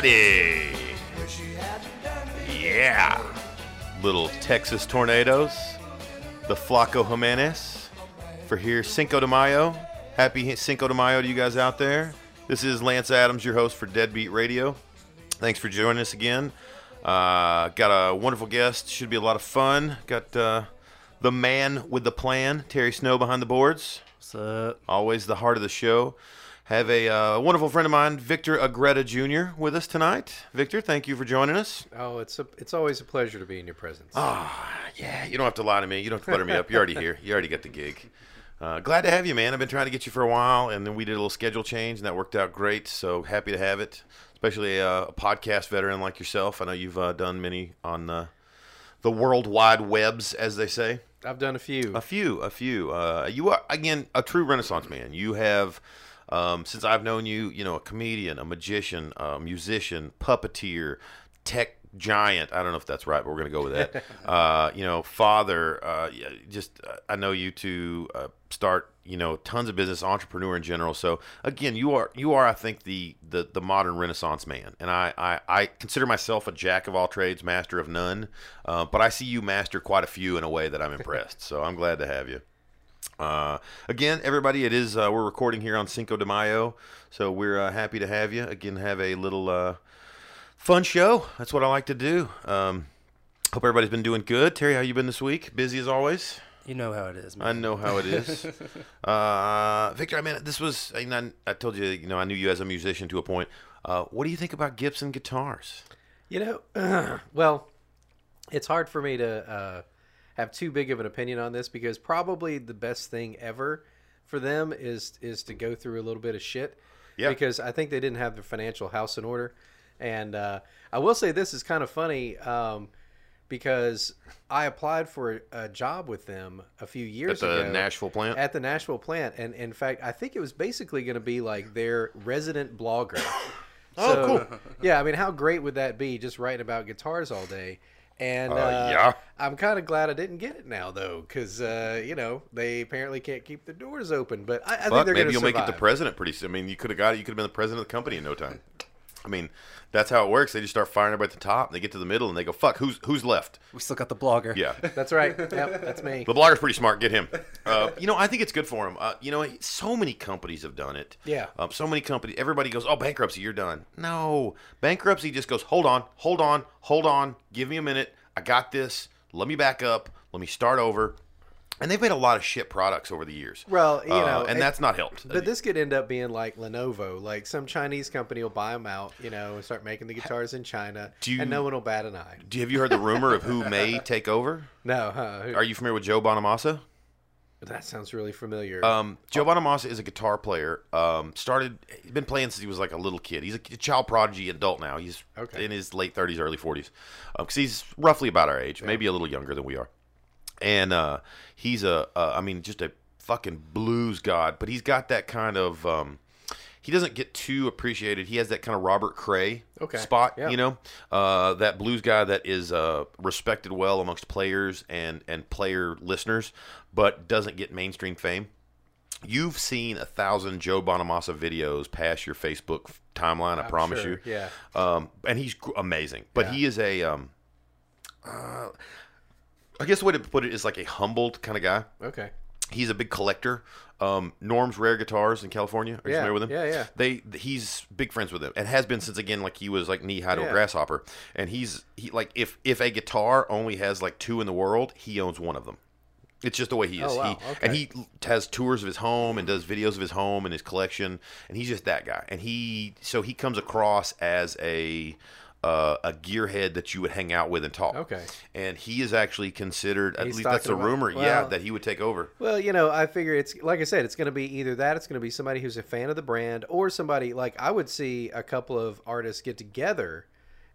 Alrighty. Wish you hadn't done me. Yeah. Little Texas tornadoes. The Flaco Jimenez for here Cinco de Mayo. Happy Cinco de Mayo to you guys out there. This is Lance Adams, your host for Deadbeat Radio. Thanks for joining us again. Uh, got a wonderful guest. Should be a lot of fun. Got uh, the man with the plan, Terry Snow behind the boards. What's up? always the heart of the show. Have a uh, wonderful friend of mine, Victor Agreda Jr., with us tonight. Victor, thank you for joining us. Oh, it's a, it's always a pleasure to be in your presence. Ah, yeah, you don't have to lie to me. You don't have to butter me up. You're already here. You already got the gig. Uh, glad to have you, man. I've been trying to get you for a while, and then we did a little schedule change, and that worked out great. So happy to have it, especially a, a podcast veteran like yourself. I know you've uh, done many on the, the world wide webs, as they say. I've done a few. A few, a few. Uh, you are again a true Renaissance man. You have, um, since I've known you, you know, a comedian, a magician, a musician, puppeteer, tech giant. I don't know if that's right, but we're gonna go with that. uh, you know, father. Uh, just uh, I know you to uh, start. You know, tons of business, entrepreneur in general. So again, you are you are I think the the, the modern Renaissance man, and I, I I consider myself a jack of all trades, master of none. Uh, but I see you master quite a few in a way that I'm impressed. so I'm glad to have you. Uh, again, everybody, it is uh, we're recording here on Cinco de Mayo, so we're uh, happy to have you. Again, have a little uh, fun show. That's what I like to do. Um, hope everybody's been doing good. Terry, how you been this week? Busy as always. You know how it is, man. I know how it is. uh, Victor, I mean, this was. I, mean, I, I told you, you know, I knew you as a musician to a point. Uh, what do you think about Gibson guitars? You know, well, it's hard for me to uh, have too big of an opinion on this because probably the best thing ever for them is is to go through a little bit of shit. Yeah. Because I think they didn't have their financial house in order, and uh, I will say this is kind of funny. Um, because I applied for a job with them a few years At the ago Nashville plant? At the Nashville plant, and in fact, I think it was basically going to be like their resident blogger. Oh, cool. Yeah, I mean, how great would that be? Just writing about guitars all day. And uh, yeah. I'm kind of glad I didn't get it now, though, because uh, you know they apparently can't keep the doors open. But I, I think they're maybe you'll make it the president pretty soon. I mean, you could have got it. You could have been the president of the company in no time. I mean, that's how it works. They just start firing everybody at the top. And they get to the middle and they go, "Fuck, who's who's left?" we still got the blogger. Yeah, That's right. Yep, that's me. the blogger's pretty smart. Get him. Uh, you know, I think it's good for him. Uh, you know, so many companies have done it. Yeah. Um, so many companies. Everybody goes, "Oh, bankruptcy, you're done." No, bankruptcy just goes, "Hold on, hold on, hold on. Give me a minute. I got this. Let me back up. Let me start over." And they've made a lot of shit products over the years. Well, you Uh, know, and and- that's not helped. But this could end up being like Lenovo. Like some Chinese company will buy them out, you know, and start making the guitars in China, Do you- and no one will bat an eye. Do you, have you heard the rumor of who may take over? No, huh? Are you familiar with Joe Bonamassa? that sounds really familiar. Um, Joe Bonamassa is a guitar player. Um, started, he's been playing since he was like a little kid. He's a child prodigy adult now. He's Okay. in his late 30s, early 40s. Because he's roughly about our age, maybe a little younger than we are. And uh, he's a, uh, I mean, just a fucking blues god. But he's got that kind of, um, he doesn't get too appreciated. He has that kind of Robert Cray Okay. spot, Yeah. you know, uh, that blues guy that is uh, respected well amongst players and and player listeners, but doesn't get mainstream fame. You've seen a thousand Joe Bonamassa videos pass your Facebook timeline. I I'm promise sure, you. yeah. Um, and he's amazing, but Yeah. he is a. Um, uh, I guess the way to put it is like a humbled kind of guy. okay. He's a big collector. Um, Norm's Rare Guitars in California. Are you Yeah, familiar with him? yeah, yeah. They he's big friends with him and has been since again like he was like knee high to a grasshopper. And he's he like if if a guitar only has like two in the world, he owns one of them. It's just the way he is. Oh, wow. He and he has tours of his home and does videos of his home and his collection, and he's just that guy. And he so he comes across as a uh, a gearhead that you would hang out with and talk. Okay. And he is actually considered, at He's least that's a about- rumor, yeah, that he would take over. Well, you know, I figure it's like I said, it's going to be either that, it's going to be somebody who's a fan of the brand, or somebody like I would see a couple of artists get together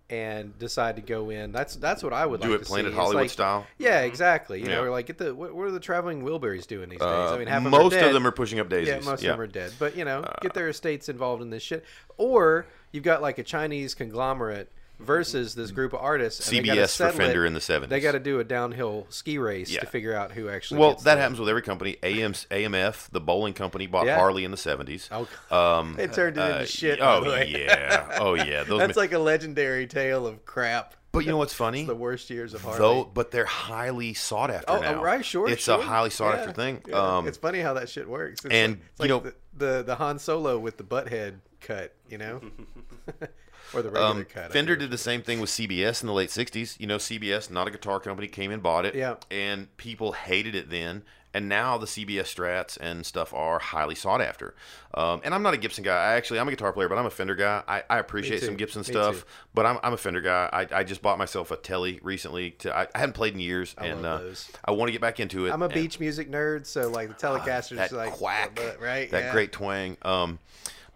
and decide to go in. That's that's what I would Do like it to Planet see. Hollywood like- style? Yeah, exactly. You know, Yeah. or like get the what, what are the traveling Wilburys doing these days? Uh, I mean, half of them most of them are pushing up daisies. Yeah, most yeah. Uh, of them are dead. But you know, get their estates involved in this shit. Or you've got like a Chinese conglomerate versus this group of artists. and they gotta CBS for Fender it. in the 70s. They got to do a downhill ski race Yeah. to figure out who actually. Well, that happens with every company. AM, AMF, the bowling company, bought Yeah. Harley in the seventies. Oh, Um, it turned it into uh, shit. Oh yeah, oh yeah. Those That's ma- like a legendary tale of crap. but you know what's It's funny? the worst years of Harley. Though, but they're highly sought after Oh, now. oh, right, sure. It's sure. a highly sought Yeah, after thing. Um, it's funny how that shit works. It's and, like, it's you like know- the, the the Han Solo with the butt head cut, you know, or the regular um, cut. Fender did the same thing with CBS in the late '60s. You know, CBS, not a guitar company, came and bought it. Yeah. And people hated it then. And now the CBS Strats and stuff are highly sought after. Um, and I'm not a Gibson guy. I actually, I'm a guitar player, but I'm a Fender guy. I, I appreciate some Gibson stuff, but I'm, I'm a Fender guy. I, I just bought myself a Telly recently. To I, I hadn't played in years, and love uh. I want to get back into it. I'm a and- beach music nerd, so like the Telecaster's that like quack, right? That Yeah. great twang. Um,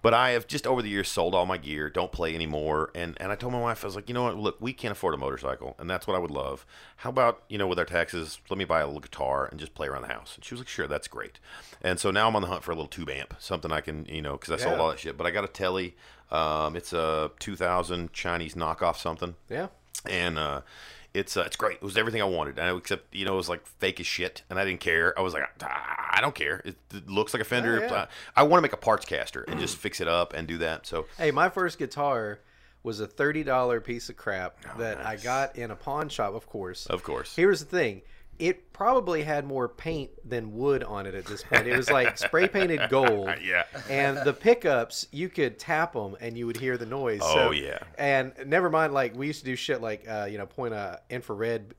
but I have just over the years sold all my gear, don't play anymore, and and I told my wife I was like, you know what, look, we can't afford a motorcycle, and that's what I would love. How about you know with our taxes, let me buy a little guitar and just play around the house. And she was like, sure, that's great. And so now I'm on the hunt for a little tube amp, something I can you know because I sold all that shit. But I got a Telly. Um, it's a 2000 Chinese knockoff something Yeah. and uh, it's uh, it's great. It was everything I wanted, and except you know it was like fake as shit, and I didn't care. I was like, "Ah, I don't care. It, it looks like a Fender. Oh, yeah. I, want to make a parts caster and just fix it up and do that. So Hey, my first guitar was a thirty dollar piece of crap that Oh, nice. I got in a pawn shop, of course. of course, Here's the thing. It probably had more paint than wood on it at this point. It was like spray painted gold. yeah, And the pickups, you could tap them and you would hear the noise. Oh, So- yeah. And never mind, like we used to do shit like, uh, you know, point a infrared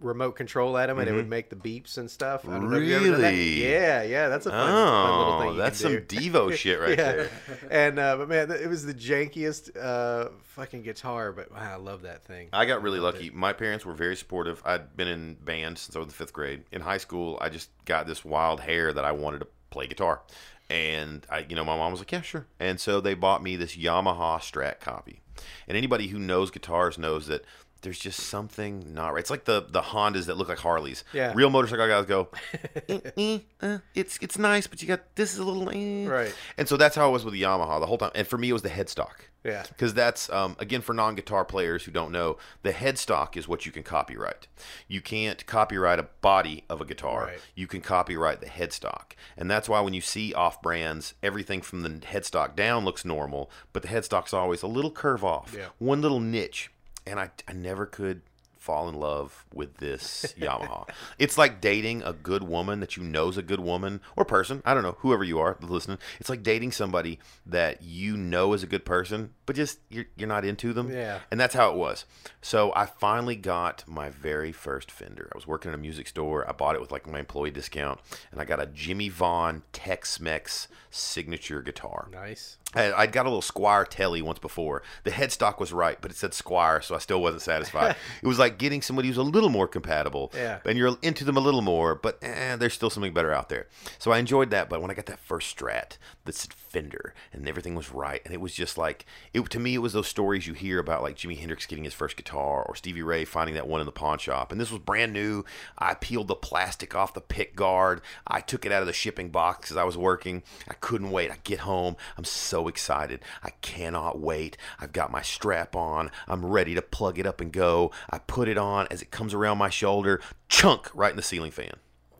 remote control at them and it would make the beeps and stuff. I don't know if you ever done that. Mm-hmm. Really? Yeah, yeah. That's a fun, fun little thing. oh, you that's some. Devo shit right yeah. there. And uh, but man, it was the jankiest uh, fucking guitar, but wow, I love that thing. I got really lucky. My parents were very supportive. I'd been in band since I was in fifth grade. In high school, I just got this wild hair that I wanted to play guitar. And I, you know, my mom was like, "Yeah, sure." And so they bought me this Yamaha Strat copy. And anybody who knows guitars knows that there's just something not right. It's like the the Hondas that look like Harleys. Yeah. Real motorcycle guys go, eh, eh, uh, it's it's nice, but you got this is a little eh. Right. And so that's how it was with the Yamaha the whole time. And for me, it was the headstock. Yeah. Because that's, um, again, for non guitar players who don't know, the headstock is what you can copyright. You can't copyright a body of a guitar. Right. You can copyright the headstock. And that's why when you see off brands, everything from the headstock down looks normal, but the headstock's always a little curve off, Yeah. one little niche. And I, I never could fall in love with this Yamaha. It's like dating a good woman that you know's a good woman or person. I don't know, whoever you are listening. It's like dating somebody that you know is a good person, but just you're, you're not into them. Yeah. And that's how it was. So I finally got my very first Fender. I was working in a music store. I bought it with like my employee discount, and I got a Jimmie Vaughan Tex-Mex signature guitar. Nice. I'd got a little Squier Telly once before. The headstock was right, but it said Squier, so I still wasn't satisfied. it was like getting somebody who's a little more compatible, Yeah. and you're into them a little more, but eh, there's still something better out there. So I enjoyed that. But when I got that first Strat that said Fender, and everything was right, and it was just like it to me, it was those stories you hear about like Jimi Hendrix getting his first guitar, or Stevie Ray finding that one in the pawn shop, and this was brand new. I peeled the plastic off the pick guard. I took it out of the shipping box as I was working. I couldn't wait. I get home. I'm so excited. I cannot wait. I've got my strap on. I'm ready to plug it up and go. I put it on as it comes around my shoulder, chunk right in the ceiling fan.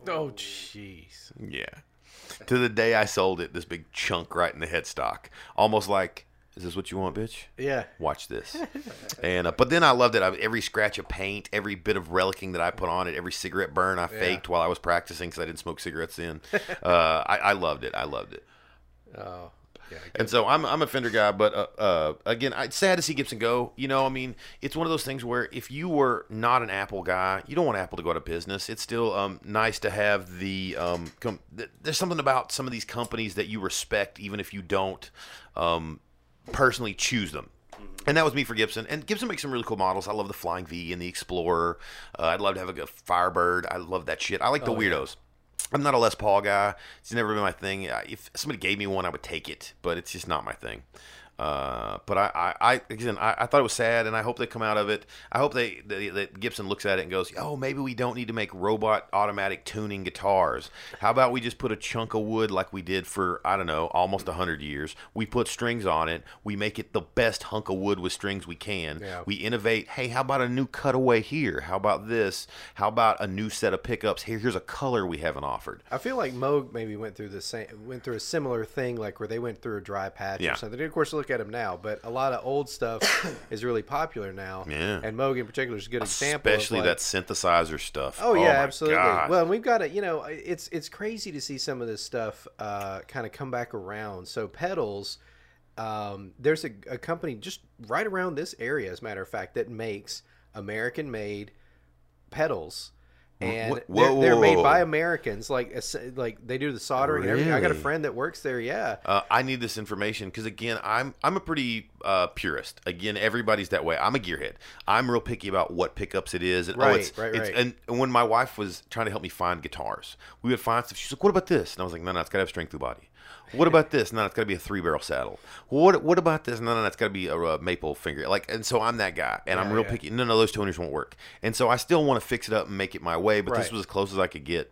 Oh, jeez. Yeah. To the day I sold it, this big chunk right in the headstock. Almost like, is this what you want, bitch? Yeah. Watch this. and uh, but then I loved it. I, every scratch of paint, every bit of relicking that I put on it, every cigarette burn I faked while I was practicing because I didn't smoke cigarettes then. uh, I, I loved it. I loved it. Oh, yeah. And so I'm, I'm a Fender guy, but uh, uh, again, it's sad to see Gibson go. You know, I mean, it's one of those things where if you were not an Apple guy, you don't want Apple to go out of business. It's still um, nice to have the. Um, com- th- there's something about some of these companies that you respect, even if you don't um, personally choose them. And that was me for Gibson. And Gibson makes some really cool models. I love the Flying V and the Explorer. Uh, I'd love to have a, good Firebird. I love that shit. I like the weirdos. I'm not a Les Paul guy. It's never been my thing. If somebody gave me one, I would take it, but it's just not my thing. Uh, but I, I, I again, I, I thought it was sad, and I hope they come out of it. I hope they, they that Gibson looks at it and goes, "Oh, maybe we don't need to make robot automatic tuning guitars. How about we just put a chunk of wood like we did for I don't know, almost hundred years. We put strings on it. We make it the best hunk of wood with strings we can. Yeah. We innovate. Hey, how about a new cutaway here? How about this? How about a new set of pickups? Here, here's a color we haven't offered. I feel like Moog maybe went through the same, went through a similar thing, like where they went through a dry patch Yeah. or something. And of course, look at them now, but a lot of old stuff is really popular now. Yeah. and Moog in particular is a good example. Especially like- that synthesizer stuff. Oh yeah, my absolutely. God. Well, and we've got to, you know, it's it's crazy to see some of this stuff uh, kind of come back around. So pedals, um, there's a, a company just right around this area, as a matter of fact, that makes American-made pedals. And Wh- they're, whoa, they're whoa, made by Americans, like like they do the soldering and everything. I got a friend that works there. Yeah, Uh, I need this information because again, I'm I'm a pretty uh, purist. Again, everybody's that way. I'm a gearhead. I'm real picky about what pickups it is. And, oh, Right, it's, right, it's, right. And, and when my wife was trying to help me find guitars, we would find stuff. She's like, "What about this?" And I was like, "No, no, it's got to have string through body." What about this? No, it's got to be a three barrel saddle. What What about this? No, no, no, it's got to be a, uh maple finger. Like, and so I'm that guy, and I'm real yeah. picky. No, no, those toners won't work. And so I still want to fix it up and make it my way. But this was as close as I could get.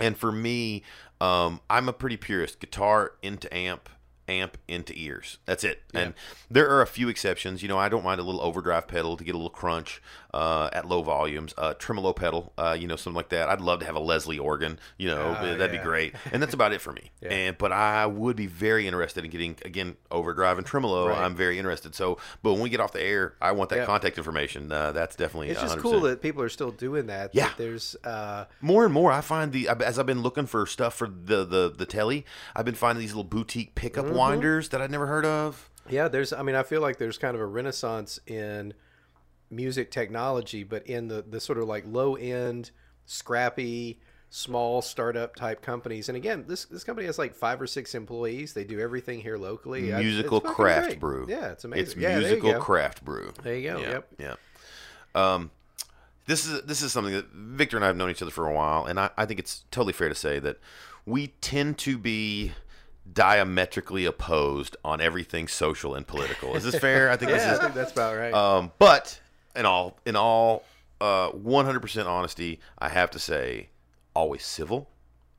And for me, um, I'm a pretty purist. Guitar into amp, amp into ears. That's it. And there are a few exceptions. You know, I don't mind a little overdrive pedal to get a little crunch uh, at low volumes. Uh, tremolo pedal, uh, you know, something like that. I'd love to have a Leslie organ. You know, Ah, that'd yeah. be great. And that's about it for me. And but I would be very interested in getting again overdrive and tremolo. Right. I'm very interested. So, but when we get off the air, I want that Yeah. contact information. Uh, that's definitely it's just 100%. cool that people are still doing that. that Yeah. there's uh, more and more i find the as i've been looking for stuff for the the the telly i've been finding these little boutique pickup Mm-hmm. winders that i'd never heard of Yeah, there's. I mean, I feel like there's kind of a renaissance in music technology, but in the the sort of like low end, scrappy, small startup type companies. And again, this this company has like five or six employees. They do everything here locally. Musical fucking craft great. brew Yeah, it's amazing. it's yeah, musical craft brew There you go, yeah, yep. yeah um this is this is something that victor and i have known each other for a while and i, I think it's totally fair to say that we tend to be diametrically opposed on everything social and political is this fair i think this is I think that's about right. Um, but in all in all uh, 100% honesty, I have to say, always civil,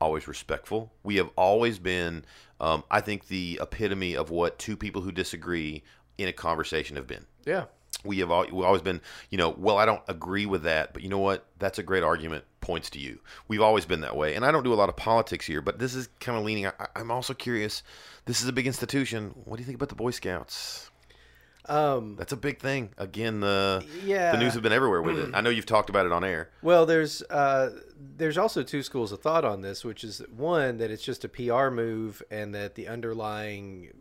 always respectful. We have always been, um, I think, the epitome of what two people who disagree in a conversation have been. yeah. We have al- we've always been, you know, well, I don't agree with that, but you know what? That's a great argument. Points to you. We've always been that way, and I don't do a lot of politics here, but this is kind of leaning. I, I'm also curious. This is a big institution. What do you think about the Boy Scouts? Um, That's a big thing. Again, the Yeah. the news have been everywhere with it. I know you've talked about it on air. Well, there's uh, there's also two schools of thought on this, which is one that it's just a PR move, and that the underlying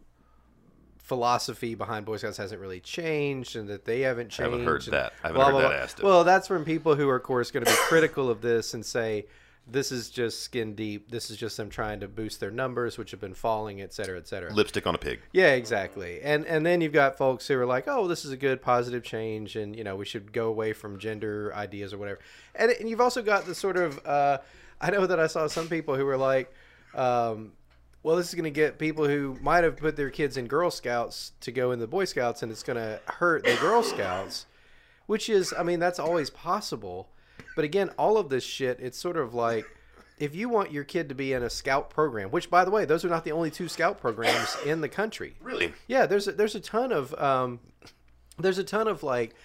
philosophy behind Boy Scouts hasn't really changed, and that they haven't changed. haven't heard and that. I haven't blah, heard blah, that blah. asked. Well, that's from people who are, of course, going to be critical of this and say this is just skin deep. This is just them trying to boost their numbers, which have been falling, et cetera, et cetera. Lipstick on a pig. Yeah, exactly. And and then you've got folks who are like, "Oh, this is a good positive change, and you know we should go away from gender ideas or whatever." And, and you've also got the sort of, uh, I know that I saw some people who were like, um, "Well, this is going to get people who might have put their kids in Girl Scouts to go in the Boy Scouts, and it's going to hurt the Girl Scouts," which is, I mean, that's always possible. But again, all of this shit, it's sort of like if you want your kid to be in a scout program, which by the way, those are not the only two scout programs in the country. Really? Yeah, there's a, there's a ton of um, there's a ton of like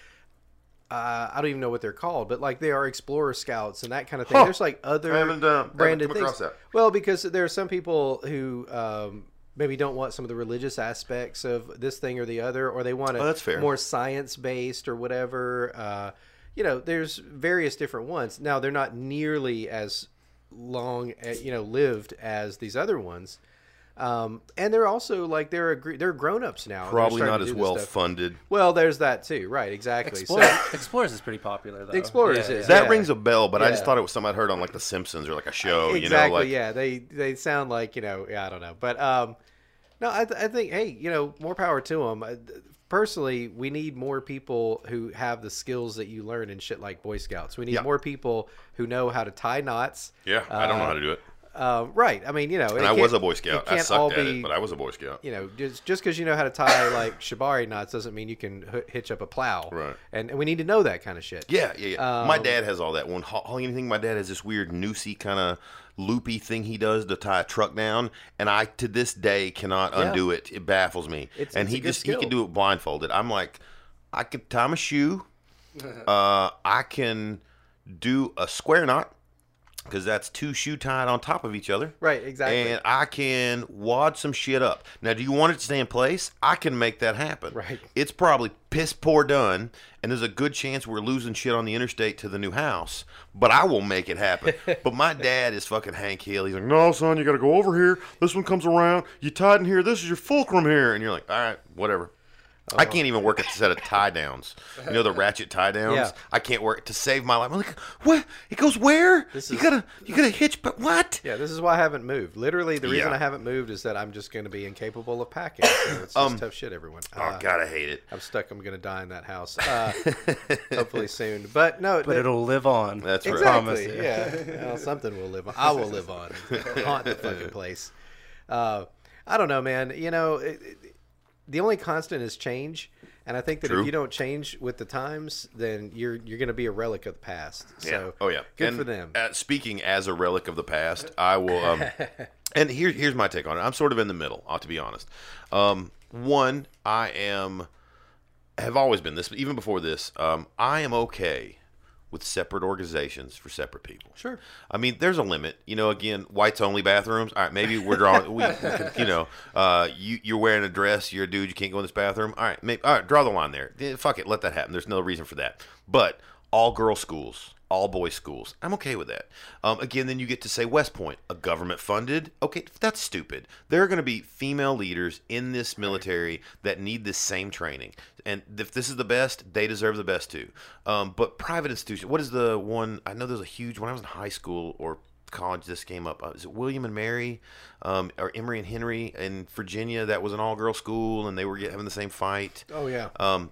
uh, I don't even know what they're called, but like they are explorer scouts and that kind of thing. Huh. There's like other uh, branded things. Well, because there are some people who um, maybe don't want some of the religious aspects of this thing or the other, or they want it Oh, that's fair. more science based or whatever. Uh, you know, there's various different ones. Now they're not nearly as long, uh, you know, lived as these other ones. Um, and they're also like they're a, they're grown ups now. Probably not as well stuff. funded. Well, there's that too, right? Exactly. Explorers, So Explorers is pretty popular though. Explorers is, That Yeah. rings a bell, but I just thought it was something I'd heard on like The Simpsons or like a show. exactly, You know, like yeah. They they sound like you know, yeah, I don't know, but um, no, I, th- I think hey, you know, more power to them. Personally, we need more people who have the skills that you learn in shit like Boy Scouts. We need Yeah. more people who know how to tie knots. yeah. I don't know Uh, how to do it. Uh, right. I mean, you know, And I was a Boy Scout. I sucked at be, it, but I was a Boy Scout. you know, just just because you know how to tie like shibari knots doesn't mean you can h- hitch up a plow. Right. And, and we need to know that kind of shit. Yeah, yeah, yeah. my Um, dad has all that. One hauling anything, my dad has this weird noosey kind of loopy thing he does to tie a truck down, and I to this day cannot Yeah. undo it. It baffles me. It's- and it's he just he can do it blindfolded. I'm like, I could tie my shoe. uh, I can do a square knot because that's two shoe tied on top of each other. Right, exactly. And I can wad some shit up. Now, do you want it to stay in place? I can make that happen. Right. It's probably piss poor done, and there's a good chance we're losing shit on the interstate to the new house. But I will make it happen. but my dad is fucking Hank Hill. He's like, no, son, you got to go over here. This one comes around. You tied in here. This is your fulcrum here. And you're like, all right, whatever. I can't even work a set of tie downs. You know the ratchet tie downs. Yeah. I can't work to save my life. I'm like, what? It goes where? This you is- gotta, you gotta hitch, but what? Yeah, this is why I haven't moved. Literally, the reason Yeah. I haven't moved is that I'm just going to be incapable of packing. So it's just Um, tough shit, everyone. Oh Uh, God, I hate it. I'm stuck. I'm going to die in that house. Uh, hopefully soon. But no, But that- it'll live on. That's right. Promise Exactly. you. Yeah. Well, something will live on. I will live on. Haunt the fucking place. Uh, I don't know, man. You know, it, it, the only constant is change, and I think that True. if you don't change with the times, then you're you're going to be a relic of the past. So, yeah. Oh yeah. Good And, for them. Uh, speaking as a relic of the past, I will. Um, and here, here's my take on it. I'm sort of in the middle, uh, to be honest. Um, one, I am, have always been this, even before this. Um, I am okay with separate organizations for separate people. Sure. I mean, there's a limit. You know, again, whites only bathrooms. All right, maybe we're drawing. we, you know, uh, you you're wearing a dress. You're a dude. You can't go in this bathroom. All right, maybe, all right. Draw the line there. Fuck it. Let that happen. There's no reason for that. But all girl schools, all boys schools. I'm okay with that. Um, again, then you get to say West Point, a government funded. Okay, that's stupid. There are going to be female leaders in this military that need this same training, and if this is the best, they deserve the best too. Um, but private institution. What is the one? I know there's a huge. When I was in high school or college, this came up. Uh, is it William and Mary, um, or Emory and Henry in Virginia? That was an all girl school, and they were having the same fight. Oh yeah. Um,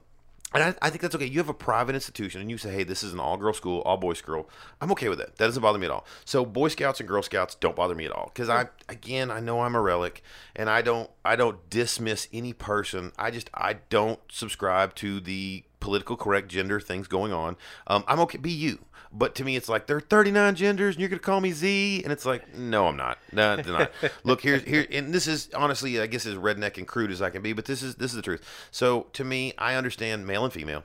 and I, I think that's okay. You have a private institution, and you say, "Hey, this is an all-girl school, all boys school." I'm okay with that. That doesn't bother me at all. So Boy Scouts and Girl Scouts don't bother me at all because I, again, I know I'm a relic, and I don't, I don't dismiss any person. I just, I don't subscribe to the political correct gender things going on. Um, I'm okay. Be you. But to me, it's like there are 39 genders, and you're gonna call me Z, and it's like, no, I'm not. No, I'm not. Look, here's here, and this is honestly, I guess, as redneck and crude as I can be, but this is this is the truth. So to me, I understand male and female.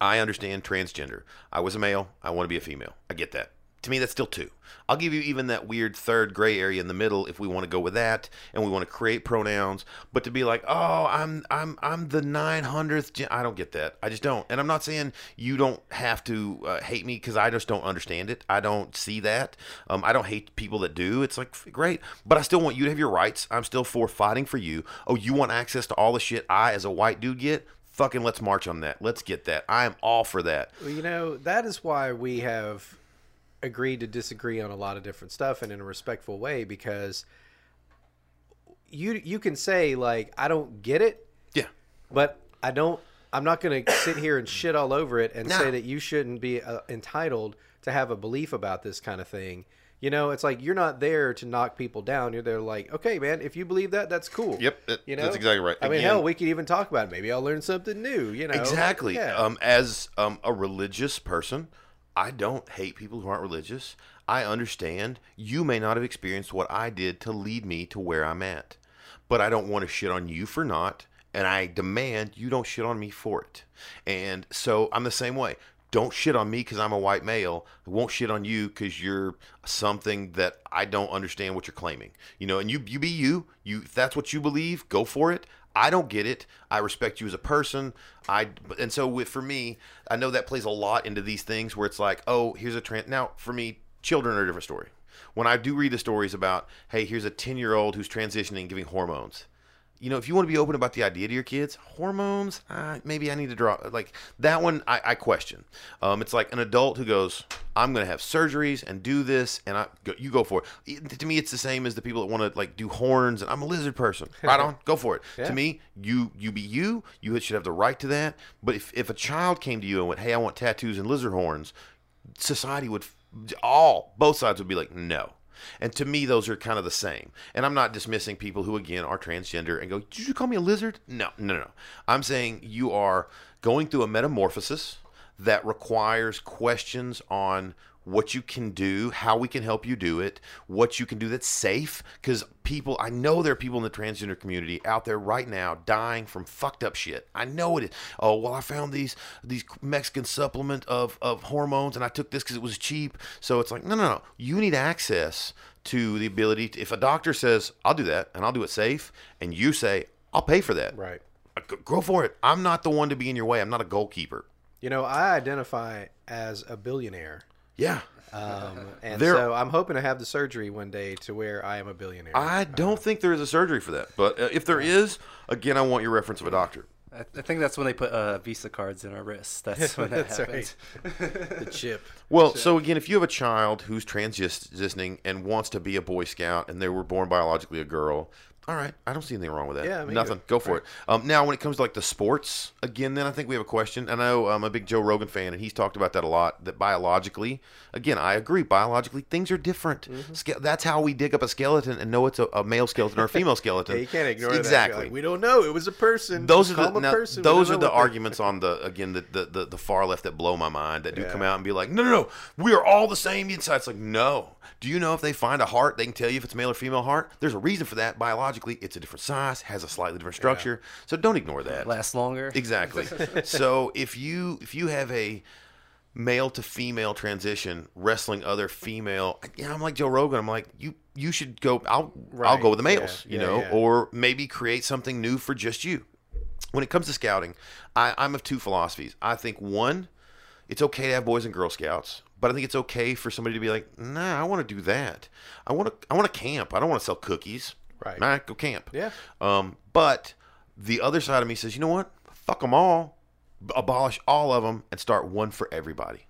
I understand transgender. I was a male. I want to be a female. I get that. To me, that's still two. I'll give you even that weird third gray area in the middle if we want to go with that, and we want to create pronouns. But to be like, oh, I'm I'm I'm the nine hundredth. Gen-, I don't get that. I just don't. And I'm not saying you don't have to uh, hate me because I just don't understand it. I don't see that. Um, I don't hate people that do. It's like great, but I still want you to have your rights. I'm still for fighting for you. Oh, you want access to all the shit I, as a white dude, get? Fucking let's march on that. Let's get that. I am all for that. Well, you know, that is why we have agreed to disagree on a lot of different stuff and in a respectful way because you you can say like I don't get it, Yeah. but I don't I'm not going to sit here and shit all over it and No. say that you shouldn't be uh, entitled to have a belief about this kind of thing. You know, it's like you're not there to knock people down. You're there like, okay, man, if you believe that, that's cool. Yep, that- you know, that's exactly right. I mean, Again- hell, we could even talk about it. Maybe I'll learn something new. You know, Exactly. Yeah. Um, as um, a religious person, I don't hate people who aren't religious. I understand you may not have experienced what I did to lead me to where I'm at, but I don't want to shit on you for not, and I demand you don't shit on me for it. And so I'm the same way. Don't shit on me because I'm a white male. I won't shit on you because you're something that I don't understand what you're claiming. You know, and you you be you. You if that's what you believe, go for it. I don't get it. I respect you as a person. I and so with for me, I know that plays a lot into these things where it's like, oh, here's a trans. Now for me, children are a different story. When I do read the stories about, hey, here's a ten year old who's transitioning, giving hormones. You know, if you want to be open about the idea to your kids, hormones, uh, maybe I need to draw like that one. I, I question. Um, it's like an adult who goes, "I'm going to have surgeries and do this," and I go, you go for it. It- To me, it's the same as the people that want to like do horns, and I'm a lizard person. Right on, go for it. Yeah. To me, you you be you. You should have the right to that. But if if a child came to you and went, "Hey, I want tattoos and lizard horns," society would all both sides would be like, "No." And to me, those are kind of the same. And I'm not dismissing people who, again, are transgender and go, Did you call me a lizard? No, no, no. I'm saying you are going through a metamorphosis that requires questions on what you can do, how we can help you do it, what you can do that's safe. Because people, I know there are people in the transgender community out there right now dying from fucked up shit. I know it is. Oh well, I found these these Mexican supplement of of hormones, and I took this because it was cheap. So it's like, no, no, no. You need access to the ability. To, if a doctor says, "I'll do that," and I'll do it safe, and you say, "I'll pay for that," Right. Uh, g- Go for it. I'm not the one to be in your way. I'm not a goalkeeper. You know, I identify as a billionaire. Yeah. Um, and There- so I'm hoping to have the surgery one day to where I am a billionaire. I don't think there is a surgery for that, but uh, if there is, again, I want your reference of a doctor. I, I think that's when they put uh, Visa cards in our wrists. That's when that That's happens. the chip. Well, so again, if you have a child who's transitioning and wants to be a Boy Scout and they were born biologically a girl, all right, I don't see anything wrong with that. Yeah, nothing. Go for it. Um, now, when it comes to like the sports, again, then I think we have a question. I know I'm a big Joe Rogan fan, and he's talked about that a lot. That biologically, again, I agree. Biologically, things are different. Mm-hmm. Ske- that's how we dig up a skeleton and know it's a, a male skeleton or a female skeleton. Yeah, you can't ignore that. exactly. Like, we don't know. It was a person. those are the now, person. Those are the arguments on the again the, the the the far left that blow my mind that do Yeah. come out and be like no no no we are all the same inside it's like no do you know if they find a heart they can tell you if it's male or female heart there's a reason for that biologically it's a different size has a slightly different structure. So don't ignore that. Lasts longer. exactly. So if you if you have a male to female transition wrestling other female yeah i'm like joe rogan i'm like you you should go i'll i'll go with the Yeah. males you Yeah, know yeah. or maybe create something new for just you. When it comes to scouting I, i'm of two philosophies. I think one it's okay to have boys and girl scouts but i think it's okay for somebody to be like nah i want to do that. I want to i want to camp. I don't want to sell cookies Right. nah, go camp Yeah. um, but the other side of me says, you know what? Fuck them all. Abolish all of them and start one for everybody.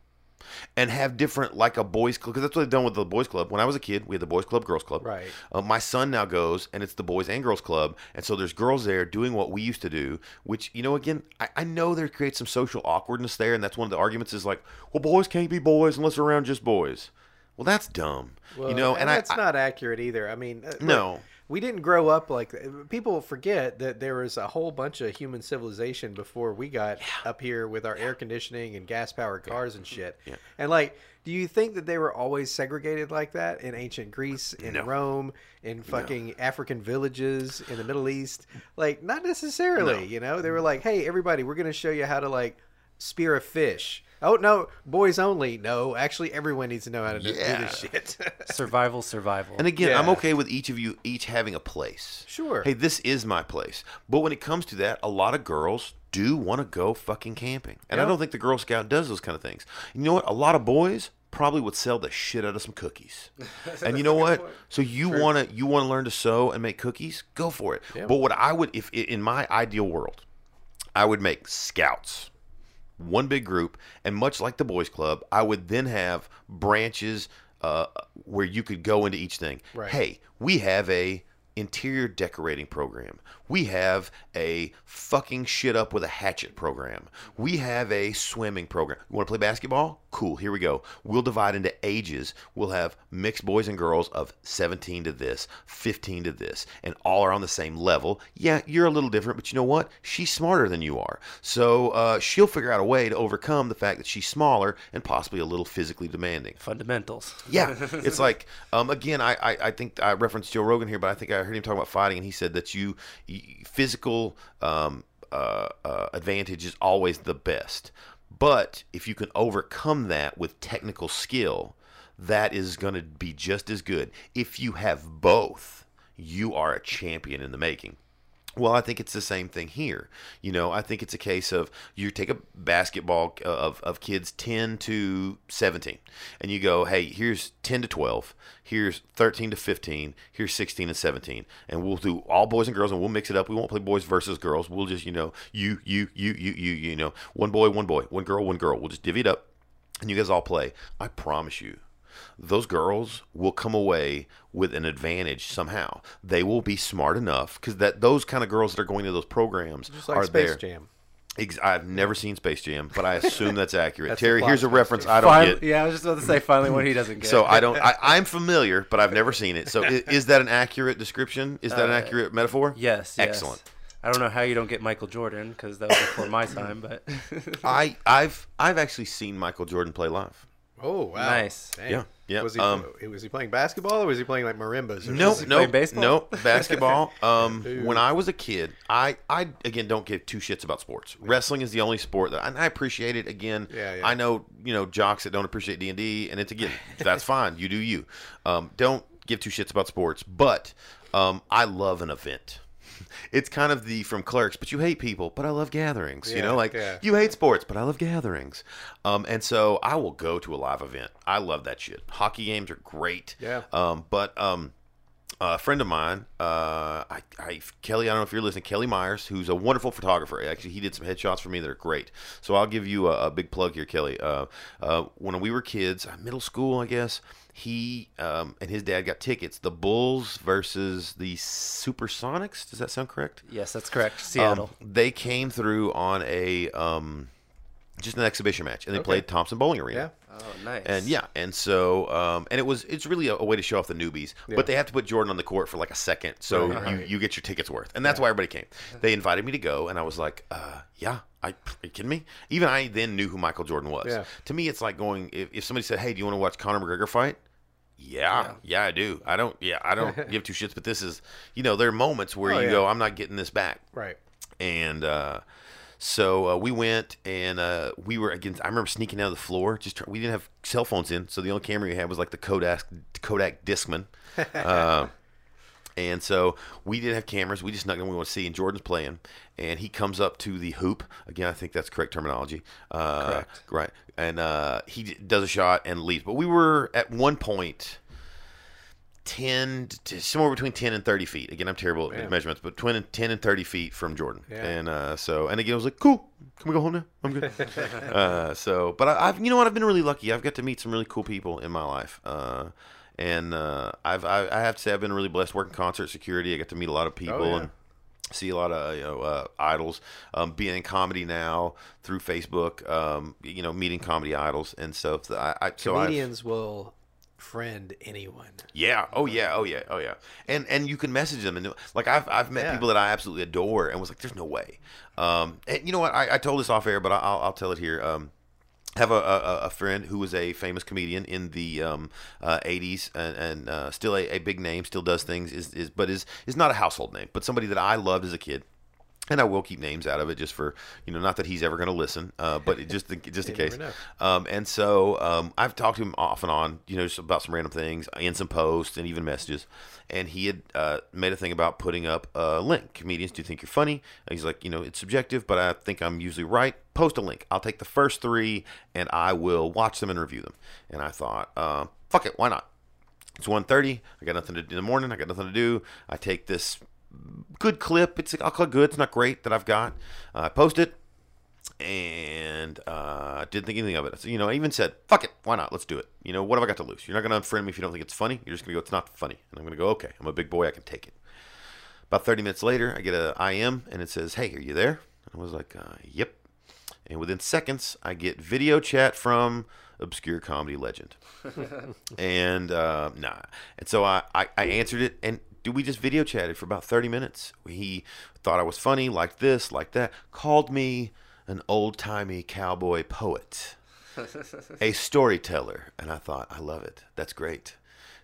And have different, like a boys club, because that's what they've done with the boys club. When I was a kid, we had the boys club, girls club. Right. Uh, my son now goes, and it's the boys and girls club, and so there's girls there doing what we used to do. Which you know, again, I, I know there creates some social awkwardness there, and that's one of the arguments is like, well, boys can't be boys unless they're around just boys. Well, that's dumb. you know, and, I, that's I not accurate either. I mean, uh, look, No. We didn't grow up like people forget that there was a whole bunch of human civilization before we got up here with our air conditioning and gas powered cars and shit. Yeah. And like, do you think that they were always segregated like that in ancient Greece, in No. Rome, in fucking African villages in the Middle East? Like, not necessarily. No. You know, they were like, hey, everybody, we're gonna show you how to like spear a fish. Oh no, boys only. No, actually, everyone needs to know how to do, do Yeah. this shit. Survival, survival. And again, I'm Yeah. okay with each of you each having a place. Sure. Hey, this is my place. But when it comes to that, a lot of girls do want to go fucking camping. And I Yeah. don't think the Girl Scout does those kind of things. You know what? A lot of boys probably would sell the shit out of some cookies. and you know what? So you want to you want to learn to sew and make cookies? Go for it. Yeah. But what I would if in my ideal world, I would make scouts one big group, and much like the boys club, I would then have branches uh, where you could go into each thing. Right. Hey, we have a interior decorating program. We have a fucking shit up with a hatchet program. We have a swimming program. You want to play basketball? Cool, here we go. We'll divide into ages. We'll have mixed boys and girls of 17 to this, 15 to this, and all are on the same level. Yeah, you're a little different, but you know what? She's smarter than you are. So uh, she'll figure out a way to overcome the fact that she's smaller and possibly a little physically demanding. Fundamentals. Yeah, it's like um, again, I, I I think I referenced Joe Rogan here, but I think I heard him talk about fighting, and he said that you, physical um, uh, uh, advantage is always the best, but if you can overcome that with technical skill, that is going to be just as good. If you have both, you are a champion in the making. Well, I think it's the same thing here. You know, I think it's a case of you take a basketball uh, of, of kids 10 to 17, and you go, hey, here's 10 to 12, here's 13 to 15, here's 16 and 17, and we'll do all boys and girls, and we'll mix it up. We won't play boys versus girls. We'll just, you know, you, you, you, you, you, you know, one boy, one boy, one girl, one girl. We'll just divvy it up, and you guys all play. I promise you, those girls will come away with an advantage somehow. They will be smart enough because that those kind of girls that are going to those programs Just like are Space there. Jam. Ex- I've never seen Space Jam, but I assume that's accurate. That's Terry, here's a reference I don't Finally- get. yeah, I was just about to say finally one he doesn't get. So I don't. I, I'm familiar, but I've never seen it. So is, is that an accurate description? Is that an Uh, accurate metaphor? yes, yes. Excellent. I don't know how you don't get Michael Jordan because that was before my time, but I I've I've actually seen Michael Jordan play live. Oh wow! Nice. Dang. Yeah, yeah, Was he um, was he playing basketball or was he playing like marimbas? Or No, something? no, baseball? no basketball. Um, when I was a kid, I, I again don't give two shits about sports. Wrestling is the only sport that and I appreciate it. Again, Yeah, yeah. I know you know jocks that don't appreciate D and D, and it's again that's fine. You do you. Um, don't give two shits about sports, but um, I love an event. It's kind of the from clerks, but you hate people, but I love gatherings. you know, like yeah. you hate sports, but I love gatherings. Um, and so I will go to a live event. I love that shit. Hockey games are great. Yeah. Um, but um, a friend of mine, uh, I, I, Kelly, I don't know if you're listening, Kelly Myers, who's a wonderful photographer. Actually, he did some headshots for me that are great. So I'll give you a, a big plug here, Kelly. Uh, uh, when we were kids, uh, middle school, I guess, he um, and his dad got tickets. The Bulls versus the Supersonics. Does that sound correct? yes, that's correct. Um, Seattle. they came through on a um, just an exhibition match, and they played Thompson-Boling Arena. Yeah. Oh, nice. And yeah, and so um, and it was it's really a, a way to show off the newbies, Yeah. but they have to put Jordan on the court for like a second, so Right. you, you get your tickets worth, and that's why everybody came. They invited me to go, and I was like, uh, yeah, I are you kidding me? Even I then knew who Michael Jordan was. Yeah. To me, it's like going if, if somebody said, hey, do you want to watch Conor McGregor fight? Yeah, yeah, I do. I don't. Yeah, I don't give two shits. But this is, you know, there are moments where Oh, you yeah. go, I'm not getting this back Right. and uh, so uh, we went and uh, we were against. I remember sneaking out of the floor. Just try, we didn't have cell phones in, so the only camera we had was like the Kodak Kodak Discman. uh, and so we didn't have cameras. We just snuck in. We want to see. And Jordan's playing, and he comes up to the hoop. Again, I think that's correct terminology. Uh, Correct. Right. And uh, he d- does a shot and leaves. But we were at one point. 10 to somewhere between 10 and 30 feet. Again, I'm terrible at measurements, but between 10 and 30 feet from Jordan. Yeah. And uh, so, and again, I was like, cool. Can we go home now? I'm good. uh, so, but I, I've, you know what? I've been really lucky. I've got to meet some really cool people in my life. Uh, and uh, I've, I, I have to say, I've been really blessed working concert security. I got to meet a lot of people Oh, yeah. and see a lot of you know uh, idols. Um, being in comedy now through Facebook, um, you know, meeting comedy idols and so I, I so I've- Comedians will friend anyone. yeah. Oh yeah. Oh yeah. Oh yeah. And and you can message them and like I've I've met Yeah. people that I absolutely adore and was like, there's no way. Um, and you know what? I, I told this off air, but I'll I'll tell it here. Um, have a, a, a friend who was a famous comedian in the um, uh, 80s and, and uh, still a, a big name, still does things, is, is but is is not a household name, but somebody that I loved as a kid. And I will keep names out of it just for you know, not that he's ever going to listen, uh, but it just just in case. Um, and so um, I've talked to him off and on, you know, just about some random things in some posts and even messages. And he had uh, made a thing about putting up a link. Comedians do you think you're funny. And he's like, you know, it's subjective, but I think I'm usually right. Post a link. I'll take the first three and I will watch them and review them. And I thought, uh, fuck it, why not? It's 1.30. I got nothing to do in the morning. I got nothing to do. I take this good clip. It's I'll call it good. It's not great that I've got. Uh, I post it and uh, didn't think anything of it. So, you know, I even said, "Fuck it, why not? Let's do it." You know, what have I got to lose? You're not going to unfriend me if you don't think it's funny. You're just going to go, "It's not funny," and I'm going to go, "Okay, I'm a big boy. I can take it." About 30 minutes later, I get a IM and it says, "Hey, are you there?" I was like, uh, "Yep." And within seconds, I get video chat from obscure comedy legend. and uh, nah. And so I, I, I answered it, and dude, we just video chatted for about 30 minutes. He thought I was funny, liked this, liked that, called me an old timey cowboy poet, a storyteller. And I thought, I love it. That's great.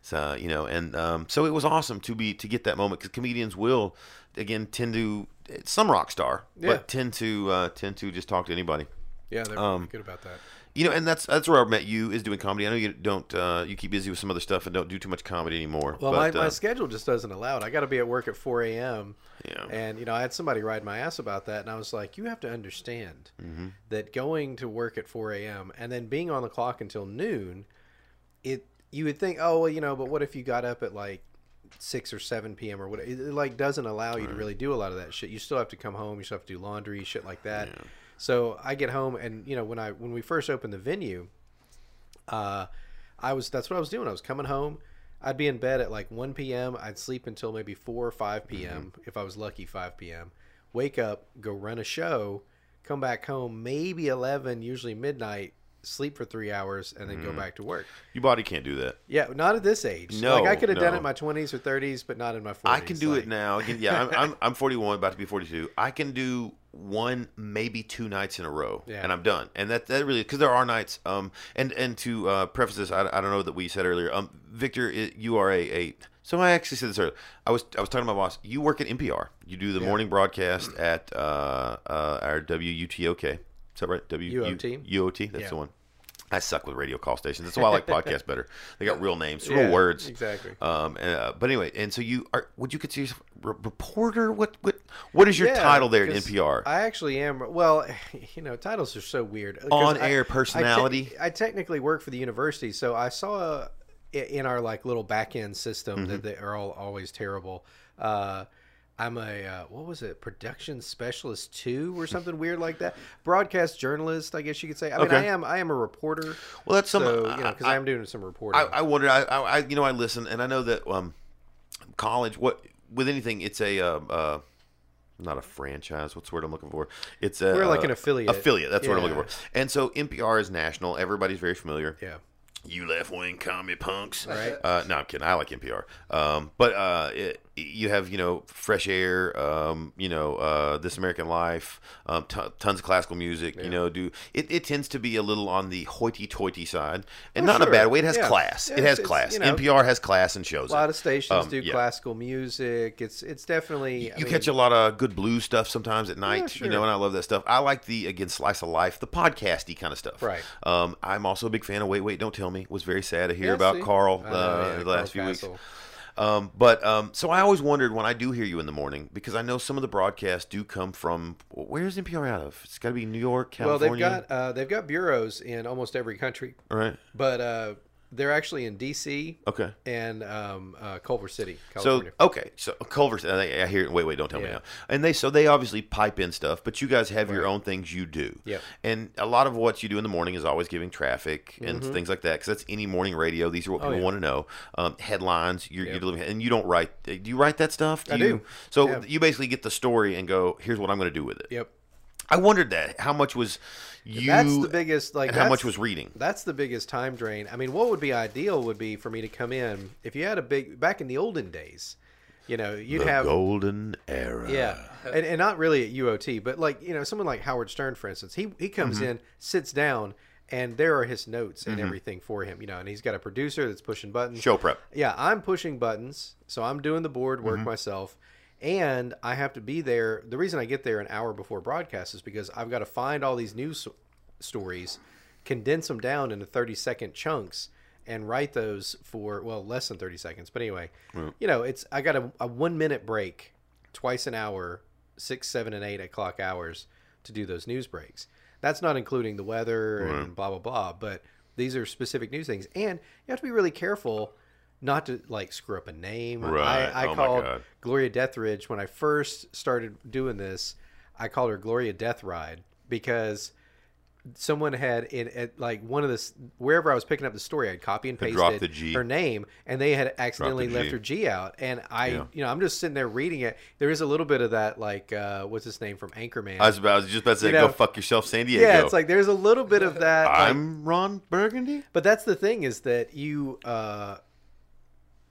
So, you know, and um, so it was awesome to be to get that moment because comedians will, again, tend to some rock star, Yeah. but tend to uh, tend to just talk to anybody. Yeah, they're Um, good about that. You know, and that's that's where I met you is doing comedy. I know you don't uh, you keep busy with some other stuff and don't do too much comedy anymore. Well, but, my, my uh, schedule just doesn't allow it. I got to be at work at 4 a.m. Yeah. And, you know, I had somebody ride my ass about that. And I was like, you have to understand Mm-hmm. that going to work at 4 a.m. and then being on the clock until noon, it you would think, oh, well, you know, but what if you got up at like 6 or 7 p.m. or whatever? It, it, like doesn't allow you to really do a lot of that shit. You still have to come home. You still have to do laundry, shit like that. So I get home and, you know, when I when we first opened the venue, uh, I was that's what I was doing. I was coming home. I'd be in bed at like 1 p.m. I'd sleep until maybe 4 or 5 p.m. if I was lucky, 5 p.m. Wake up, go run a show, come back home maybe eleven, usually midnight, sleep for three hours, and then Mm-hmm. go back to work. Your body can't do that. Yeah, not at this age. No, like I could have done no. it in my twenties or thirties, but not in my forties. I can do it now. Again, yeah, I'm, I'm I'm 41, about to be 42. I can do one, maybe two nights in a row, Yeah. and I'm done. And that that really because there are nights. Um, and and to uh, preface this, I, I don't know that we said earlier. Um, Victor, it, you are a, a so I actually said this earlier. I was I was talking to my boss. You work at NPR. You do the morning broadcast at uh, uh, our WUTOK. Is that right? W UOT? UOT. That's Yeah. the one. I suck with radio call stations. That's why I like podcasts better. They got real names, real Yeah, words. exactly. Um, uh, but anyway, and so you are? Would you consider yourself a reporter? What what what is your Yeah, title there at NPR? I actually am. Well, you know, titles are so weird. On-air I- I te- personality? I, technically work for the university, so I saw in our like little back end system Mm-hmm. that they are all always terrible. Uh, I'm a uh, what was it? Production specialist two or something weird like that. Broadcast journalist, I guess you could say. I mean, Okay. I am. I am a reporter. Well, that's some- So, you know, because I- am doing some reporting. I, I wondered. I, I, you know I listen, and I know that um, college. What with anything, it's a uh, uh, not a franchise. What's the word I'm looking for? It's a We're like uh, an affiliate. Affiliate. That's what I'm looking for. And so NPR is national. Everybody's very familiar. yeah. You left wing commie punks. Right. Uh, no, I'm kidding. I like NPR. Um, but uh, it, you have you know fresh air. Um, you know uh, This American Life. Um, t- tons of classical music. You know, do it, it tends to be a little on the hoity-toity side, and Oh, not in a bad way. It has Yeah. class. Yeah, it has class. you know, NPR has class and shows. A lot it. of stations Um, do yeah. classical music. It's it's definitely. I You mean, catch a lot of good blues stuff sometimes at night, sure. you know, and I love that stuff. I like the again slice of life, the podcasty kind of stuff. Right. Um, I'm also a big fan of Wait Wait Don't Tell Me. Was very sad to hear Yeah, about see? Carl uh, know, yeah, the Carl last few weeks. Um, but um, so I always wondered when I do hear you in the morning because I know some of the broadcasts do come from where's NPR out of? It's got to be New York, California. Well, they've got uh, they've got bureaus in almost every country, All right. but uh, they're actually in D.C. Okay. and um, uh, Culver City, So okay, so Culver. I I hear. Wait, wait, don't tell me Yeah. now. And they so they obviously pipe in stuff, but you guys have your own things you do. Yeah. And a lot of what you do in the morning is always giving traffic and things like that because that's any morning radio. These are what people Mm-hmm. Oh, yeah. want to know. Um, headlines. You're, Yep. you're delivering, and you don't write. Do you write that stuff? I you, do. So Yeah. you basically get the story and go, "Here's what I'm going to do with it." yep, I wondered that. How much was you? that's the biggest. Like, how much was reading? That's the biggest time drain. I mean, what would be ideal would be for me to come in if you had a big back in the olden days. You know, you'd the have golden era. Yeah, and, and not really at UOT, but like you know, someone like Howard Stern, for instance, he he comes Mm-hmm. in, sits down, and there are his notes and everything for him. You know, and he's got a producer that's pushing buttons. Show prep. Yeah, I'm pushing buttons, so I'm doing the board work Mm-hmm. myself, and I have to be there. The reason I get there an hour before broadcast is because I've got to find all these news stories, condense them down into 30 second chunks, and write those for well less than 30 seconds. But anyway, you know, it's I got a, a one minute break twice an hour, six, seven, and eight o'clock hours to do those news breaks. That's not including the weather and blah blah blah. But these are specific news things, and you have to be really careful not to like screw up a name. Right. I, I Oh called. Gloria Deathridge when I first started doing this. I called her Gloria Death Ride because someone had in at like one of this wherever I was picking up the story, I'd copy and pasted the G. her name, and they had accidentally left her G out. And I, Yeah. you know, I'm just sitting there reading it. There is a little bit of that, like, uh, what's his name from Anchorman? I was, about, I was just about to say, You know, go fuck yourself, San Diego. yeah, it's like there's a little bit of that. like- I'm Ron Burgundy. but that's the thing is that you uh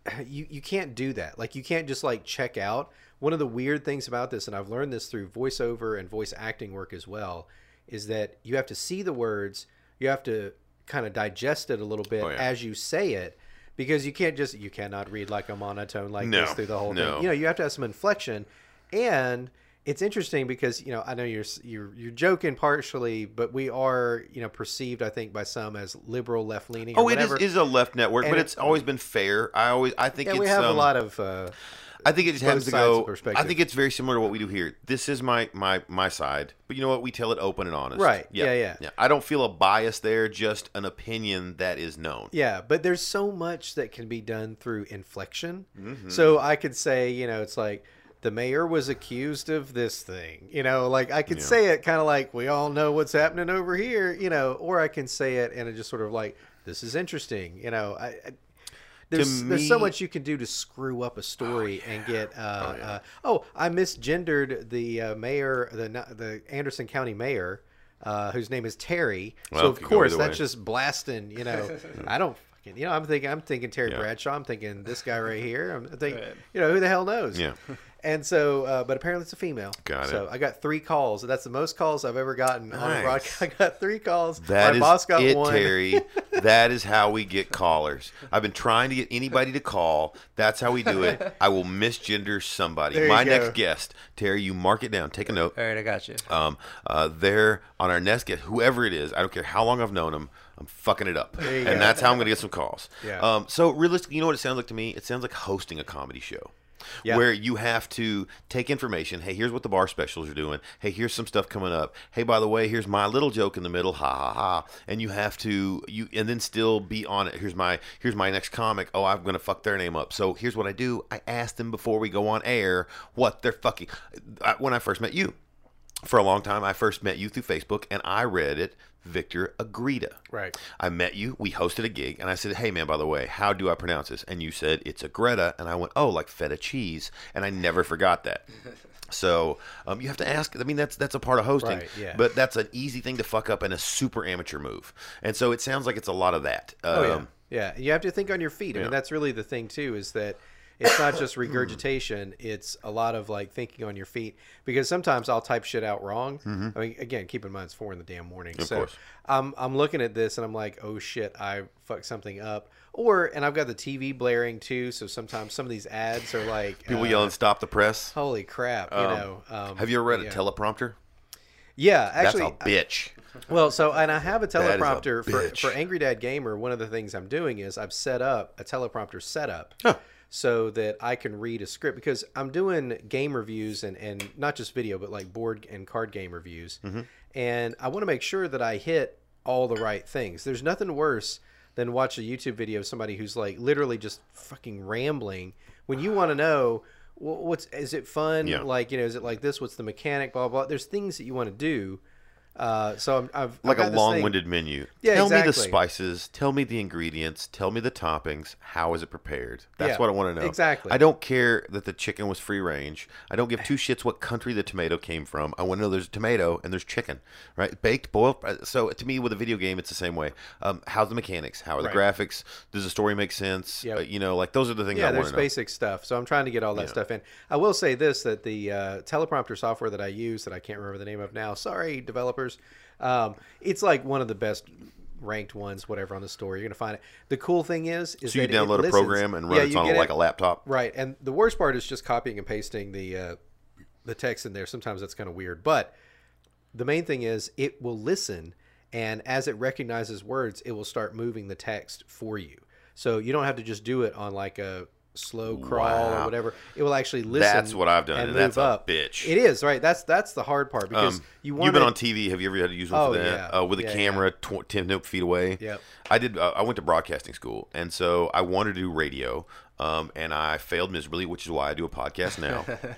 you you can't do that. Like you can't just like check out. One of the weird things about this and I've learned this through voiceover and voice acting work as well is that you have to see the words, you have to kind of digest it a little bit Oh, yeah. as you say it because you can't just you cannot read like a monotone like No, this through the whole no. thing. You know, you have to have some inflection and it's interesting because you know I know you're you're you're joking partially, but we are you know perceived I think by some as liberal, left leaning. Oh, it is, is a left network, And but it- it's always been fair. I always, I think Yeah, it's. we have a um, lot of. Uh, I think it just happens to go. I think it's very similar to what we do here. This is my my my side, but you know what? We tell it open and honest. Right. Yeah, yeah. yeah. I don't feel a bias there. Just an opinion that is known. yeah, but there's so much that can be done through inflection. Mm-hmm. So I could say, you know, it's like the mayor was accused of this thing. You know, like I could Yeah. say it kind of like we all know what's happening over here. You know, or I can say it and it just sort of like this is interesting. You know, I, I there's there's so much you can do to screw up a story and get. Uh, uh, oh, I misgendered the uh, mayor, the the Anderson County mayor, uh, whose name is Terry. Well, so of course that's way. just blasting. You know, I don't. fucking You know, I'm thinking, I'm thinking Terry Yeah. Bradshaw. I'm thinking this guy right here. I'm thinking, you know, who the hell knows? Yeah. And so, uh, but apparently it's a female. Got so it. I got three calls. That's the most calls I've ever gotten on a Nice. broadcast. I got three calls. That My is boss got it, one. Terry. that is how we get callers. I've been trying to get anybody to call. That's how we do it. I will misgender somebody. There you My go. next guest, Terry. You mark it down. Take a note. All right, I got you. Um, uh, they're on our next guest, whoever it is. I don't care how long I've known them. I'm fucking it up, you and go. that's how I'm going to get some calls. Yeah. Um, so realistically, you know what it sounds like to me? It sounds like hosting a comedy show. Yeah. Where you have to take information. Hey, here's what the bar specials are doing. Hey, here's some stuff coming up. Hey, by the way, here's my little joke in the middle. Ha ha ha. And you have to you and then still be on it. Here's my here's my next comic. Oh, I'm gonna fuck their name up. So here's what I do. I ask them before we go on air what they're fucking. When I first met you, for a long time, I first met you through Facebook, and I read it. Victor Agreda. Right. I met you. We hosted a gig, and I said, "Hey, man, by the way, how do I pronounce this?" And you said it's a Greta, and I went, "Oh, like feta cheese," and I never forgot that. So um, you have to ask. I mean, that's that's a part of hosting, Right, yeah. but that's an easy thing to fuck up and a super amateur move. And so it sounds like it's a lot of that. Oh yeah, Um, yeah. You have to think on your feet. I yeah. mean, that's really the thing too. Is that it's not just regurgitation; it's a lot of like thinking on your feet. Because sometimes I'll type shit out wrong. I mean, again, keep in mind it's four in the damn morning. Mm-hmm. Of so course. I'm I'm looking at this and I'm like, oh shit, I fucked something up. Or and I've got the TV blaring too. So sometimes some of these ads are like People uh, yelling, "Stop the press!" Holy crap! You Um, know. Um, have you ever read a teleprompter? Yeah, actually, that's a bitch. Well, so and I have a is a teleprompter for, for Angry Dad Gamer. One of the things I'm doing is I've set up a teleprompter setup Huh. So that I can read a script because I'm doing game reviews and, and not just video, but like board and card game reviews. Mm-hmm. And I want to make sure that I hit all the right things. There's nothing worse than watch a YouTube video of somebody who's like literally just fucking rambling when you want to know wh- what's is it fun Yeah. like you know is it like this what's the mechanic blah blah there's things that you want to do uh, so I'm, I've I've like a long-winded menu. Yeah, tell me the spices. Tell me the ingredients. Tell me the toppings. How is it prepared? That's Yeah, what I want to know. exactly. I don't care that the chicken was free range. I don't give two shits what country the tomato came from. I want to know there's a tomato and there's chicken, right? Baked, boiled. uh, So to me, with a video game, it's the same way. Um, how's the mechanics? How are the Right. graphics? Does the story make sense? Yep. Uh, you know, like those are the things I yeah want there's know. basic stuff so i'm trying to get all that stuff in i will say this that the uh, teleprompter software that i use that i can't remember the name of now sorry developers um, it's like one of the best ranked ones whatever on the store you're gonna find it the cool thing is is So you it download a listens- program and run Yeah, it on like a laptop. Right, and the worst part is just copying and pasting the uh, the text in there. Sometimes that's kind of weird, but the main thing is it will listen, and as it recognizes words, it will start moving the text for you. So you don't have to just do it on like a slow crawl Wow. or whatever. It will actually listen. That's what I've done, and that's move a up. bitch. It is right. That's that's the hard part because Um, you want have been on TV. Have you ever had to use one Oh, for that? yeah. Uh, with a Yeah, camera tw- 10 feet away? Yeah. I did. Uh, I went to broadcasting school, and so I wanted to do radio, um, and I failed miserably, which is why I do a podcast now.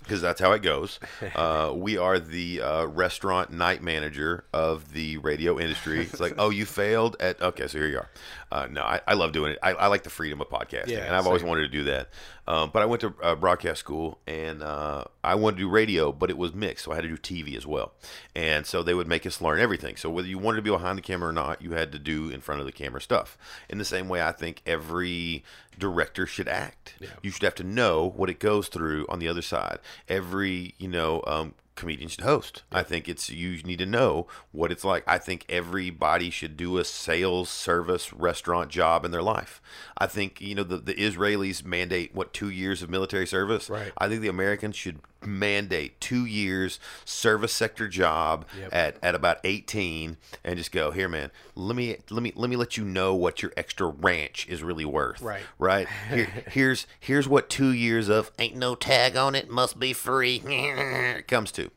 Because that's how it goes. Uh, we are the uh, restaurant night manager of the radio industry. It's like, oh, you failed at. Okay, so here you are. Uh, no, I, I love doing it. I, I like the freedom of podcasting, Yeah, and I've always wanted to do that. Um, but I went to uh, broadcast school, and uh, I wanted to do radio, but it was mixed, so I had to do TV as well. And so they would make us learn everything. So whether you wanted to be behind the camera or not, you had to do in front of the camera stuff. In the same way, I think every director should act. You should have to know what it goes through on the other side. Every you know. Um, comedian should host. I think it's you need to know what it's like. I think everybody should do a sales, service, restaurant job in their life. I think you know the, the Israelis mandate what two years of military service. Right. I think the Americans should mandate two years service sector job Yep. at, at about 18 and just go here man let me let me let me let you know what your extra ranch is really worth Right. right here, here's here's what two years of ain't no tag on it must be free comes to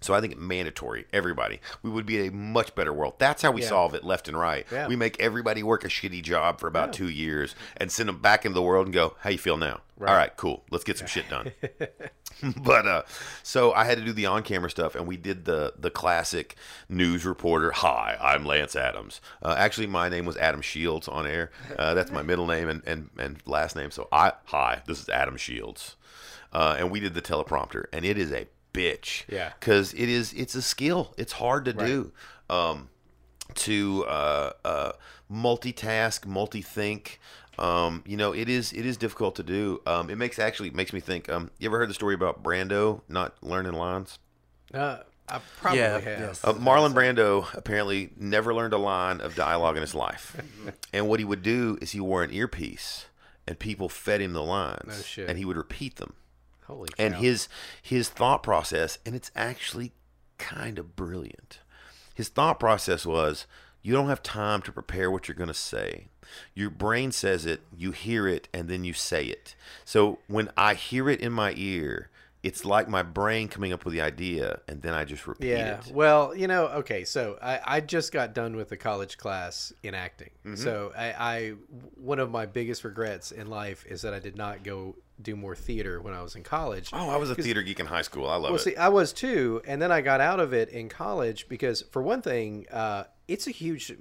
So I think it's mandatory. Everybody, we would be a much better world. That's how we Yeah. solve it left and right. Yeah. We make everybody work a shitty job for about two years and send them back into the world and go, "How you feel now? All right, cool. Let's get some shit done." but uh, so I had to do the on-camera stuff, and we did the the classic news reporter. Hi, I'm Lance Adams. Uh, actually, my name was Adam Shields on air. Uh, that's my middle name and, and and last name. So I hi, this is Adam Shields, uh, and we did the teleprompter, and it is a bitch. Yeah. because it is it's a skill. It's hard to do. Um, to uh, uh, multitask, multi-think. Um, you know, it is it is difficult to do. Um, it makes actually makes me think. Um, you ever heard the story about Brando not learning lines? Uh, I probably Yeah, have. yes. Uh, Marlon Brando apparently never learned a line of dialogue in his life, and what he would do is he wore an earpiece, and people fed him the lines, No shit. and he would repeat them. Holy And his his thought process, and it's actually kind of brilliant. His thought process was, you don't have time to prepare what you're going to say. Your brain says it, you hear it, and then you say it. So when I hear it in my ear, it's like my brain coming up with the idea, and then I just repeat it. Yeah. it. Well, you know, okay, so I, I just got done with a college class in acting. Mm-hmm. So I, I one of my biggest regrets in life is that I did not go do more theater when I was in college. Oh, I was a theater geek in high school. I love Well, it. see, I was too, and then I got out of it in college because, for one thing, uh, it's a huge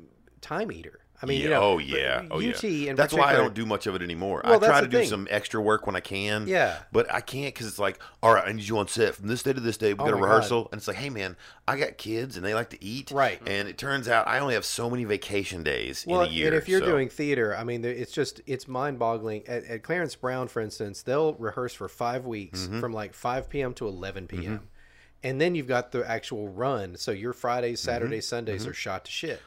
time eater. I mean, yeah. you know, oh yeah, oh UT yeah. That's why I don't do much of it anymore. Well, I try to do thing. some extra work when I can. Yeah. but I can't because it's like, all right, I need you on set from this day to this day. We Oh got a my God. rehearsal, and it's like, hey man, I got kids and they like to eat. Right. And it turns out I only have so many vacation days Well, in a year. and if you're so- doing theater, I mean, it's just it's mind-boggling. At, at Clarence Brown, for instance, they'll rehearse for five weeks Mm-hmm. from like 5 p.m. to 11 p.m. And then you've got the actual run. So your Fridays, Mm-hmm. Saturdays, Sundays are shot to shit.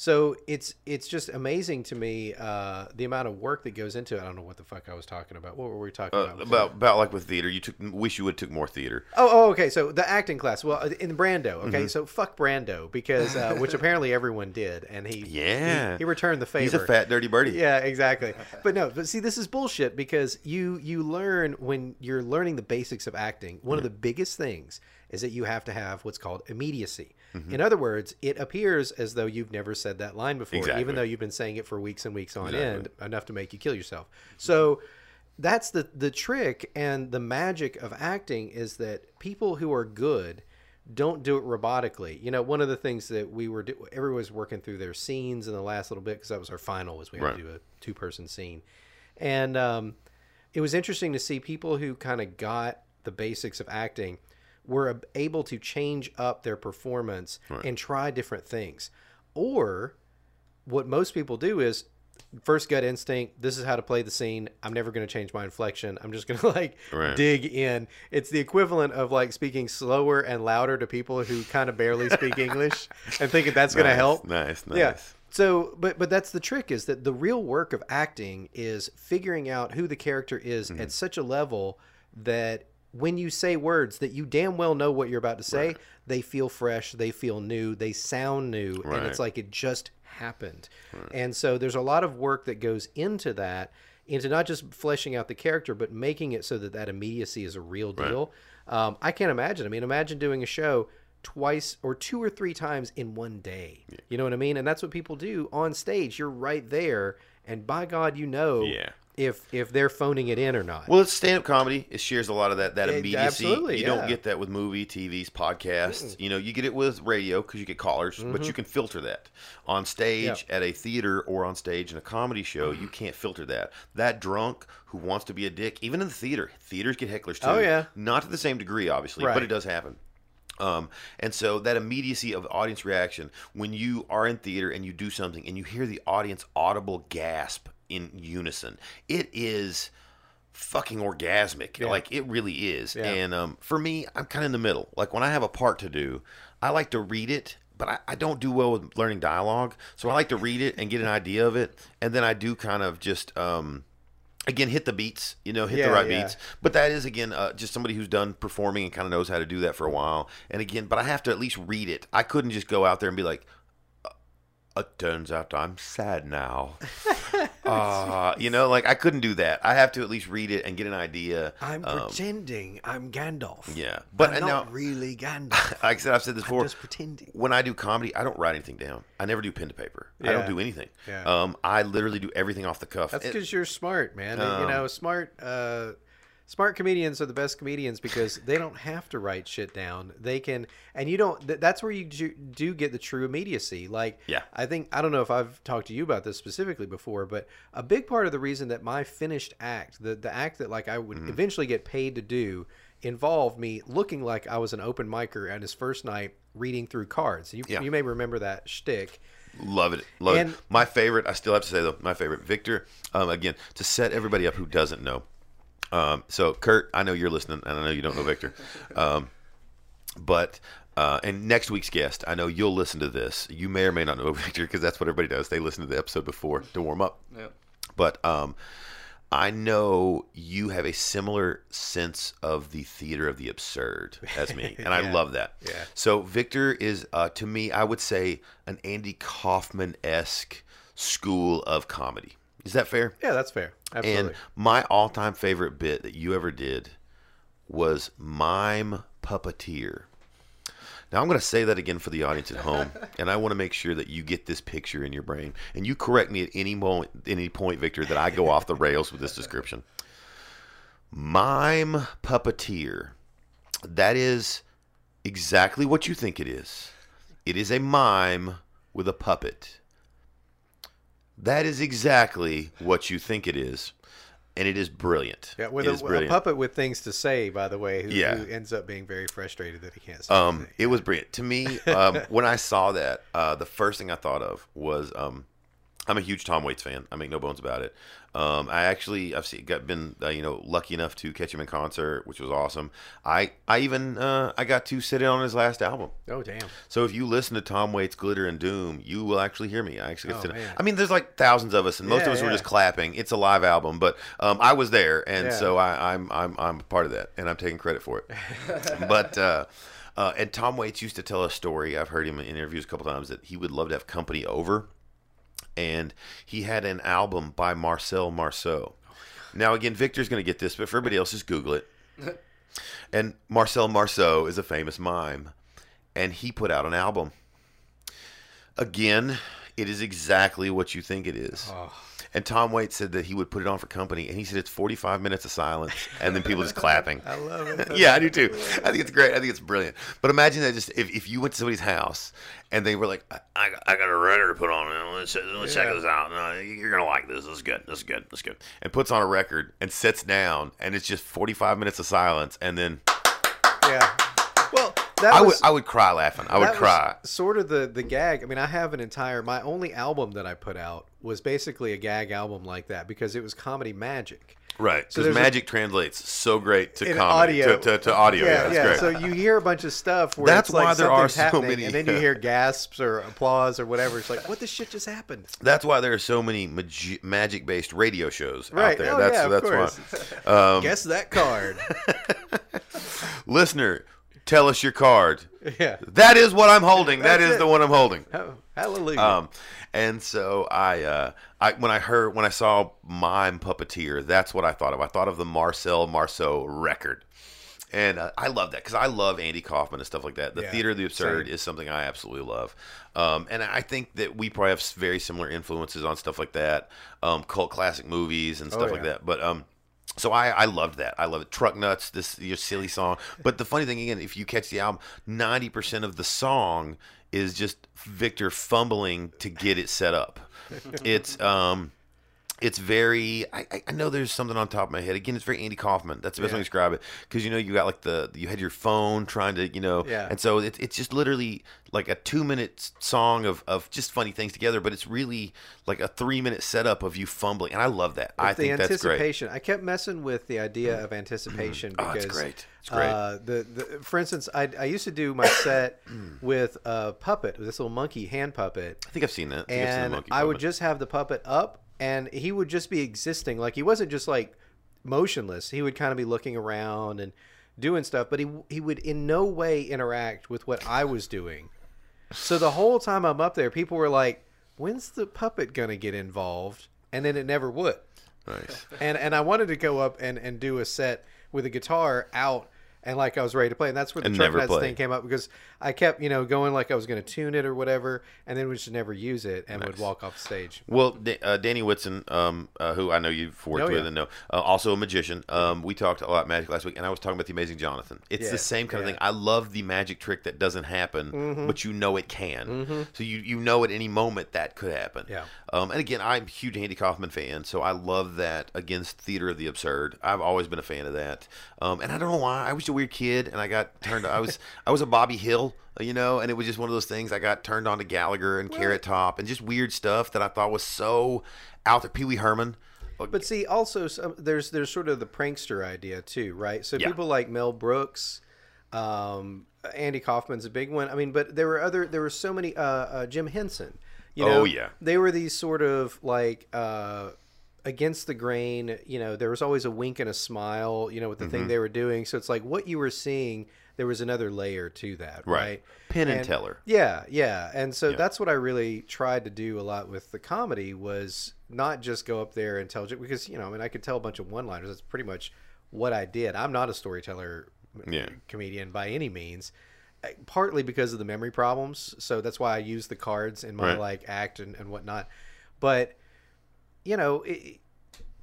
So it's it's just amazing to me uh, the amount of work that goes into it. I don't know what the fuck I was talking about. What were we talking Uh, about? about about like with theater, you took wish you would took more theater. Oh, oh, okay. So the acting class. Well, in Brando. Mm-hmm. Okay, so fuck Brando because uh, which apparently everyone did, and he Yeah. he, he returned the favor. He's a fat dirty birdie. Yeah, exactly. But no, but see, this is bullshit because you you learn when you're learning the basics of acting. One of the biggest things is that you have to have what's called immediacy. Mm-hmm. In other words, it appears as though you've never said that line before, Exactly. even though you've been saying it for weeks and weeks on Exactly. end, enough to make you kill yourself. So that's the the trick and the magic of acting is that people who are good don't do it robotically. You know, one of the things that we were do- everyone was working through their scenes in the last little bit because that was our final was we had Right. to do a two person scene, and um, it was interesting to see people who kind of got the basics of acting were ab- able to change up their performance and try different things, or what most people do is first gut instinct this is how to play the scene. I'm never going to change my inflection. I'm just going to like Right. dig in. It's the equivalent of like speaking slower and louder to people who kind of barely speak english and thinking that's going to help. Nice, nice. yeah so but but that's the trick is that the real work of acting is figuring out who the character is Mm-hmm. at such a level that when you say words that you damn well know what you're about to say they feel fresh they feel new they sound new and it's like it just happened. And so there's a lot of work that goes into that into not just fleshing out the character but making it so that that immediacy is a real deal. Um, i can't imagine. I mean imagine doing a show twice or two or three times in one day. You know what i mean? And that's what people do on stage. You're right there and by god you know Yeah. If if they're phoning it in or not Well, it's stand-up comedy. It shares a lot of that that It- immediacy. absolutely, you yeah. don't get that with movie, TVs, podcasts. You know, you get it with radio because you get callers, Mm-hmm. but you can filter that on stage at a theater or on stage in a comedy show. You can't filter that. That drunk who wants to be a dick, even in the theater, theaters get hecklers too. Oh, yeah. not to the same degree, obviously, but it does happen. Um, and so that immediacy of audience reaction when you are in theater and you do something and you hear the audience audible gasp in unison, it is fucking orgasmic. Like it really is. Yeah. And um, for me, I'm kind of in the middle. Like when I have a part to do, I like to read it. But I, I don't do well with learning dialogue, so I like to read it and get an idea of it, and then I do kind of just um, again hit the beats you know hit Yeah, the right yeah. beats but that is again uh, just somebody who's done performing and kind of knows how to do that for a while and again but i have to at least read it i couldn't just go out there and be like it turns out i'm sad now uh, you know, like I couldn't do that. I have to at least read it and get an idea. I'm Um, pretending I'm Gandalf. yeah, but I'm not now, really Gandalf. like I said, I've said this I'm before. just pretending. When I do comedy, I don't write anything down. I never do pen to paper. I don't do anything. Yeah. Um, I literally do everything off the cuff. That's because you're smart, man. you Um, know, smart. Uh, smart comedians are the best comedians because they don't have to write shit down. They can, and you don't. Th- that's where you do, do get the true immediacy. Like, Yeah. I think I don't know if I've talked to you about this specifically before, but a big part of the reason that my finished act, the the act that like I would Mm-hmm. eventually get paid to do, involved me looking like I was an open micer at his first night reading through cards. You, Yeah. you may remember that shtick. Love it. Love And- it. My favorite, I still have to say though, my favorite, Victor, um, again, to set everybody up who doesn't know. Um, so, Kurt, I know you're listening, and I know you don't know Victor. Um, but, uh, and next week's guest, I know you'll listen to this. You may or may not know Victor because that's what everybody does. They listen to the episode before to warm up. Yep. But um, I know you have a similar sense of the theater of the absurd as me, and I Yeah. love that. Yeah. So Victor is, uh, to me, I would say an Andy Kaufman esque school of comedy. Is that fair? Yeah, that's fair. Absolutely. And my all-time favorite bit that you ever did was mime puppeteer. Now I'm going to say that again for the audience at home, and I want to make sure that you get this picture in your brain. And you correct me at any moment, any point, Victor, that I go off the rails with this description. Mime puppeteer. That is exactly what you think it is. It is a mime with a puppet. That is exactly what you think it is, and it is brilliant. Yeah, with a, a puppet with things to say, by the way, who, Yeah. who ends up being very frustrated that he can't say Um, anything. it was brilliant to me. Um, when I saw that, uh, the first thing I thought of was um, I'm a huge Tom Waits fan. I make no bones about it. Um, I actually I've seen, got been uh, you know lucky enough to catch him in concert, which was awesome. I I even uh, I got to sit in on his last album. Oh, damn. So if you listen to Tom Waits' Glitter and Doom, you will actually hear me. I actually get Oh, to man. I mean, there's like thousands of us, and most Yeah, of us were just clapping. It's a live album, but um, I was there, and Yeah. so I, I'm I'm I'm a part of that, and I'm taking credit for it. but uh, uh, and Tom Waits used to tell a story. I've heard him in interviews a couple times that he would love to have company over, and he had an album by Marcel Marceau. Now again, Victor's going to get this, but for everybody else, just Google it. And Marcel Marceau is a famous mime, and he put out an album. Again, it is exactly what you think it is. And Tom Waits said that he would put it on for company, and he said it's 45 minutes of silence, and then people just clapping. I love it. yeah, I do too. I think it's great. I think it's brilliant. But imagine that just if, if you went to somebody's house and they were like, I, I, got- I got a record to put on. Let's, let's check this out. No, uh, you're going to like this. This is good. This is good. This is good. And puts on a record and sits down, and it's just 45 minutes of silence, and then Yeah. That I would was, I would cry laughing. I would cry. sort of the the gag. I mean, I have an entire my only album that I put out was basically a gag album like that because it was comedy magic. Right. So Because a- magic translates so great to comedy. audio. To, to, to audio. Yeah, yeah, that's great. So you hear a bunch of stuff where That's it's like why there are so many- and then you hear gasps or applause or whatever. It's like, what the shit just happened? That's why there are so many magi- magic-based radio shows Right. out there. Oh, that's yeah, that's course. why. Um, Guess that card. listener, tell us your card. yeah. That is what I'm holding. That That's it. the one I'm holding. Oh, hallelujah. Um, and so I, uh, I when I heard when I saw mime puppeteer, that's what I thought of. I thought of the Marcel Marceau record, and uh, I love that because I love Andy Kaufman and stuff like that. The Yeah, theater of the absurd same. is something I absolutely love, um, and I think that we probably have very similar influences on stuff like that, um, cult classic movies and stuff like Oh, yeah. that. But um, so I, I loved that. I love it. Truck Nuts, this your silly song. But the funny thing again, if you catch the album, ninety percent of the song is just Victor fumbling to get it set up. It's um it's very I, I- know there's something on top of my head. Again, it's very Andy Kaufman. That's the best way to describe it. Because you know you got like the you had your phone trying to, you know Yeah. and so it's it's just literally like a two minute song of, of just funny things together, but it's really like a three minute setup of you fumbling. And I love that. I With the think that's great. anticipation. I kept messing with the idea of anticipation Oh, because it's great. It's great. Uh, the, the for instance, I, I used to do my set Mm. with a puppet, this little monkey hand puppet, I think I've seen that. I think I've seen the and I would just have the puppet up, and he would just be existing. Like he wasn't just like motionless. He would kind of be looking around and doing stuff, but he he would in no way interact with what I was doing. So the whole time I'm up there, people were like, "When's the puppet gonna get involved?" and then it never would. Nice. And and I wanted to go up and and do a set with a guitar out. And like I was ready to play, and that's where the And never thing came up because I kept, you know, going like I was going to tune it or whatever, and then would just never use it and would walk off stage. Well, uh, Danny Whitson, um, uh, who I know you've worked Oh, with yeah. and know, uh, also a magician. Um, we talked a lot magic last week, and I was talking about the Amazing Jonathan. It's Yeah, the same kind of thing. I love the magic trick that doesn't happen, Mm-hmm. but you know it can. So you you know at any moment that could happen. Yeah. Um, and again, I'm a huge Andy Kaufman fan, so I love that against Theater of the Absurd. I've always been a fan of that. Um, and I don't know why. I was a weird kid, and I got turned. I was I was a Bobby Hill, you know, and it was just one of those things. I got turned on to Gallagher and Carrot Top and just weird stuff that I thought was so out there. Pee Wee Herman. But see, also some, there's there's sort of the prankster idea too, right? So Yeah. people like Mel Brooks, um, Andy Kaufman's a big one. I mean, but there were other there were so many. Uh, uh, Jim Henson, you know, Oh, yeah. they were these sort of like uh, against the grain. You know, there was always a wink and a smile. You know, with the Mm-hmm. thing they were doing. So it's like what you were seeing. There was another layer to that, right? Right. Penn and Teller. Yeah, yeah. And so Yeah. that's what I really tried to do a lot with the comedy was not just go up there and tell jokes because you know, I mean, I could tell a bunch of one-liners. That's pretty much what I did. I'm not a storyteller Yeah. comedian by any means. uh, Partly because of the memory problems, so that's why I use the cards in my Right. like act and, and whatnot. But you know, it,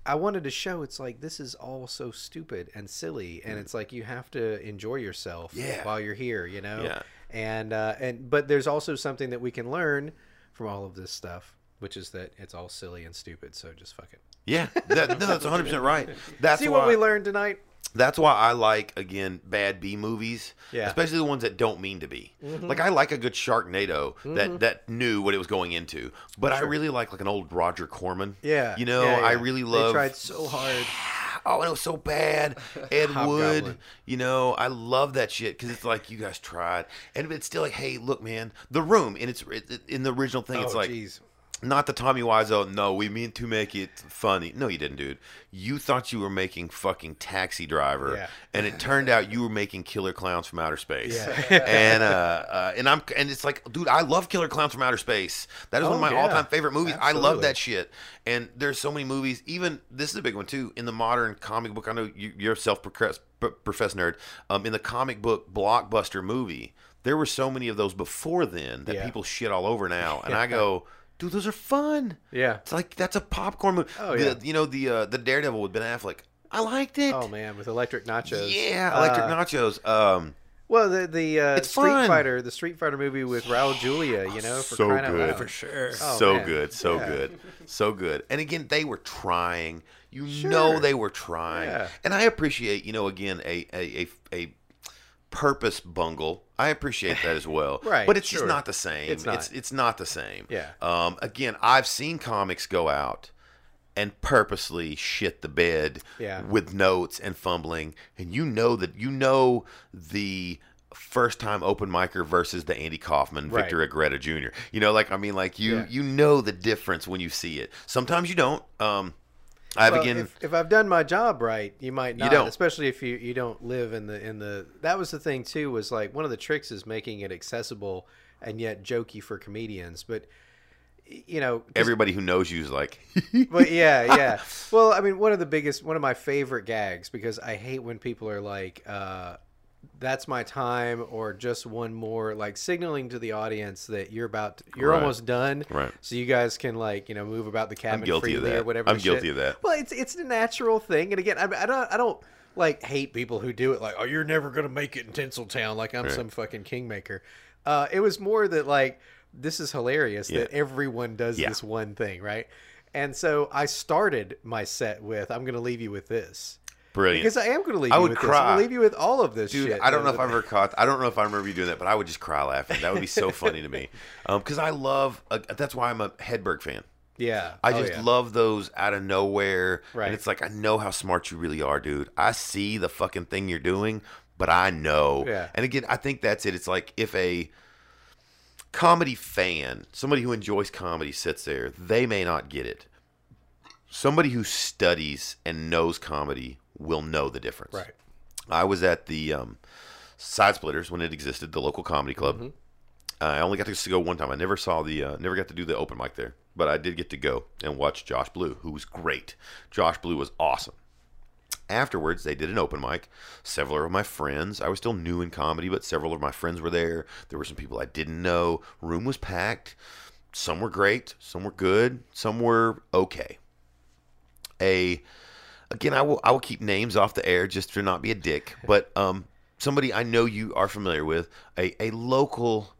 I wanted to show it's like this is all so stupid and silly, and it's like you have to enjoy yourself Mm. Yeah. while you're here, you know. Yeah. And uh, and but there's also something that we can learn from all of this stuff, which is that it's all silly and stupid. So just fuck it. Yeah, that, no, that's 100 percent right. That's See why, what we learned tonight. That's why I like again bad B movies, Yeah. Mm-hmm. especially the ones that don't mean to be. Like I like a good Sharknado that that knew what it was going into, but I really like like an old Roger Corman. Yeah, you know, yeah, I yeah. really They love. tried so hard. Oh, it was so bad. Ed Wood, you know, I love that shit because it's like you guys tried, and it's still like, hey, look, man, The Room, and it's it, in the original thing. it's oh, like jeez. Not the Tommy Wiseau. No, we mean to make it funny. No, you didn't, dude. You thought you were making fucking Taxi Driver, Yeah. and it turned out you were making Killer Clowns from Outer Space. Yeah. and uh, uh, and I'm and it's like, dude, I love Killer Clowns from Outer Space. That is one Oh, of my yeah. all-time favorite movies. I love that shit. And there's so many movies. Even this is a big one too. In the modern comic book, I know you, you're a self-professed nerd. Um, in the comic book blockbuster movie, there were so many of those before then that Yeah. people shit all over now. And I go, dude, those are fun. Yeah. It's like that's a popcorn movie. Oh, The- yeah. you know the uh, the Daredevil with Ben Affleck. I liked it. Oh man, with electric nachos. Yeah, electric Uh, nachos. Um, Well, the the uh, Street fun. Fighter, the Street Fighter movie with Raul Julia, you know, for So good. For sure. Oh, so man. good, so Yeah. good, so good. And again, they were trying. You Sure. know they were trying. Yeah. And I appreciate, you know, again, a a, a, a purpose bungle. I appreciate that as well. Right, But it's just not the same. It's not. It's, it's not the same. Yeah. Um. Again, I've seen comics go out and purposely shit the bed Yeah. with notes and fumbling, and you know that you know the first time open micer versus the Andy Kaufman, Right. Victor Agreda Jr. You know, like I mean, like you Yeah. you know the difference when you see it. Sometimes you don't. Um, I've Well, again. if, if I've done my job right, you might not. You don't. Especially if you, you don't live in the in the. That was the thing too. Was like one of the tricks is making it accessible and yet jokey for comedians. But you know Everybody who knows you is like, but yeah, yeah. Well, I mean, one of the biggest, one of my favorite gags because I hate when people are like, uh, "That's my time," or just one more, like signaling to the audience that you're about, to, you're Right. almost done, Right. So you guys can like, you know, move about the cabin guilty of that. or whatever. I'm guilty shit. of that. Well, it's it's a natural thing, and again, I, I don't, I don't like hate people who do it. Like, oh, you're never gonna make it in Tinseltown. Like I'm Right. some fucking kingmaker. Uh, it was more that like this is hilarious that everyone does Yeah. this one thing, right? And so I started my set with I'm going to leave you with this. Brilliant. Because I am going to leave I you would with this. I'm to leave you with all of this Dude, shit. I don't know if I've ever caught. I don't know if I remember you doing that, but I would just cry laughing. That would be so funny to me, because I love. Uh, that's why I'm a Hedberg fan. Yeah. I Oh, just yeah. love those out of nowhere. Right. And it's like I know how smart you really are, dude. I see the fucking thing you're doing, but I know. Yeah. And again, I think that's it. It's like if a comedy fan, somebody who enjoys comedy sits there, they may not get it. Somebody who studies and knows comedy will know the difference. Right. I was at the um, Side Splitters when it existed, the local comedy club. Mm-hmm. I only got to go one time. I never saw the, uh, never got to do the open mic there. but I did get to go and watch Josh Blue, who was great. Josh Blue was awesome. Afterwards, they did an open mic. Several of my friends, I was still new in comedy, but several of my friends were there. There were some people I didn't know. Room was packed. Some were great, some were good, some were okay. A again, I will I will keep names off the air just to not be a dick, but um, somebody I know you are familiar with, a, a local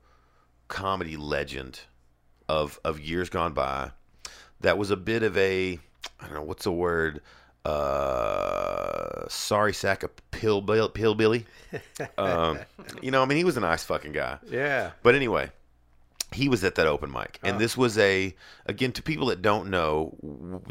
comedy legend of of years gone by, that was a bit of a I don't know what's the word, uh, sorry sack of pill pillbilly. Um, you know, I mean, he was a nice fucking guy. Yeah. But anyway, he was at that open mic, and this was a again to people that don't know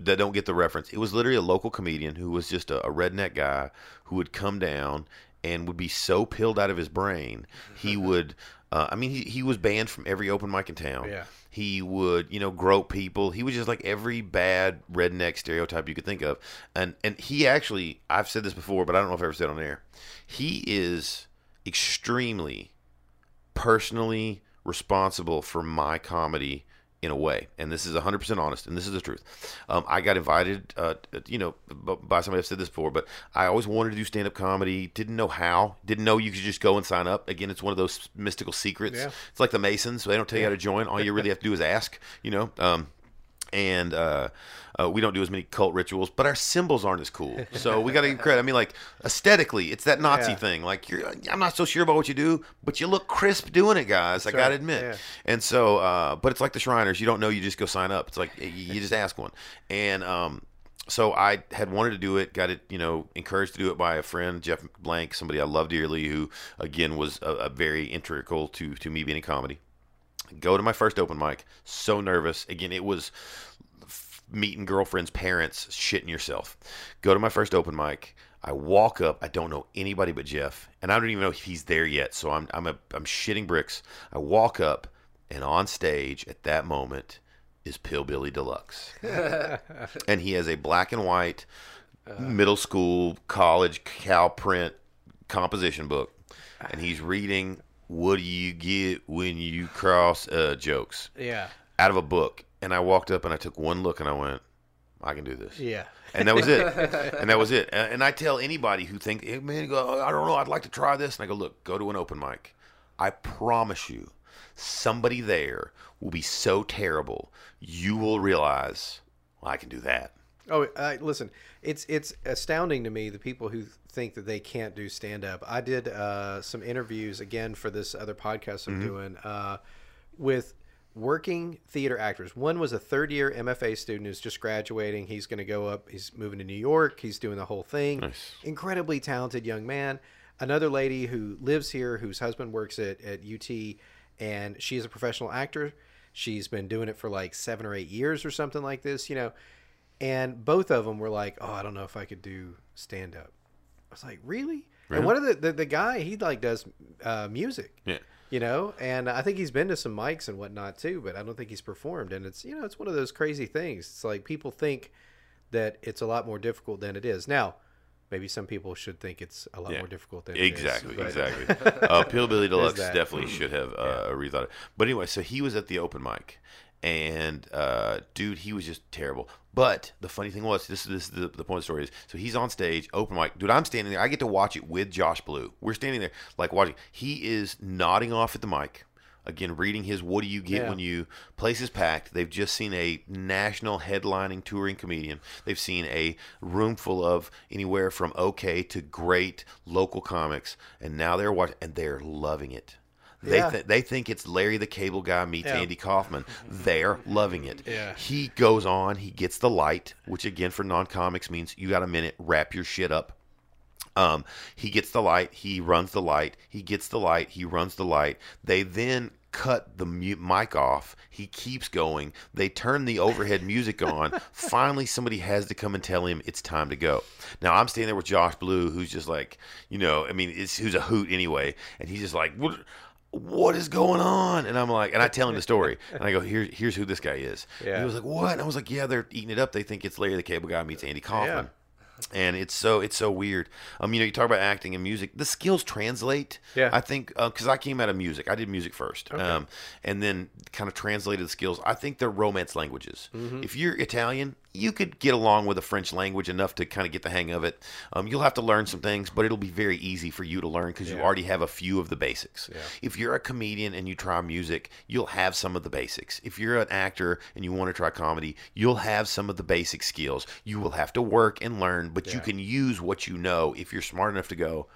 that don't get the reference. It was literally a local comedian who was just a, a redneck guy who would come down and would be so pilled out of his brain he would. Uh, I mean, he, he was banned from every open mic in town. Yeah. He would, you know, grope people. He was just like every bad redneck stereotype you could think of. And and he actually, I've said this before, but I don't know if I ever said it on air. He is extremely personally responsible for my comedy in a way. And this is 100% honest and this is the truth. Um, i got invited uh, you know by somebody i've said this before but i always wanted to do stand-up comedy. Didn't know how. Didn't know you could just go and sign up. Again it's one of those mystical secrets. Yeah. it's like the masons. They don't tell you how to join. All you really have to do is ask you know um, and uh, uh, we don't do as many cult rituals, but our symbols aren't as cool. So we got to give credit. I mean, like aesthetically, it's that Nazi Yeah. thing. Like you're, I'm not so sure about what you do, but you look crisp doing it, guys. I got to right. admit. Yeah. And so, uh, but it's like the Shriners. You don't know, you just go sign up. It's like you you just ask one. And um, so I had wanted to do it, got it, you know, encouraged to do it by a friend, Jeff Blank, somebody I love dearly, who again was a, a very integral to to me being in comedy go to my first open mic so nervous. Again it was meeting girlfriend's parents shitting yourself. Go to my first open mic. I walk up. I don't know anybody but jeff and i don't even know if he's there yet so i'm i'm, a, I'm shitting bricks. I walk up and on stage at that moment is pillbilly deluxe. And he has a black and white middle school college cow print composition book and he's reading what do you get when you cross uh, jokes? Yeah. out of a book. And i walked up and i took one look and i went i can do this. Yeah. and that was it. And that was it. And and i tell anybody who think hey, man go, i don't know i'd like to try this. And i go look go to an open mic. I promise you somebody there will be so terrible you will realize well, i can do that Oh, uh, listen, it's it's astounding to me the people who think that they can't do stand up. I did uh, some interviews again for this other podcast I'm doing uh, with working theater actors. One was a third year MFA student who's just graduating. He's going to go up. He's moving to New York. He's doing the whole thing. Nice. Incredibly talented young man. Another lady who lives here, whose husband works at, at UT, and she's a professional actor. She's been doing it for like seven or eight years or something like this, you know. And both of them were like, "Oh, I don't know if I could do stand up." I was like, "Really?" And one of the, the the guy he like does uh, music, yeah you know, and I think he's been to some mics and whatnot too, but I don't think he's performed. And it's you know, it's one of those crazy things. It's like people think that it's a lot more difficult than it is. Now, maybe some people should think it's a lot Yeah. more difficult than it is, Exactly, exactly. uh, Pillbilly Deluxe definitely should have uh, rethought it. But anyway, so he was at the open mic, and uh, dude, he was just terrible. But the funny thing was, this, this is the, the point of the story is, so he's on stage, open mic. Dude, I'm standing there. I get to watch it with Josh Blue. We're standing there, like watching. He is nodding off at the mic. Again, reading his "What do you get Yeah. when you?" Place is packed. They've just seen a national headlining touring comedian. They've seen a room full of anywhere from okay to great local comics, and now they're watching, and they're loving it. They Yeah. th- they think it's Larry the Cable Guy meets Yeah. Andy Kaufman. They're loving it. Yeah. He goes on. He gets the light, which again for non comics means you got a minute. Wrap your shit up. Um, he gets the light. He runs the light. He gets the light. He runs the light. They then cut the mu- mic off. He keeps going. They turn the overhead music on. Finally, somebody has to come and tell him it's time to go. Now I'm standing there with Josh Blue, who's just like, you know, I mean, it's, who's a hoot anyway, and he's just like, what? Is going on? And I'm like, and I tell him the story, and I go, "Here's here's who this guy is." And he was like, "What?" And I was like, "Yeah, they're eating it up. They think it's Larry the Cable Guy meets Andy Kaufman." and it's so it's so weird. Um, you know, you talk about acting and music. The skills translate. Yeah. I think because I came out of music, I did music first, Okay. um, and then kind of translated the skills. I think they're romance languages. Mm-hmm. If you're Italian, you could get along with the French language enough to kind of get the hang of it. Um, you'll have to learn some things, but it'll be very easy for you to learn because you already have a few of the basics. Yeah. If you're a comedian and you try music, you'll have some of the basics. If you're an actor and you want to try comedy, you'll have some of the basic skills. You will have to work and learn, but you can use what you know if you're smart enough to go,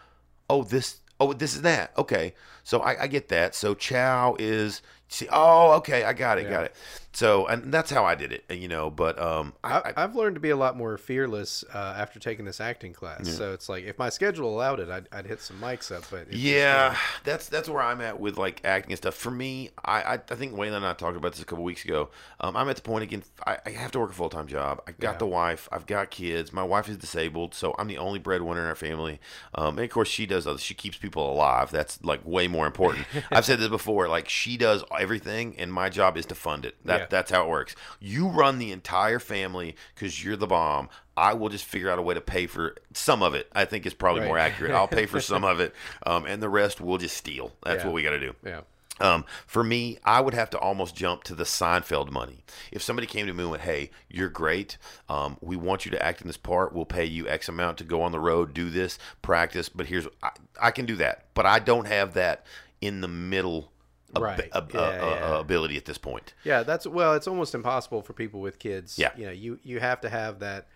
oh, this, oh, this is that. Okay. So I, I get that. So chow is, see, oh, okay, I got it, Yeah. got it. So, and that's how I did it, you know, but um, I, I've learned to be a lot more fearless uh, after taking this acting class. So it's like if my schedule allowed it, I'd, I'd hit some mics up. But Yeah, that's that's where I'm at with like acting and stuff. For me, I I, I think Waylon and I talked about this a couple weeks ago. Um, I'm at the point again. I, I have to work a full time job. I got Yeah. the wife. I've got kids. My wife is disabled, so I'm the only breadwinner in our family. Um, and of course, she does. Other, she keeps people alive. That's like way more important. I've said this before. Like she does everything, and my job is to fund it. That Yeah. that's how it works. You run the entire family because you're the bomb. I will just figure out a way to pay for some of it. I think is probably Right. more accurate. I'll pay for some of it, um, and the rest we'll just steal. That's Yeah. what we got to do. yeah. Um, for me, I would have to almost jump to the Seinfeld money. If somebody came to me and went, "Hey, you're great. Um, we want you to act in this part. We'll pay you X amount to go on the road, do this, practice." But here's, I, I can do that, but I don't have that in the middle. Right. ab- Yeah, uh, uh, yeah. ability at this point. Yeah, that's well, it's almost impossible for people with kids. Yeah. you know, you you have to have that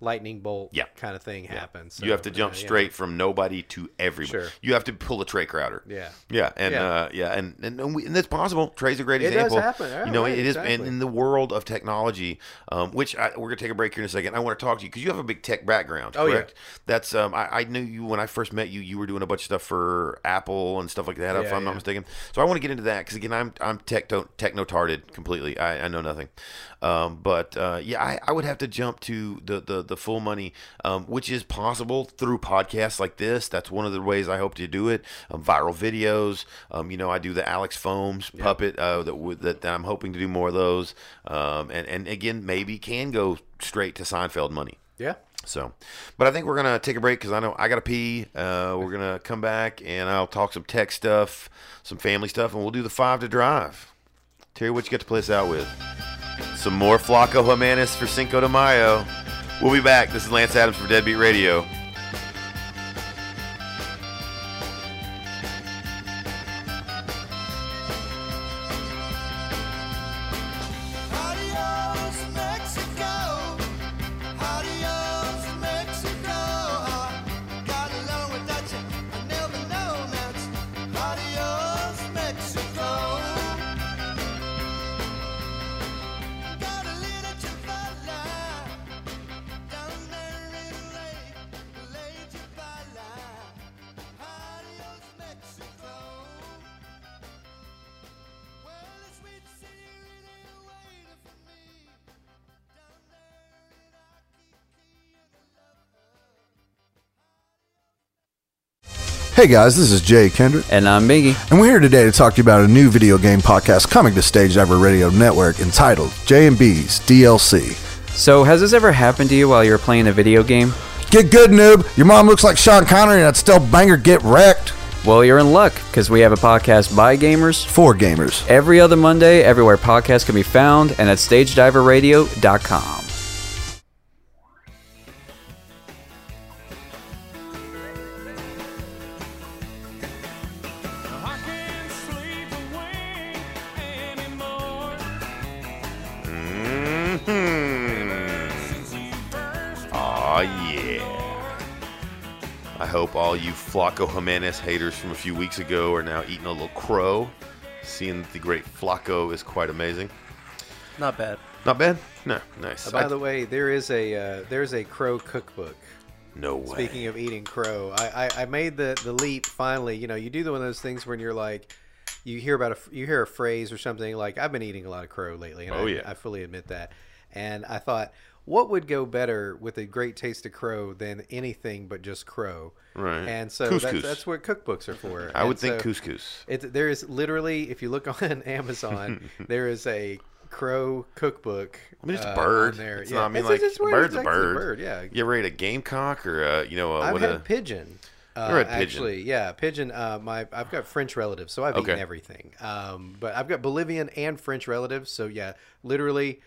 lightning bolt Yeah. kind of thing happens. So, you have to jump uh, straight from nobody to everybody. Sure. You have to pull a Trey Crowder. Yeah. Yeah, and Yeah. Uh, yeah, and and, and, we, and that's possible. Trey's a great It does example. happen. Yeah, you know, right, it is, and in the world of technology, um, which I, we're gonna take a break here in a second. I want to talk to you because you have a big tech background. Oh, yeah. correct? That's um, I, I knew you when I first met you. You were doing a bunch of stuff for Apple and stuff like that. if I'm not mistaken. So I want to get into that because again, I'm I'm techno tarded completely. I, I know nothing. Um, but uh, yeah, I, I would have to jump to the the, the full money, um, which is possible through podcasts like this. That's one of the ways I hope to do it. Um, viral videos. Um, you know, I do the Alex Foams puppet uh, that, that that I'm hoping to do more of those. Um, and and again, maybe can go straight to Seinfeld money. Yeah. So, but I think we're gonna take a break because I know I gotta pee. Uh, we're gonna come back and I'll talk some tech stuff, some family stuff, and we'll do the five to drive. Terry, what you got to play us out with? Some more Flaco Jimenez for Cinco de Mayo. We'll be back. This is Lance Adams for Deadbeat Radio. Hey guys, this is Jay Kendrick, And I'm Biggie. and we're here today to talk to you about a new video game podcast coming to Stage Diver Radio Network entitled J&B's DLC. So, has this ever happened to you while you were playing a video game? Get good, noob! Your mom looks like Sean Connery and that still banger Get Wrecked! Well, you're in luck because we have a podcast by gamers For gamers. every other Monday, everywhere podcasts can be found, and at stagediverradio.com. Flaco Jimenez haters from a few weeks ago are now eating a little crow, seeing that the great Flaco is quite amazing. Not bad. Not bad? No, nice. Uh, by I- the way, there is a uh, there's a crow cookbook. no way. Speaking of eating crow, I, I, I made the, the leap finally. You know, you do the one of those things when you're like, you hear about a you hear a phrase or something like I've been eating a lot of crow lately. And Oh, I, yeah. I fully admit that. And I thought, what would go better with a great taste of crow than anything but just crow? Right. And so that's, that's what cookbooks are for. I would And think so couscous. It, there is literally, if you look on Amazon, there is a crow cookbook. I mean, it's uh, a bird. on there. It's yeah. not, I mean, It's- like, it's bird's a bird. bird. Yeah. You ever ate a gamecock or a, you know, a, I've what had a, pigeon. Uh, Never had pigeon. Actually, yeah, pigeon. Uh, my I've got French relatives, so I've Okay. eaten everything. Um, but I've got Bolivian and French relatives, so yeah, literally,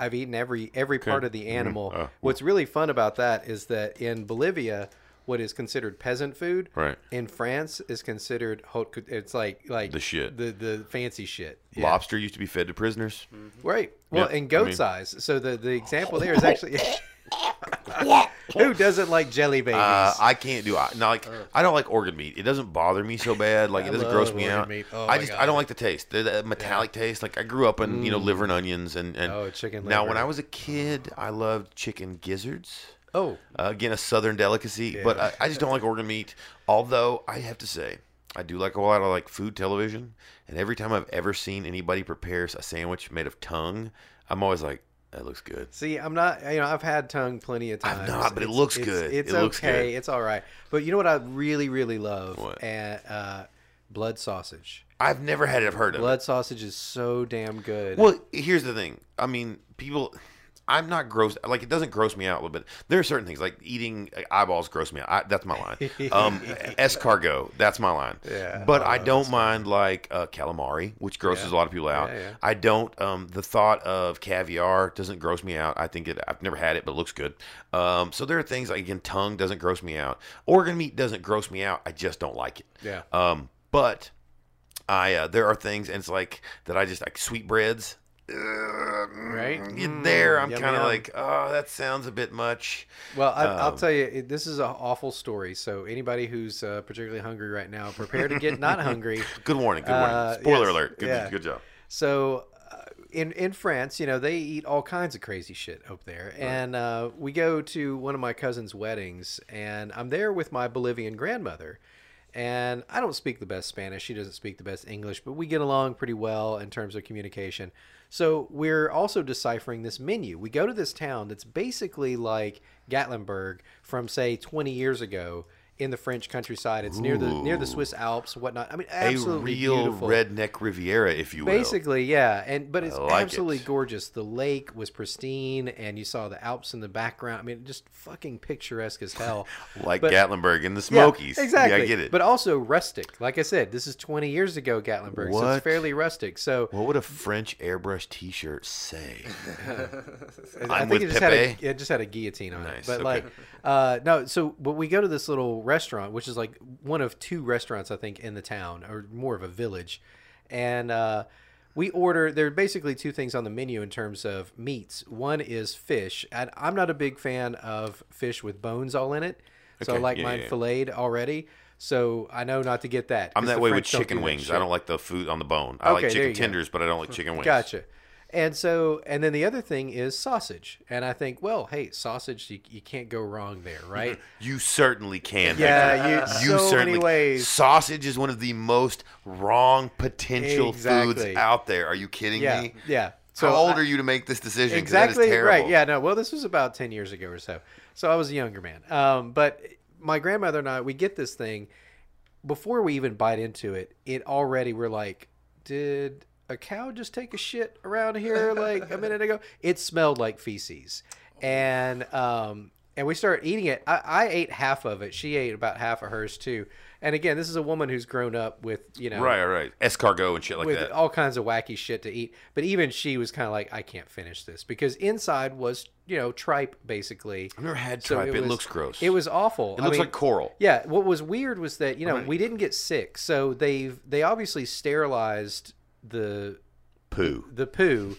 I've eaten every every part of the animal. Uh, What's really fun about that is that in Bolivia, what is considered peasant food, Right. in France is considered haute. It's like like The shit. the the fancy shit. Yeah. lobster used to be fed to prisoners? Mm-hmm. Right. Well, Yeah, and goat I mean- size. So the the example there is actually. Who doesn't like jelly uh, babies? Uh, I can't do. I, no, like uh. I don't like organ meat. It doesn't bother me so bad. Like it doesn't gross me out. Oh I just I don't like the taste. The, the metallic taste. Like I grew up in you know mm. liver and onions and and Oh, chicken Now when. I was a kid, I loved chicken gizzards. Oh, Uh, again, a southern delicacy, but I, I just don't like organ meat. Although I have to say, I do like a lot of like food television, and every time I've ever seen anybody prepares a sandwich made of tongue, I'm always like, that looks good. See, I'm not. You know, I've had tongue plenty of times. I've not, but it looks it's- good. It's It okay. looks good. It's all right. But you know what I really, really love? What? And, uh, blood sausage. I've never had it I've heard of. it. Blood sausage is so damn good. Well, here's the thing. I mean, people. I'm not gross. Like it doesn't gross me out a little bit. There are certain things like eating eyeballs gross me out. I, that's my line. Um, escargot. That's my line. Yeah. But Oh, I don't mind like uh, calamari, which grosses Yeah. a lot of people out. Yeah. I don't. Um, the thought of caviar doesn't gross me out. I think it. I've never had it, but it looks good. Um, so there are things like again, tongue doesn't gross me out. Organ meat doesn't gross me out. I just don't like it. Yeah. Um, but I uh, there are things, and it's like that. I just like sweetbreads. Right? Get there, I'm Mm, yum, kind of yum. like, oh, that sounds a bit much. Well, I, I'll Um, tell you, it, this is an awful story. So anybody who's uh, particularly hungry right now, prepare to get not hungry. Good warning. Good warning. Uh, Spoiler yes, alert. Good, yeah. good job. So, uh, in in France, you know, they eat all kinds of crazy shit up there, and uh, we go to one of my cousin's weddings, and I'm there with my Bolivian grandmother, and I don't speak the best Spanish. She doesn't speak the best English, but we get along pretty well in terms of communication. So we're also deciphering this menu. We go to this town that's basically like Gatlinburg from say 20 years ago in the French countryside. It's near the near the Swiss Alps, whatnot. I mean, absolutely a real beautiful. redneck Riviera, if you will. Basically, yeah, and but it's like absolutely it. gorgeous. The lake was pristine, and you saw the Alps in the background. I mean, just fucking picturesque as hell. like but- Gatlinburg and the Yeah, Smokies. exactly. Yeah, I get it. But also rustic. Like I said, this is 20 years ago, Gatlinburg, so it's fairly rustic. So what would a French airbrush T-shirt say? I I'm think with it just had a it just had a guillotine on it. But okay. like uh no, so but we go to this little restaurant, which is like one of two restaurants I think in the town or more of a village. And uh we order there are basically two things on the menu in terms of meats. One is fish. And I'm not a big fan of fish with bones all in it. So I like yeah, mine yeah. filleted already. So I know not to get that. I'm that way with French don't chicken wings. I don't like the food on the bone. I Okay, like chicken tenders, but I don't like chicken wings. Gotcha. And so, and then the other thing is sausage. And I think, well, hey, sausage, you, you can't go wrong there, right? You certainly can. Yeah, Victor. you- so many ways. Sausage is one of the most wrong potential foods out there. Are you kidding yeah, me? yeah. How old I- are you to make this decision? Exactly right. Yeah, no. Well, this was about ten years ago or so. So I was a younger man. Um, but my grandmother and I, we get this thing before we even bite into it. It already we're like, did a cow just take a shit around here like a minute ago? It smelled like feces, and um, and we started eating it. I, I ate half of it. She ate about half of hers too. And again, this is a woman who's grown up with you know Right, right. Escargot and shit like with that. all kinds of wacky shit to eat. But even she was kind of like, I can't finish this because inside was you know tripe basically. I've never had So tripe. It, was- looks gross. It was awful. It I looks mean, like coral. Yeah. What was weird was that you know Right. we didn't get sick, so they've they obviously sterilized the Poo. the poo,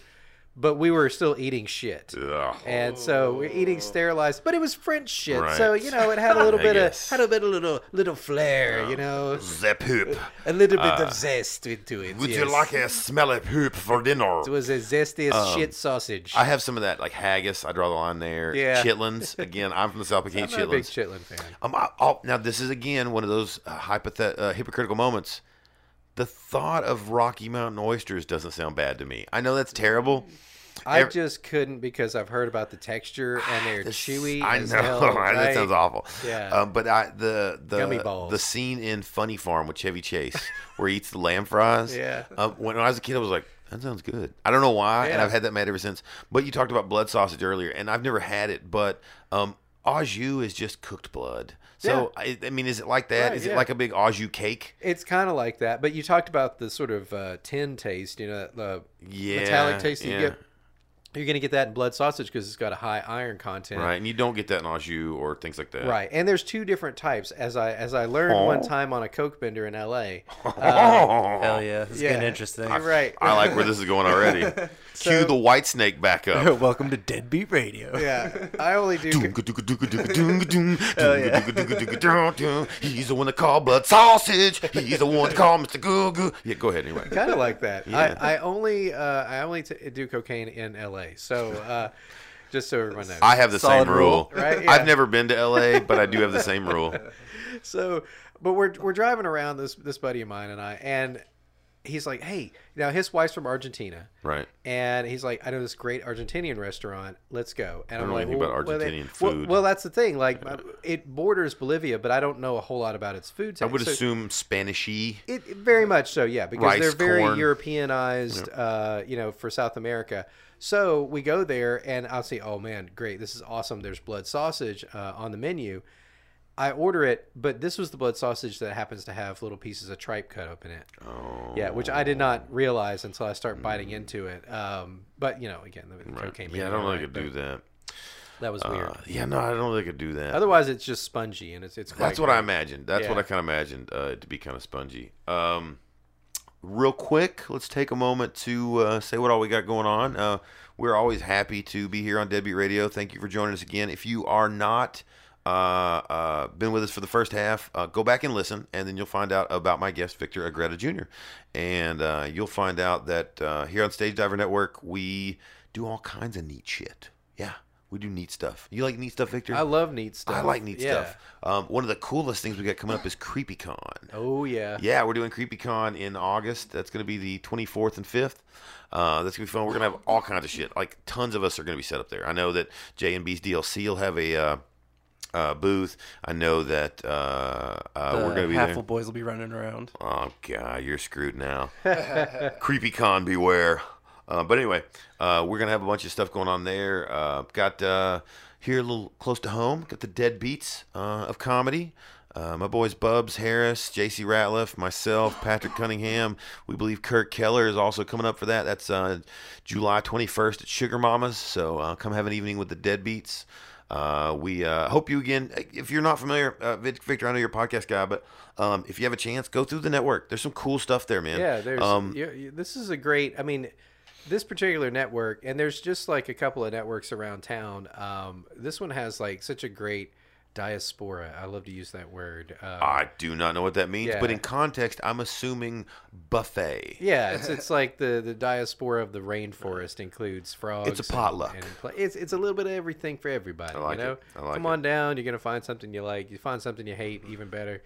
but we were still eating shit. Ugh. And so we're eating sterilized, but it was French shit, Right. so you know it had a little bit of had a bit of little little flair, you know, The poop. a little bit of zest into it. Uh, Would yes. you like a smelly poop for dinner? It was a zesty as shit sausage. Um, I have some of that, like haggis. I draw the line there. Yeah. Chitlins. Again, I'm from the South. I not a big chitlins. chitlin fan. Um, I, I'll, now this is again one of those uh, hypothet- uh, hypocritical moments. The thought of Rocky Mountain oysters doesn't sound bad to me. I know that's terrible. I Ev- just couldn't because I've heard about the texture and they're This- chewy. I know hell, that sounds awful. Yeah. um, but I the the the scene in Funny Farm with Chevy Chase where he eats the lamb fries. Yeah. Um, when I was a kid, I was like, That sounds good. I don't know why, and I've had that mad ever since. But you talked about blood sausage earlier, and I've never had it. But um, au jus is just cooked blood. So I, I mean, is it like that? Is Right, it yeah. like a big au jus cake? It's kind of like that, but you talked about the sort of uh, tin taste, you know, the Yeah, metallic taste that yeah. you get. You're going to get that in blood sausage because it's got a high iron content. Right, and you don't get that in au jus or things like that. Right, and there's two different types. As I as I learned Oh. one time on a Coke bender in L.A. Hell yeah, this is yeah. getting interesting. Right. I like where this is going already. Cue the white snake back up. Welcome to Deadbeat Radio. yeah, I only do. He's the one that called blood sausage. He's the one that called Mr. Goo Goo. Yeah, go ahead anyway. kind of like that. Yeah. I, I only uh, I only t- do cocaine in L.A. So uh, just so everyone knows. I have the Solid same rule. rule. Right, yeah. I've never been to LA, but I do have the same rule. so, but we're we're driving around this this buddy of mine and I and he's like, hey, now his wife's from Argentina. Right. And he's like, I know this great Argentinian restaurant. Let's go. And I know like, anything about well, they- Argentinian well- food. Well, that's the thing. Like, it borders Bolivia, but I don't know a whole lot about its food. I would so- assume Spanishy. It, very much so, yeah, because Rice, they're very corn. Europeanized, uh, you know, for South America. So we go there, and I'll say, "Oh man, great! This is awesome." There's blood sausage uh, on the menu. I order it, but this was the blood sausage that happens to have little pieces of tripe cut up in it. Oh. Yeah, which I did not realize until I start biting into it. Um, but you know, again, the cocaine. Yeah, I don't if I could do that. That was weird. Uh, yeah, no, I don't if I could do that. Otherwise, it's just spongy, and it's it's. Quite That's what I imagined. That's what I kind of imagined uh, to be kind of spongy. Um, real quick, let's take a moment to uh, say what all we got going on. Uh, we're always happy to be here on Deadbeat Radio. Thank you for joining us again. If you are not uh, uh, been with us for the first half, uh, go back and listen, and then you'll find out about my guest Victor Agreda Jr. And uh, you'll find out that uh, here on Stage Diver Network we do all kinds of neat shit. Yeah, we do neat stuff. You like neat stuff, Victor? I love neat stuff. I like neat Yeah. stuff. Um, one of the coolest things we got coming up is CreepyCon. Oh yeah. Yeah, we're doing CreepyCon in August. That's going to be the 24th and 5th. Uh, that's going to be fun. We're going to have all kinds of shit. Like, tons of us are going to be set up there. I know that J and B's DLC will have a uh, uh, booth. I know that uh, uh, we're going to be Halful there. boys will be running around. Oh, God, you're screwed now. Creepy con, beware. Uh, but anyway, uh, we're going to have a bunch of stuff going on there. Uh, got uh, here a little close to home, got the dead beats uh, of comedy. Uh, my boys Bubs Harris, JC Ratliff, myself, Patrick Cunningham. We believe Kirk Keller is also coming up for that. That's uh, July 21st at Sugar Mamas. So uh, come have an evening with the Deadbeats. Uh, we uh, hope you again. If you're not familiar, uh, Victor, I know you're a podcast guy, but um, if you have a chance, go through the network. There's some cool stuff there, man. Yeah, there's. um, you you- this is a great. I mean, this particular network, and there's just like a couple of networks around town. Um, this one has like such a great diaspora. I love to use that word. Um, I do not know what that means, but in context, I'm assuming buffet. yeah, it's it's like the the diaspora of the rainforest includes frogs. It's a potluck. And, pla- it's it's a little bit of everything for everybody. I like you know, like come it. on down. You're gonna find something you like. You find something you hate, even better.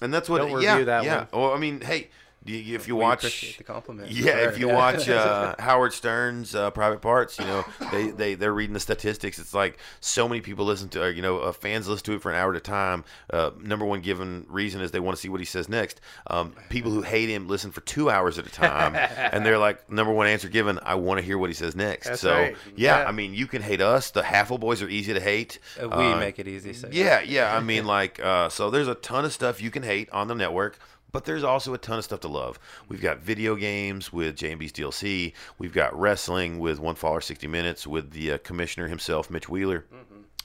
And that's what. Don't yeah, review that yeah. one. Well, I mean, hey, you, if you We watch, the compliment. yeah, if you watch uh, Howard Stern's uh, Private Parts, you know, they they they're reading the statistics. It's like so many people listen to, or, you know, uh, fans listen to it for an hour at a time. Uh, number one given reason is they want to see what he says next. Um, people who hate him listen for two hours at a time, and they're like, number one answer given, I want to hear what he says next. That's so right. yeah, Yeah. I mean, you can hate us. The Haffle Boys are easy to hate. Uh, we Uh, make it easy. So yeah, yeah. I mean, like, uh, so there's a ton of stuff you can hate on the network, but there's also a ton of stuff to love. We've got video games with JMB's DLC. We've got wrestling with One Fall or 60 Minutes with the uh, commissioner himself, Mitch Wheeler.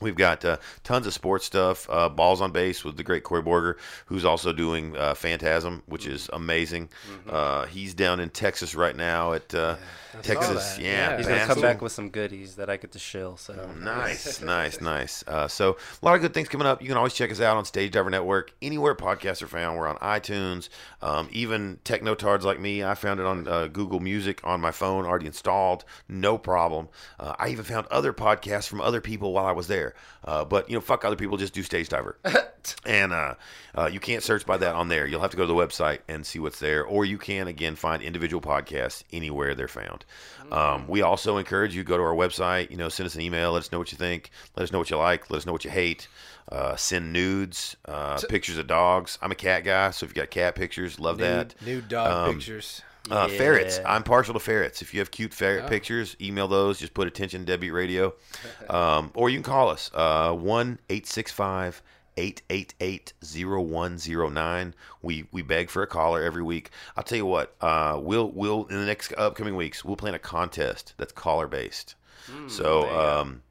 We've got uh, tons of sports stuff. Uh, Balls on base with the great Corey Borger, who's also doing uh, Phantasm, which is amazing. Uh, he's down in Texas right now at uh, Texas. Yeah, Yeah. He's gonna come back with some goodies that I get to shill. So Nice, nice, nice. Uh, so a lot of good things coming up. You can always check us out on Stage Diver Network. Anywhere podcasts are found, we're on iTunes. Um, even technotards like me, I found it on uh, Google Music on my phone, already installed, no problem. Uh, I even found other podcasts from other people while I was there. Uh, but you know, fuck other people, just do Stage Diver. and uh, uh, you can't search by that on there. You'll have to go to the website and see what's there, or you can again find individual podcasts anywhere they're found. Um, we also encourage you to go to our website. You know, send us an email. Let us know what you think. Let us know what you like. Let us know what you hate. Uh, send nudes, uh, pictures of dogs. I'm a cat guy, so if you got cat pictures, love that. Nude dog Um, pictures. Uh, Ferrets. I'm partial to ferrets. If you have cute ferret Oh. pictures, email those. Just put attention Deadbeat Radio. Um, or you can call us uh, 1 865 888 0109. We we beg for a caller every week. I'll tell you what, uh, we'll we'll in the next upcoming weeks, we'll plan a contest that's caller based. Hmm, so, um,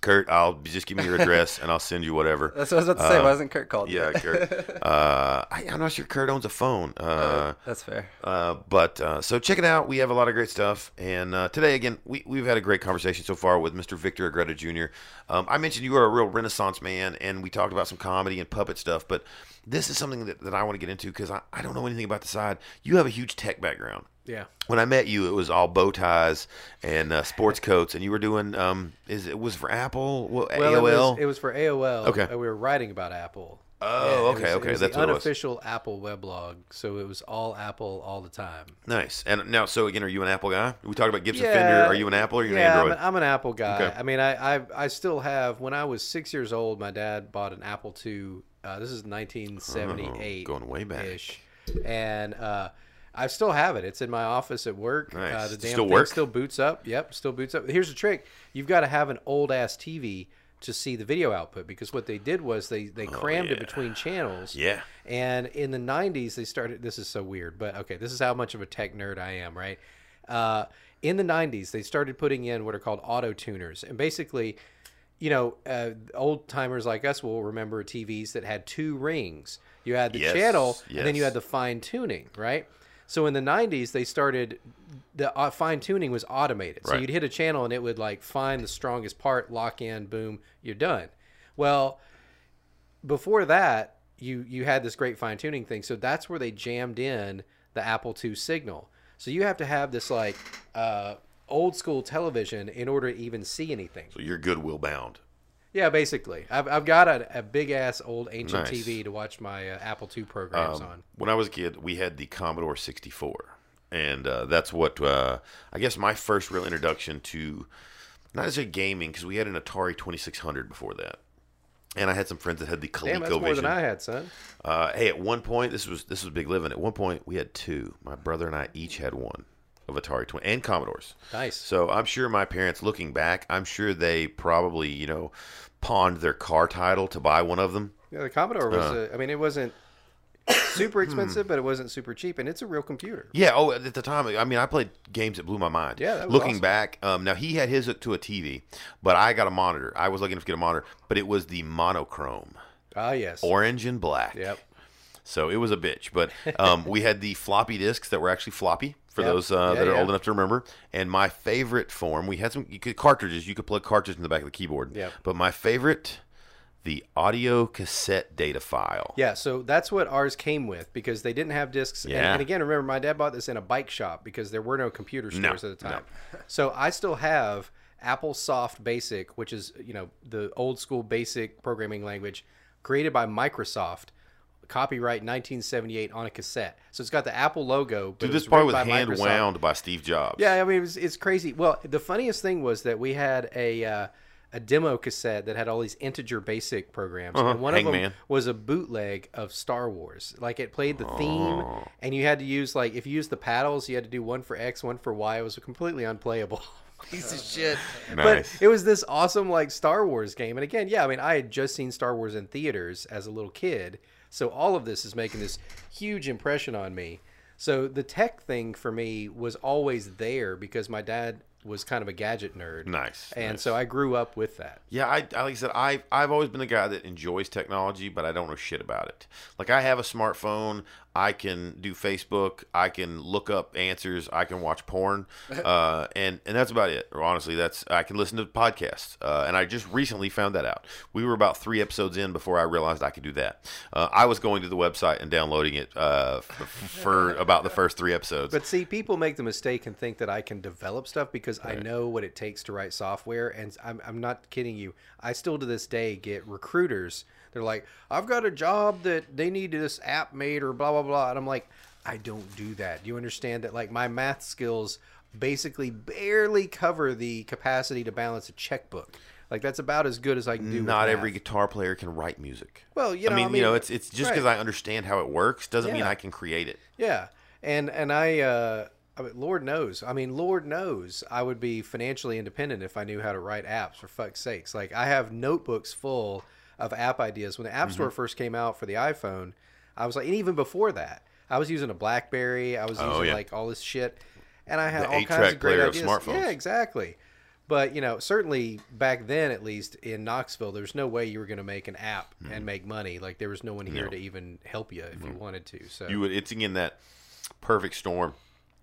Kurt, I'll just give me your address and I'll send you whatever. That's what I was about to say. Uh, Why hasn't Kurt called Yeah. Kurt. Uh, I, I'm not sure Kurt owns a phone. Uh, That's fair. uh, but uh, so check it out. We have a lot of great stuff. And uh, today, again, we, we've had a great conversation so far with Mr. Victor Agreda Jr. Um, I mentioned you are a real Renaissance man, and we talked about some comedy and puppet stuff. But this is something that, that I want to get into because I, I don't know anything about the side. You have a huge tech background. Yeah. When I met you, it was all bow ties and uh, sports coats, and you were doing um, is it was for Apple, well, Well, it AOL. was, it was for AOL. Okay. and we were writing about Apple. Oh, Yeah, okay, was- okay, It was that's the it unofficial Apple weblog, so it was all Apple all the time. nice. And now, so again, are you an Apple guy? We talked about Gibson Fender. Are you an Apple or are you yeah, an I'm Android? an, I'm an Apple guy. Okay. I mean, I, I I still have. When I was six years old, my dad bought an Apple II. Uh, this is 1978. Oh, going way back. Ish. And uh, I still have it. It's in my office at work. Nice. Uh, the damn still thing work? still boots up. Yep, still boots up. Here's the trick: you've got to have an old ass TV to see the video output because what they did was they they crammed it Oh, between channels. Yeah. And in the 90s, they started. This is so weird, but okay, this is how much of a tech nerd I am, right? Uh, in the 90s, they started putting in what are called auto tuners. And basically, you know, uh, old timers like us will remember TVs that had two rings. You had the Yes, channel, and then you had the fine tuning, right? So in the 90s, they started the uh, fine tuning was automated. So Right. you'd hit a channel and it would like find the strongest part, lock in, boom, you're done. Well, before that, you you had this great fine tuning thing. So that's where they jammed in the Apple II signal. So you have to have this like uh, old school television in order to even see anything. So you're goodwill bound. Yeah, basically, I've, I've got a, a big ass old ancient Nice. TV to watch my uh, Apple II programs Um, on. When I was a kid, we had the Commodore 64, and uh, that's what uh, I guess my first real introduction to not as a gaming because we had an Atari 2600 before that, and I had some friends that had the ColecoVision. Damn, that's more than I had, son. Uh, hey, at one point, this was this was big living. At one point, we had two. My brother and I each had one of Atari 20 and Commodores. Nice. So I'm sure my parents, looking back, I'm sure they probably you know pawned their car title to buy one of them. Yeah, the Commodore was. Uh. a, I mean, it wasn't super expensive, but it wasn't super cheap, and it's a real computer. Yeah. Oh, at the time, I mean, I played games that blew my mind. Yeah, that was Looking awesome. back, um, now he had his to a TV, but I got a monitor. I was looking to get a monitor, but it was the monochrome, Ah, yes. orange and black. Yep. So it was a bitch. But um, we had the floppy disks that were actually floppy for Yep. those uh, Yeah, that are yeah. old enough to remember. And my favorite form, we had some you could, cartridges. You could plug cartridges in the back of the keyboard. Yep. But my favorite, the audio cassette data file. Yeah, so that's what ours came with because they didn't have discs. And, Yeah. and again, remember, my dad bought this in a bike shop because there were no computer No, stores at the time. No. So I still have Applesoft BASIC, which is you know the old school basic programming language created by Microsoft. Copyright 1978 on a cassette. So it's got the Apple logo. But Dude, it this was probably written was by hand Microsoft. wound by Steve Jobs. Yeah, I mean, it was, it's crazy. Well, the funniest thing was that we had a uh, a demo cassette that had all these integer basic programs, Uh-huh. and one of them was a bootleg of Star Wars. Like it played the theme, Oh. and you had to use like if you used the paddles, you had to do one for X, one for Y. It was a completely unplayable. Piece of shit. Nice. But it was this awesome like Star Wars game, and again, yeah, I mean, I had just seen Star Wars in theaters as a little kid, so all of this is making this huge impression on me. So the tech thing for me was always there because my dad was kind of a gadget nerd. Nice, And nice. so I grew up with that. Yeah, I, I like I said, I I've always been the guy that enjoys technology, but I don't know shit about it. Like I have a smartphone, I can do Facebook, I can look up answers, I can watch porn, uh, and and that's about it. Or honestly, that's I can listen to podcasts, uh, and I just recently found that out. We were about three episodes in before I realized I could do that. Uh, I was going to the website and downloading it uh, f- for about the first three episodes. But see, people make the mistake and think that I can develop stuff because I know what it takes to write software. And I'm, I'm not kidding you. I still to this day get recruiters. They're like, I've got a job that they need this app made or blah, blah, blah. And I'm like, I don't do that. Do you understand that like my math skills basically barely cover the capacity to balance a checkbook. Like that's about as good as I can do. with Not every guitar player can write music. Well, you know, I mean, I you know, it's it's just right. because I understand how it works doesn't mean I can create it. Yeah. and and I, uh, I mean, Lord knows, I mean, Lord knows, I would be financially independent if I knew how to write apps. For fuck's sakes, like I have notebooks full of app ideas. When the App Mm-hmm. Store first came out for the iPhone, I was like, and even before that, I was using a BlackBerry. I was Oh, using yeah. like all this shit, and I had The all kinds of great of ideas. smartphones. Yeah, exactly. But you know, certainly back then, at least in Knoxville, there's no way you were going to make an app Mm-hmm. and make money. Like there was no one here to even help you if you wanted to. So You would. It's again that perfect storm.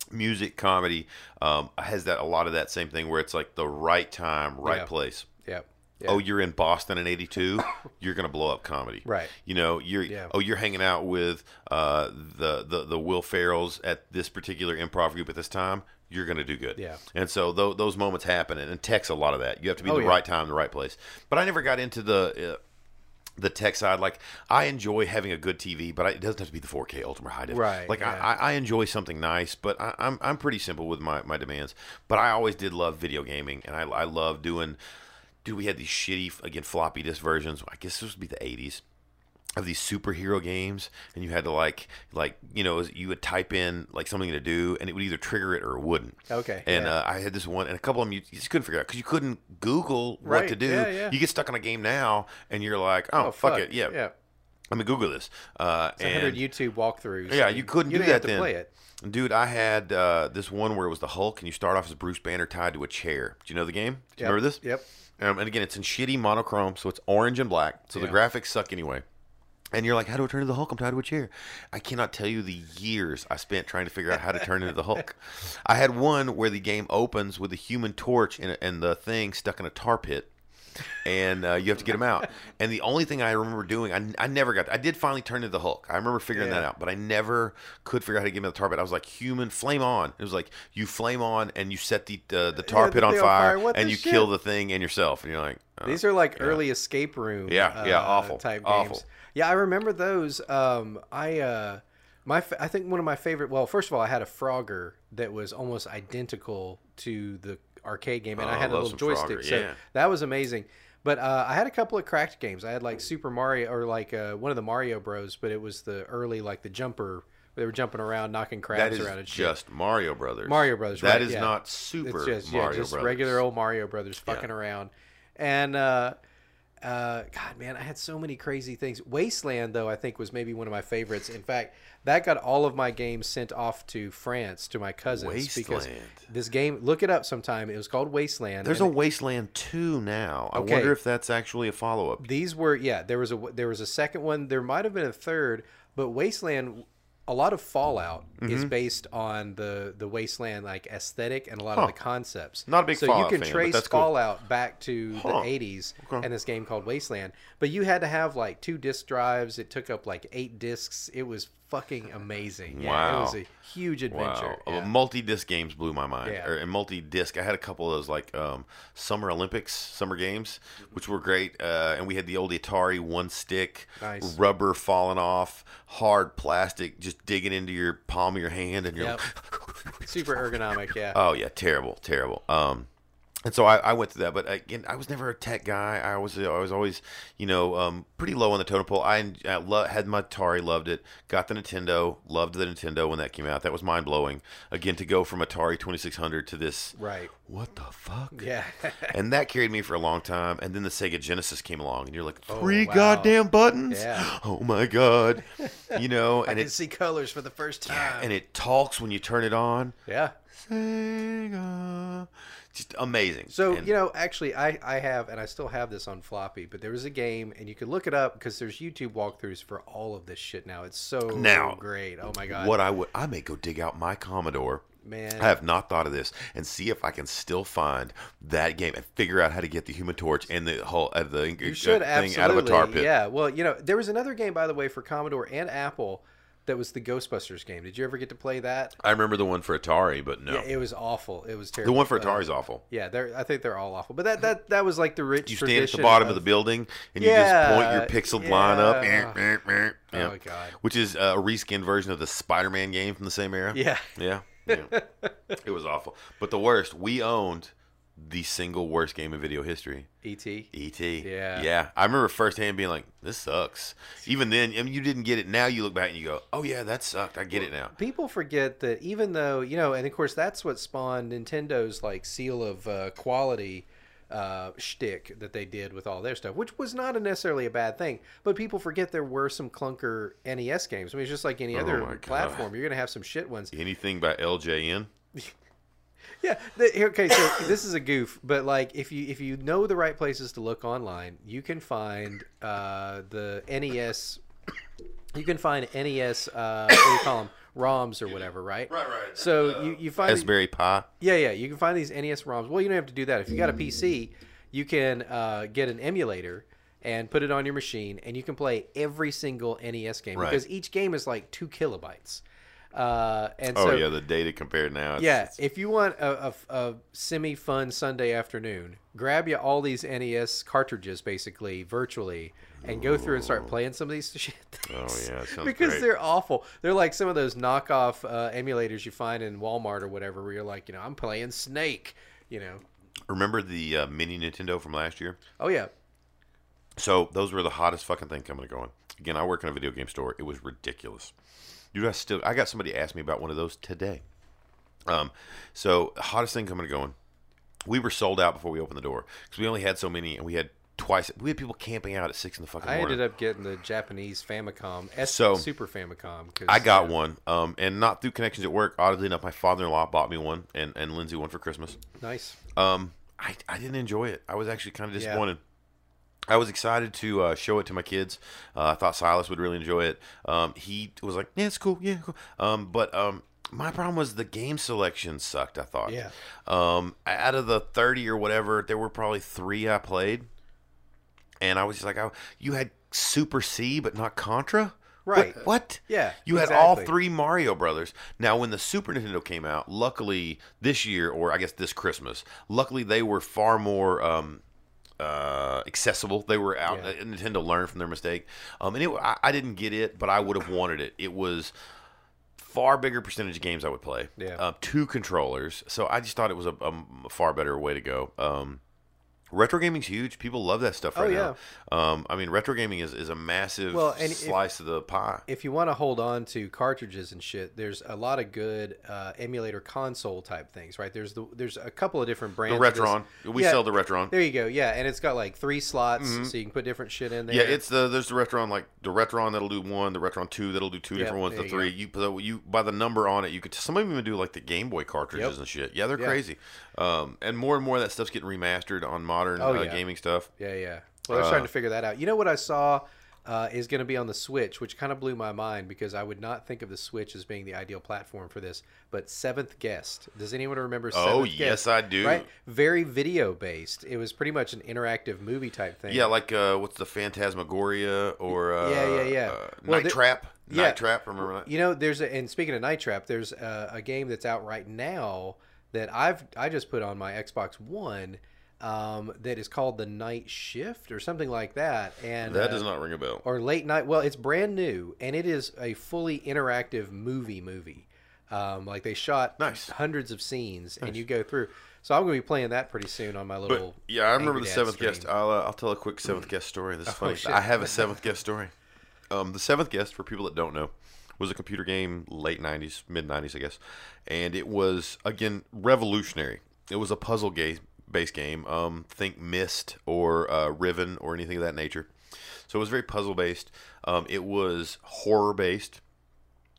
Music, comedy um, has that a lot of that same thing where it's like the right time, right Yeah. place. Yep. Oh, you're in Boston in '82. you're gonna blow up comedy, Right. You know, you're Yeah. oh, you're hanging out with uh, the the the Will Ferrells at this particular improv group at this time. You're gonna do good, Yeah. And so tho- those moments happen, and, and tech's a lot of that. You have to be Oh, the yeah. right time, the right place. But I never got into the. Uh, the tech side, like I enjoy having a good TV, but I, it doesn't have to be the 4K ultra high def. Right, Like yeah. I, I enjoy something nice, but I, I'm I'm pretty simple with my, my demands. But I always did love video gaming, and I I love doing. Dude, we had these shitty again floppy disk versions. I guess this would be the 80s of these superhero games, and you had to like like you know you would type in like something to do, and it would either trigger it or it wouldn't. Okay, And yeah. uh, I had this one, and a couple of them you, you just couldn't figure out because you couldn't Google what Right, to do. yeah, yeah. You get stuck on a game now, and you're like, oh, fuck, it, yeah, yeah. Let me Google this. Uh, It's 100 and YouTube walkthroughs. yeah, you couldn't you do that have to then. play it. Dude, I had uh, this one where it was the Hulk, and you start off as Bruce Banner tied to a chair. Do you know the game? Do you Yep, remember this? Yep. Um, and again, it's in shitty monochrome, so it's orange and black. So the graphics suck anyway. And you're like, how do I turn into the Hulk? I'm tied to a chair. I cannot tell you the years I spent trying to figure out how to turn into the Hulk. I had one where the game opens with a human torch and, and the thing stuck in a tar pit. And uh, you have to get him out. And the only thing I remember doing, I, I never got. I did finally turn into the Hulk. I remember figuring that out, but I never could figure out how to get him in the tar pit. I was like, human, flame on. It was like you flame on and you set the uh, the tar Yeah, pit on fire, fire. And you shit? kill the thing and yourself. And you're like, oh. These are like early escape room. Yeah, yeah, uh, awful, type awful. games. Yeah, I remember those. Um, I uh, my I think one of my favorite. Well, first of all, I had a Frogger that was almost identical to the arcade game, and Oh, I had a little joystick, Frogger, so that was amazing. But uh, I had a couple of cracked games. I had like Super Mario or like uh, one of the Mario Bros, but it was the early like the jumper. They were jumping around, knocking crabs That is around shit. just Mario Brothers. Mario Brothers. That right, is yeah. not Super It's just Mario yeah, just Brothers. regular old Mario Brothers fucking around. And uh, uh, God, man, I had so many crazy things. Wasteland, though, I think was maybe one of my favorites. In fact, that got all of my games sent off to France to my cousins because Wasteland. this game. Look it up sometime. It was called Wasteland. There's a Wasteland 2 now. I wonder if that's actually a follow up. these were yeah. There was a there was a second one. There might have been a third, but Wasteland. A lot of Fallout is Mm-hmm. based on the the Wasteland like aesthetic and a lot Huh. of the concepts. Not a big so Fallout you can fan, trace that's cool. Fallout back to Huh. the 80s Okay. and this game called Wasteland. But you had to have like two disc drives. It took up like eight discs. It was fucking amazing. Yeah, Wow. it was a huge adventure. Wow. Yeah. Multi disc games blew my mind. Yeah. Or, and multi disc, I had a couple of those like um, Summer Olympics, Summer Games, which were great. Uh, and we had the old Atari one stick, Nice. rubber falling off, hard plastic just digging into your palm of your hand. And you're Yep. Super ergonomic. Yeah. Oh yeah, terrible, terrible. Um, and so I, I went through that, but again, I was never a tech guy. I was I was always you know um, pretty low on the totem pole. I, I lo- had my Atari, loved it. Got the Nintendo, loved the Nintendo when that came out. That was mind blowing. Again, to go from Atari Twenty Six Hundred to this, Right. What the fuck? Yeah. and that carried me for a long time. And then the Sega Genesis came along, and you're like, three wow. goddamn buttons. Yeah. Oh my god. You know, I and can it see colors for the first time. and it talks when you turn it on. yeah. Sega. Just amazing. So And- you know, actually, I I have, and I still have this on floppy. But there was a game, and you could look it up because there's YouTube walkthroughs for all of this shit now. It's so Now, great. Oh my god. what I would, I may go dig out my Commodore. Man. I have not thought of this, and see if I can still find that game and figure out how to get the Human Torch and the whole uh, the you should thing absolutely. out of a tar pit. Yeah. Well, you know, there was another game, by the way, for Commodore and Apple that was the Ghostbusters game. Did you ever get to play that? I remember the one for Atari, but no, Yeah, it was awful. It was terrible. the one for Atari is awful. Yeah, they're. I think they're all awful. But that that that was like the rich. You stand at the bottom of, the building and you just point your pixeled line up. yeah. Oh, my God. Which is a reskinned version of the Spider-Man game from the same era. Yeah. Yeah. yeah. it was awful. But the worst, we owned the single worst game in video history. E.T. E.T. Yeah. Yeah. I remember firsthand being like, this sucks. Even then, I mean, you didn't get it. Now you look back and you go, oh, yeah, that sucked. I get it now. People forget that even though you know, and of course that's what spawned Nintendo's like seal of uh, quality uh, shtick that they did with all their stuff, which was not a necessarily a bad thing. But people forget there were some clunker NES games. I mean, it's just like any Oh other platform. You're gonna have some shit ones. Anything by LJN? Yeah. The, here- okay. So this is a goof, but like if you if you know the right places to look online, you can find uh, the NES. You can find NES. Uh, what do you call them? ROMs or whatever, right? Right, right. So you, you find Raspberry Pi. yeah, yeah. You can find these NES ROMs. Well, you don't have to do that. If you got a PC, you can uh, get an emulator and put it on your machine, and you can play every single NES game Right. because each game is like two kilobytes. Uh, and Oh, so, yeah, the data compared now. It's, yeah, it's- if you want a, a, a semi-fun Sunday afternoon, grab you all these NES cartridges, basically virtually, and go through and start playing some of these shit. Oh, yeah, because great. they're awful. They're like some of those knockoff uh, emulators you find in Walmart or whatever, where you're like, you know, I'm playing Snake. You know, Remember the uh, mini Nintendo from last year? oh yeah, So those were the hottest fucking thing coming and going. Again, I work in a video game store. It was ridiculous. Dude, I still I got somebody asked me about one of those today. Um, so hottest thing coming and going. We were sold out before we opened the door because we only had so many, and we had twice. We had people camping out at six in the fucking I morning. ended up getting the Japanese Famicom, S So- Super Famicom. 'cause, I got uh, one, um, and not through connections at work. Oddly enough, my father-in-law bought me one, and, and Lindsay one for Christmas. Nice. Um, I, I didn't enjoy it. I was actually kind of Yeah. I was excited to uh, show it to my kids. Uh, I thought Silas would really enjoy it. Um, he was like, "Yeah, it's cool. Yeah, cool." Um, but um, my problem was the game selection sucked. I thought. Yeah. Um, out of the thirty or whatever, there were probably three I played, and I was just like, oh, "You had Super C, but not Contra." Right. What? Yeah, You had all three Mario Brothers. Now, when the Super Nintendo came out, luckily this year, or I guess this Christmas, luckily they were far more um, uh, accessible. They were out. Yeah. Nintendo learned from their mistake. Um, and it, I, I didn't get it, but I would have wanted it. It was far bigger percentage of games I would play. Yeah. Uh, two controllers. So I just thought it was a, a far better way to go. Um, retro gaming's huge. People love that stuff Oh, right yeah. now. Um, I mean, retro gaming is, is a massive Well, and if- slice of the pie. if you want to hold on to cartridges and shit, there's a lot of good uh, emulator console type things, right? There's the there's a couple of different brands. The. Retron. We Yeah, sell the Retron. There you go. Yeah, and it's got like three slots, so you can put different shit in there. Mm-hmm. Yeah, it's the there's the Retron like the Retron that'll do one, the Retron two that'll do two Yeah, different ones, the you go. three. You you by the number on it, you could some of them even do like the Game Boy cartridges Yep. and shit. Yeah, they're Yeah. crazy. Um, and more and more of that stuff's getting remastered on modern Oh, uh, yeah. gaming stuff. Yeah, yeah. Well, they're Uh, starting to figure that out. You know what I saw uh, is going to be on the Switch, which kind of blew my mind because I would not think of the Switch as being the ideal platform for this. But Seventh Guest. Does anyone remember? Oh, Seventh yes, Guest? I do. Right, very video based. It was pretty much an interactive movie type thing. Yeah, like uh, what's the Phantasmagoria or uh, Yeah, yeah, yeah. Uh, Well, Night Trap. yeah. Night Trap. Remember that? You know, there's a and speaking of Night Trap, there's a, a game that's out right now that I've I just put on my Xbox One um, that is called the Night Shift or something like that. And That uh, does not ring a bell. or late night. Well, it's brand new and it is a fully interactive movie movie. Um, like they shot Nice. hundreds of scenes and you go through. So I'm going to be playing that pretty soon on my But little. yeah, I remember the seventh stream. guest. I'll uh, I'll tell a quick seventh guest story. This is funny. Oh, shit. I have a seventh guest story. Um, the seventh guest, for people that don't know, was a computer game late '90s, mid '90s, I guess, and it was again revolutionary. It was a puzzle game based game. Um, think Myst or uh, Riven or anything of that nature. So it was very puzzle based. Um, it was horror based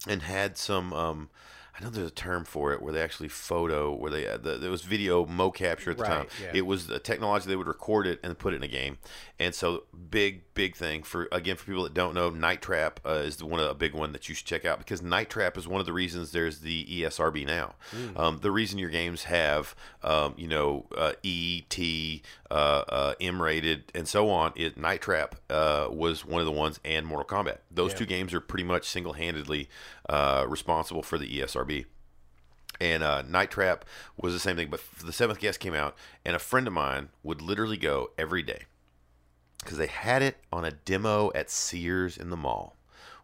and had some um I know there's a term for it where they actually photo where they the, there was video mo capture at the Right, time. yeah. It was the technology they would record it and put it in a game. And so big big thing for again for people that don't know, Night Trap uh, is the one of a big one that you should check out because Night Trap is one of the reasons there's the ESRB now. Hmm. Um, the reason your games have um, you know uh, E T uh, uh, M rated and so on. It Night Trap uh, was one of the ones and Mortal Kombat. Those Yeah. two games are pretty much single handedly uh, responsible for the ESRB. And uh, Night Trap was the same thing, but the seventh guest came out, and a friend of mine would literally go every day because they had it on a demo at Sears in the mall.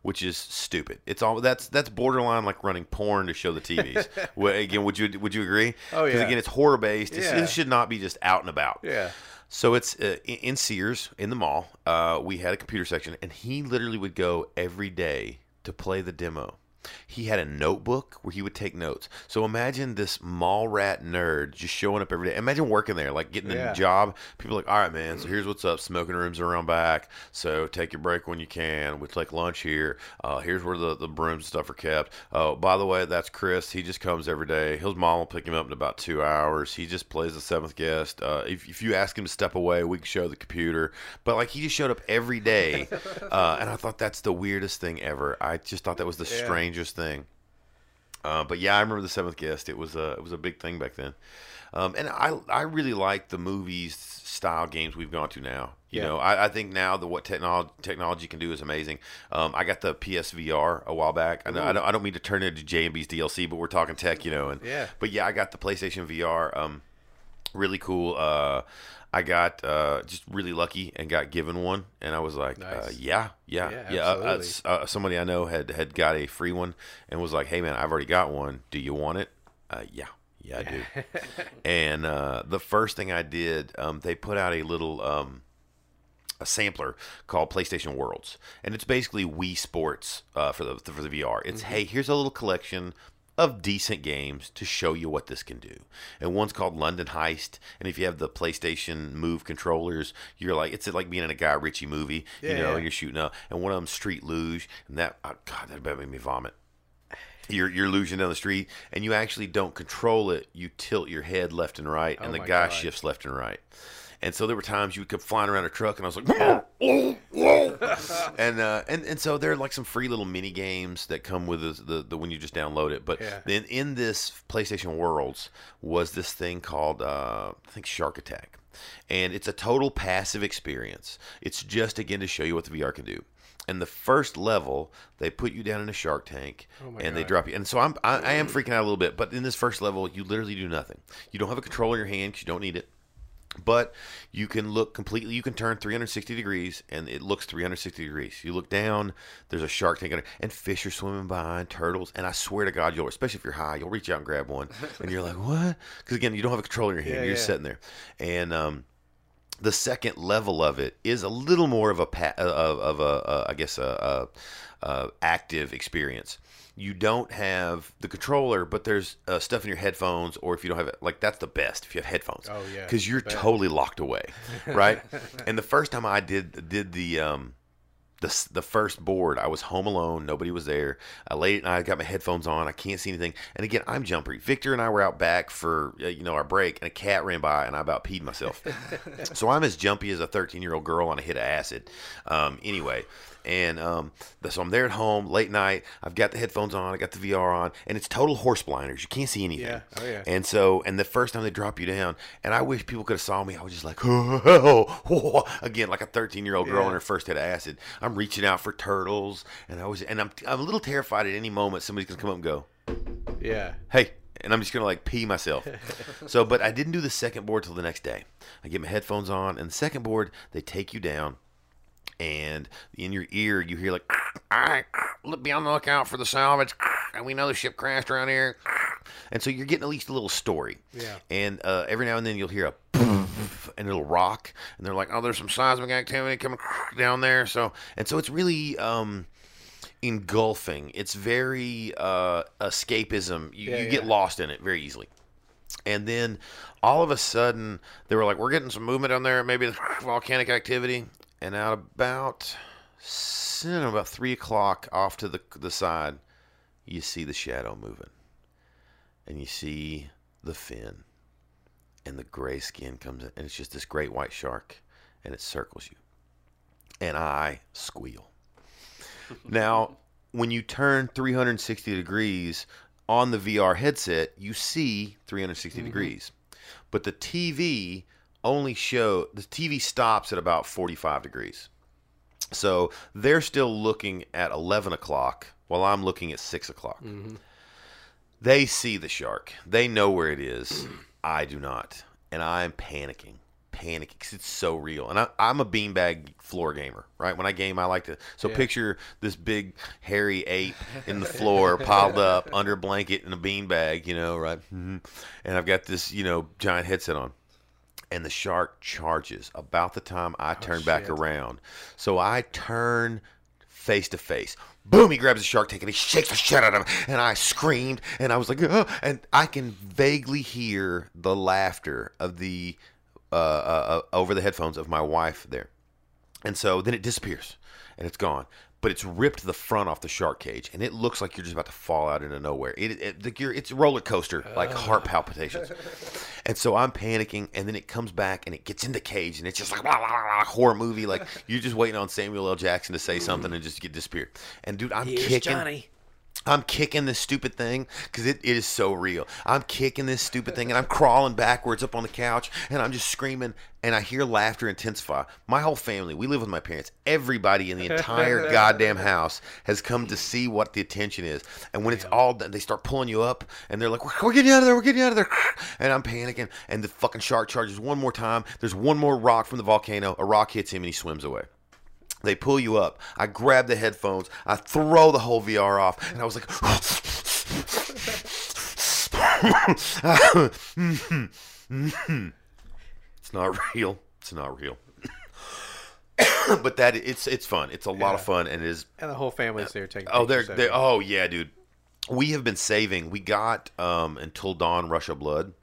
which is stupid. It's all that's that's borderline like running porn to show the TVs. Well, again, would you would you agree? Oh, Because yeah. again, it's horror based. It's, Yeah. It should not be just out and about. Yeah. So it's uh, in in Sears in the mall. Uh, we had a computer section, and he literally would go every day to play the demo. He had a notebook where he would take notes. So imagine this mall rat nerd just showing up every day. Imagine working there, like getting Yeah. a job. People are like, all right, man. So here's what's up. Smoking rooms around back. So take your break when you can. We take lunch here. Uh, here's where the, the brooms and stuff are kept. Oh, by the way, that's Chris. He just comes every day. His mom will pick him up in about two hours. He just plays the seventh guest. Uh, if, if you ask him to step away, we can show the computer. But like he just showed up every day, uh, and I thought that's the weirdest thing ever. I just thought that was the Yeah. strangest thing. Uh, but yeah, I remember the seventh guest. It was a it was a big thing back then, um, and I I really like the movies style games we've gone to now. You Yeah. know, I, I think now that what technology technology can do is amazing. Um, I got the PSVR a while back. I, know, I don't I don't mean to turn it into J and B's DLC, but we're talking tech, you know. And Yeah. but yeah, I got the PlayStation VR. Um, really cool. Uh, I got uh, just really lucky and got given one, and I was like, uh, yeah, yeah, Yeah, yeah. Uh, uh, uh, somebody I know had had got a free one and was like, hey man, I've already got one. Do you want it? Uh, yeah. Yeah, I do. and uh, the first thing I did, um, they put out a little um, a sampler called PlayStation Worlds, and it's basically Wii Sports uh, for the for the VR. It's hey, here's a little collection of decent games to show you what this can do. And one's called London Heist, and if you have the PlayStation Move controllers, you're like it's like being in a Guy Ritchie movie, you know, yeah. and you're shooting up. And one of them Street Luge, and that oh, God, that about made me vomit you're you're losing down the street and you actually don't control it you tilt your head left and right and Oh the guy God. shifts left and right and so there were times you would come flying around a truck and i was like "Whoa, whoa, whoa." and uh and and so there are like some free little mini games that come with the the, the when you just download it but Yeah. then in this playstation worlds was this thing called uh i think shark attack and it's a total passive experience it's just again to show you what the vr can do and the first level, they put you down in a shark tank, and they drop you. And so I'm, I, I am freaking out a little bit. But in this first level, you literally do nothing. You don't have a controller in your hand because you don't need it. But you can look completely. You can turn 360 degrees, and it looks 360 degrees. You look down. There's a shark tank, under, and fish are swimming by, and turtles. And I swear to God, you'll, especially if you're high, you'll reach out and grab one, and you're like, "What?" Because again, you don't have a control in your hand. Yeah, you're just yeah. sitting there, and um, the second level of it is a little more of a pa- of, of a uh, I guess a, a, a active experience. You don't have the controller, but there's uh, stuff in your headphones, or if you don't have it, like that's the best if you have headphones. Oh, yeah, because you're totally locked away, right? and the first time I did did the um, the, the first board, I was home alone. Nobody was there. I late and I got my headphones on. I can't see anything. And again, I'm jumpy. Victor and I were out back for uh, you know our break, and a cat ran by, and I about peed myself. so I'm as jumpy as a 13 year old girl on a hit of acid. Um, anyway, and um, so I'm there at home late night. I've got the headphones on. I got the VR on, and it's total horse blinders. You can't see anything. Yeah. Oh, yeah. And so, and the first time they drop you down, and I wish people could have saw me. I was just like, oh, again, like a 13 year old girl Yeah. on her first hit of acid. I'm reaching out for turtles, and I was, and I'm, I'm a little terrified at any moment somebody's gonna come up and go, Yeah. hey, and I'm just gonna like pee myself. so, but I didn't do the second board till the next day. I get my headphones on, and the second board they take you down, and in your ear you hear like, all right, look, be on the lookout for the salvage, and we know the ship crashed around here, and so you're getting at least a little story. Yeah. And uh, every now and then you'll hear a and it'll rock, and they're like, oh, there's some seismic activity coming down there. So and so it's really um engulfing. It's very uh, escapism. You, Yeah, you get lost in it very easily. And then all of a sudden, they were like, "We're getting some movement down there. Maybe the volcanic activity." And at about s- about three o'clock, off to the the side, you see the shadow moving, and you see the fin, and the gray skin comes in, and it's just this great white shark, and it circles you, and I squeal. Now, when you turn 360 degrees on the VR headset, you see 360 mm-hmm. degrees. But the TV only show the TV stops at about 45 degrees. So they're still looking at 11 o'clock while I'm looking at 6 o'clock. They see the shark. They know where it is. I do not. And I'm panicking, panicking because it's so real. And I, I'm a beanbag floor gamer, right? When I game, I like to. So picture this big hairy ape in the floor, piled up under a blanket in a beanbag, you know, right? Mhm. And I've got this, you know, giant headset on and the shark charges about the time I turn back around. So I turn face to face. Boom! He grabs the shark tank and he shakes the shit out of him. And I screamed and I was like, and I can vaguely hear the laughter of the uh, uh, uh, over the headphones of my wife there. And so then it disappears and it's gone. But it's ripped the front off the shark cage, and it looks like you're just about to fall out into nowhere. It, it you're, it's a roller coaster, like heart palpitations. And so I'm panicking, and then it comes back and it gets in the cage, and it's just like blah, blah, blah, blah, horror movie. Like you're just waiting on Samuel L. Jackson to say something and just get disappear. And dude, I'm Here's kicking. Johnny. I'm kicking this stupid thing because it, it is so real. I'm kicking this stupid thing and I'm crawling backwards up on the couch and I'm just screaming and I hear laughter intensify. My whole family, we live with my parents. Everybody in the entire goddamn house has come to see what the attention is. And when it's all done, they start pulling you up and they're like, we're, we're getting you out of there, we're getting you out of there. And I'm panicking and the fucking shark charges one more time. There's one more rock from the volcano. A rock hits him and he swims away. They pull you up. I grab the headphones. I throw the whole VR off, and I was like, "It's not real. It's not real." but that it's it's fun. It's a lot of fun, and it is And the whole family's there taking. Oh, they're, pictures they it. oh yeah, dude. We have been saving. We got um, until dawn, Rush of Blood,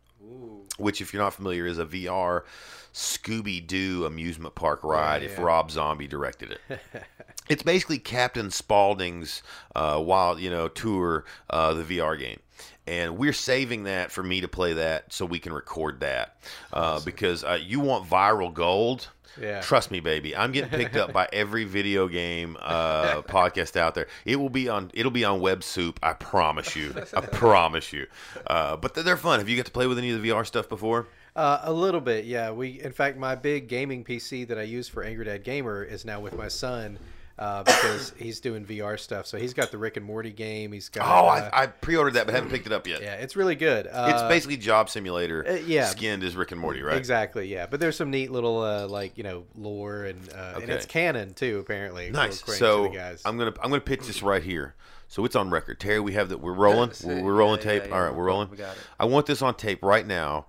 which, if you're not familiar, is a VR Scooby Doo amusement park ride. If yeah. Rob Zombie directed it, it's basically Captain Spaulding's uh, wild, you know, tour, uh, the VR game. And we're saving that for me to play that so we can record that uh, because uh, you want viral gold. Yeah. Trust me, baby. I'm getting picked up by every video game uh, podcast out there. It will be on. It'll be on Web Soup. I promise you. I promise you. Uh, but they're fun. Have you got to play with any of the VR stuff before? Uh, a little bit, yeah. We, in fact, my big gaming PC that I use for Angry Dad Gamer is now with my son uh, because he's doing VR stuff. So he's got the Rick and Morty game. He's got. Oh, uh, I, I pre-ordered that, but haven't picked it up yet. yeah, it's really good. Uh, It's basically Job Simulator. uh, yeah. Skinned as Rick and Morty, right? Exactly, yeah. But there's some neat little uh, like you know lore and uh, and it's canon too. Apparently, Nice. So guys. I'm gonna I'm gonna pitch this right here. So it's on record. Terry, we have that. We're rolling. We're, we're rolling Yeah, yeah, tape. yeah, All right, we're we're rolling. we got it. I want this on tape right now.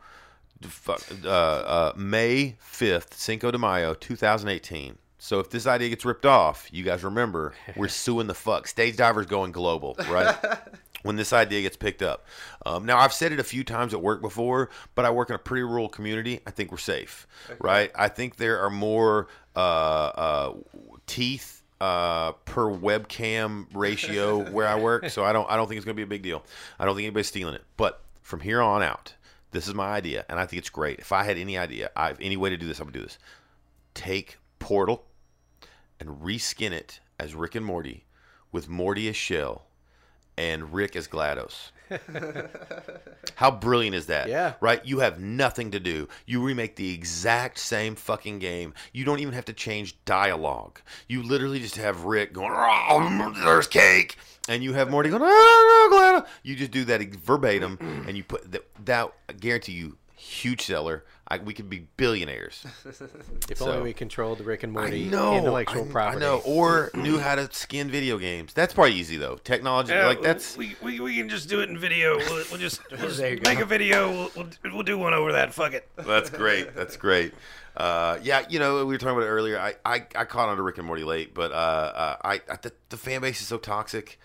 Uh, uh, May 5th, Cinco de Mayo, 2018. So if this idea gets ripped off, you guys remember we're suing the fuck. Stage divers going global, right? when this idea gets picked up. Um, now I've said it a few times at work before, but I work in a pretty rural community. I think we're safe, right? I think there are more uh, uh, teeth uh, per webcam ratio where I work, so I don't I don't think it's going to be a big deal. I don't think anybody's stealing it. But from here on out, this is my idea, and I think it's great. If I had any idea, I have any way to do this, I'm gonna do this. Take Portal and reskin it as Rick and Morty with Morty as Chell and Rick as GLaDOS. How brilliant is that? Yeah. Right? You have nothing to do. You remake the exact same fucking game. You don't even have to change dialogue. You literally just have Rick going, oh, there's cake. And you have Morty going, oh, no, GLaDOS. You just do that verbatim and you put that, that I guarantee you, huge seller. I, we could be billionaires. if so- only we controlled the Rick and Morty I know, intellectual I, property. I know, or knew how to skin video games. That's probably easy though. Technology, like that's we, we, we can just do it in video. We'll, we'll just, we'll just make go. a video. We'll, we'll, we'll do one over that. Fuck it. that's great. That's great. Uh, yeah, you know, we were talking about it earlier. I, I, I caught on to Rick and Morty late, but uh, uh, I, I the, the fan base is so toxic.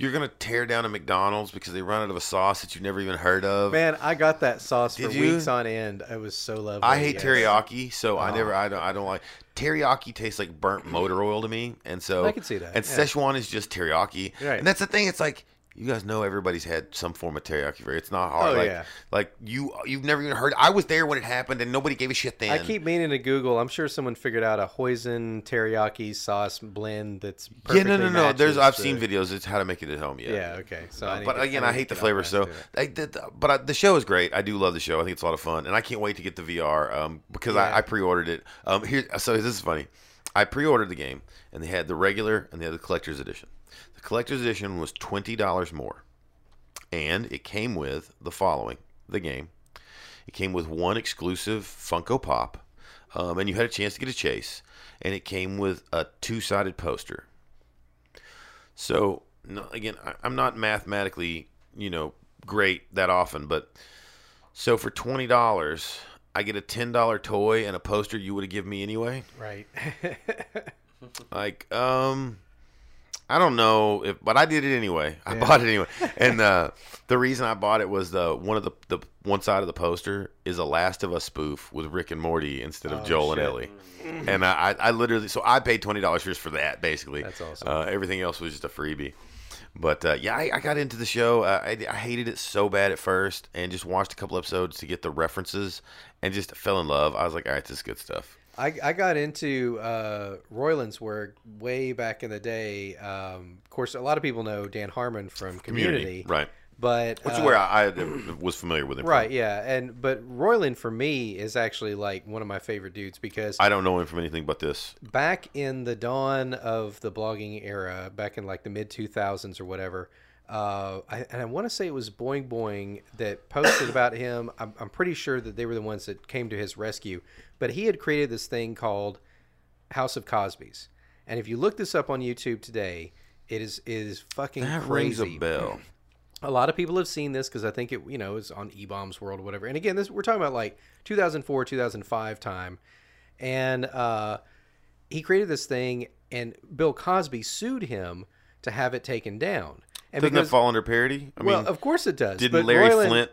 You're gonna tear down a McDonald's because they run out of a sauce that you've never even heard of. Man, I got that sauce for you? weeks on end. It was so lovely. I hate yes. teriyaki, so Oh. I never, I don't, I don't like teriyaki. Tastes like burnt motor oil to me, and so I can see that, And yeah. Szechuan is just teriyaki, Right. and that's the thing. It's like you guys know everybody's had some form of teriyaki. Flavor. It's not hard. Oh, like, yeah. like you, you've never even heard. I was there when it happened, and nobody gave a shit then. I keep meaning to Google. I'm sure someone figured out a hoisin teriyaki sauce blend that's yeah, no, no, no. There's I've the- seen videos. It's how to make it at home. Yeah. Yeah, okay. So, Uh, but to- again, need I hate the flavor. So. I, the, but I, the show is great. I do love the show. I think it's a lot of fun, and I can't wait to get the VR um, because Yeah. I, I pre-ordered it. Um, here, so this is funny. I pre-ordered the game, and they had the regular and they had the collector's edition. The collector's edition was twenty dollars more, and it came with the following: the game. It came with one exclusive Funko Pop, um, and you had a chance to get a chase, and it came with a two-sided poster. So no, again, I, I'm not mathematically, you know, great that often, but so for twenty dollars, I get a ten dollar toy and a poster you would have given me anyway. Right. Like, um, I don't know if, but I did it anyway. I bought it anyway, and uh, the reason I bought it was the one of the the one side of the poster is a Last of Us spoof with Rick and Morty instead of Joel and Ellie, and I, I I literally so I paid twenty dollars just for that basically. That's awesome. Uh, everything else was just a freebie. But uh, yeah, I, I got into the show. Uh, I, I hated it so bad at first, and just watched a couple episodes to get the references, and just fell in love. I was like, all right, this is good stuff. I, I got into uh, Roiland's work way back in the day. Um, of course, a lot of people know Dan Harmon from Community, right? But Which uh, is where I, I was familiar with him. from. right, yeah, and but Royland for me is actually like one of my favorite dudes because I don't know him from anything but this. back in the dawn of the blogging era, back in like the mid 2000s or whatever, uh, I, and I want to say it was Boing Boing that posted about him. I'm, I'm pretty sure that they were the ones that came to his rescue. But he had created this thing called House of Cosby's. And if you look this up on YouTube today, it is it is fucking That crazy. rings a bell. A lot of people have seen this because I think it, you know, is on eBaum's World or whatever. And again, this we're talking about like 2004, 2005 time, and uh, he created this thing, and Bill Cosby sued him to have it taken down. And Doesn't that fall under parody? I well, mean, of course it does. didn't Larry Roiland, Flint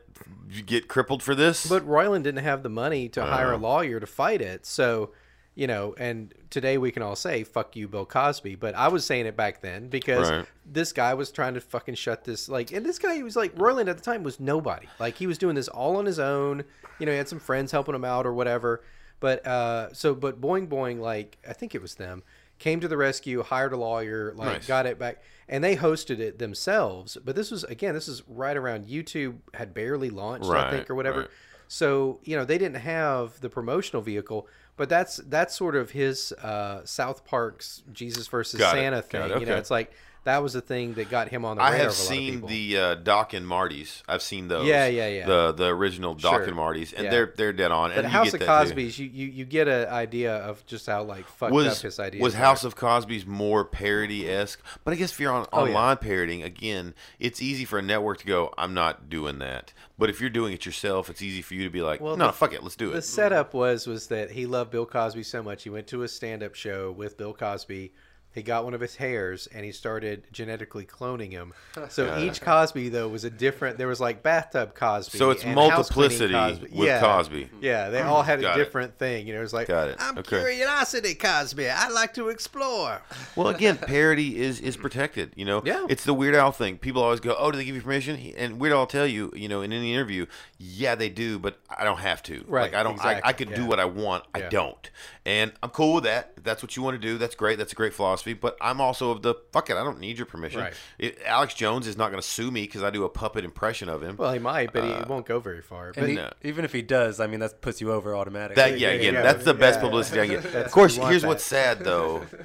get crippled for this? But Roiland didn't have the money to hire Uh. a lawyer to fight it. So, you know, and today we can all say, fuck you, Bill Cosby. But I was saying it back then because Right. this guy was trying to fucking shut this. Like, and this guy, he was like, Roiland at the time was nobody. Like, he was doing this all on his own. You know, he had some friends helping him out or whatever. But, uh, so, but Boing Boing, like, I think it was them, came to the rescue, hired a lawyer, like, Nice. got it back. And they hosted it themselves. But this was, again, this is right around YouTube had barely launched, I think, or whatever. right. So you know they didn't have the promotional vehicle, but that's that's sort of his uh, South Park's Jesus versus Got Santa got thing. it, You know, it's like that was the thing that got him on the I have of a lot of seen the uh, Doc and Marty's. I've seen those. Yeah, yeah, yeah. The the original Doc Sure. and Marty's, and Yeah. they're they're dead on. But and you House get of too. Cosby's, you, you you get an idea of just how like fucked up was his ideas. was. House of Cosby's more parody esque? But I guess if you're on Oh, yeah. online parodying, again, it's easy for a network to go, "I'm not doing that." But if you're doing it yourself, it's easy for you to be like, Well, "No, the- fuck it, let's do it." The setup was was that he loved Bill Cosby so much he went to a stand up show with Bill Cosby. He got one of his hairs and he started genetically cloning him. So each Cosby though was a different. There was like bathtub Cosby. So it's and multiplicity Cosby. with yeah. Cosby. Yeah, they all had a Got it. different thing. You know, it was like Got it. I'm Okay. curiosity Cosby. I like to explore. Well, again, parody is is protected. You know, Yeah. it's the Weird Al thing. People always go, "Oh, do they give you permission?" And Weird Al will tell you, you know, in any interview, yeah, they do, but I don't have to. Right, Like I don't. I, I exactly, could do what I want. I don't, and I'm cool with that. If that's what you want to do, that's great. That's a great philosophy. But I'm also of the fuck it. I don't need your permission. Right. It, Alex Jones is not going to sue me because I do a puppet impression of him. Well, he might, but he Uh, won't go very far. But he- no. even if he does, I mean, that puts you over automatically. That yeah, there you again, go. that's the best Yeah. publicity I get. of course, here's that. what's sad though.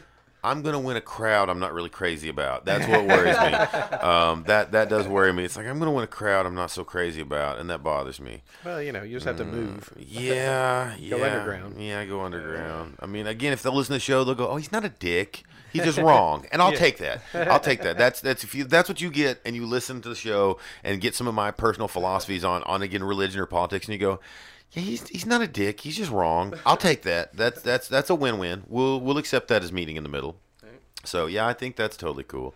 I'm gonna win a crowd I'm not really crazy about. That's what worries me. Um, that that does worry me. It's like I'm gonna win a crowd I'm not so crazy about, and that bothers me. well, you know, you just have to Mm. move. Yeah, yeah. Go underground. Yeah, go underground. I mean, again, if they listen to the show, they'll go, "Oh, he's not a dick. He's just wrong," and I'll take that. I'll take that. That's that's if you that's what you get, and you listen to the show and get some of my personal philosophies on on again religion or politics, and you go. Yeah, he's he's not a dick. He's just wrong. I'll take that. That's that's that's a win-win. We'll we'll accept that as meeting in the middle. So yeah, I think that's totally cool.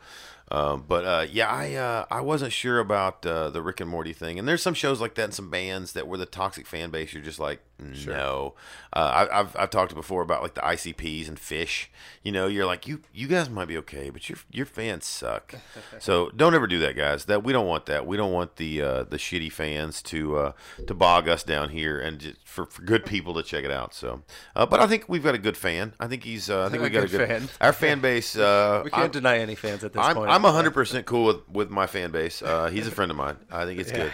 Um, but uh, yeah, I uh, I wasn't sure about uh, the Rick and Morty thing, and there's some shows like that and some bands that were the toxic fan base. You're just like, no. Uh, I, I've I've talked before about like the ICPs and Phish. You know, you're like you you guys might be okay, but your your fans suck. so don't ever do that, guys. That we don't want that. We don't want the uh, the shitty fans to uh, to bog us down here and just for, for good people to check it out. So, uh, but I think we've got a good fan. I think he's uh, I think we got a good fan. Our fan base. Uh, we can't I'm- deny any fans at this I'm, point. I'm 100% cool with, with my fan base. Uh, he's a friend of mine. I think it's good.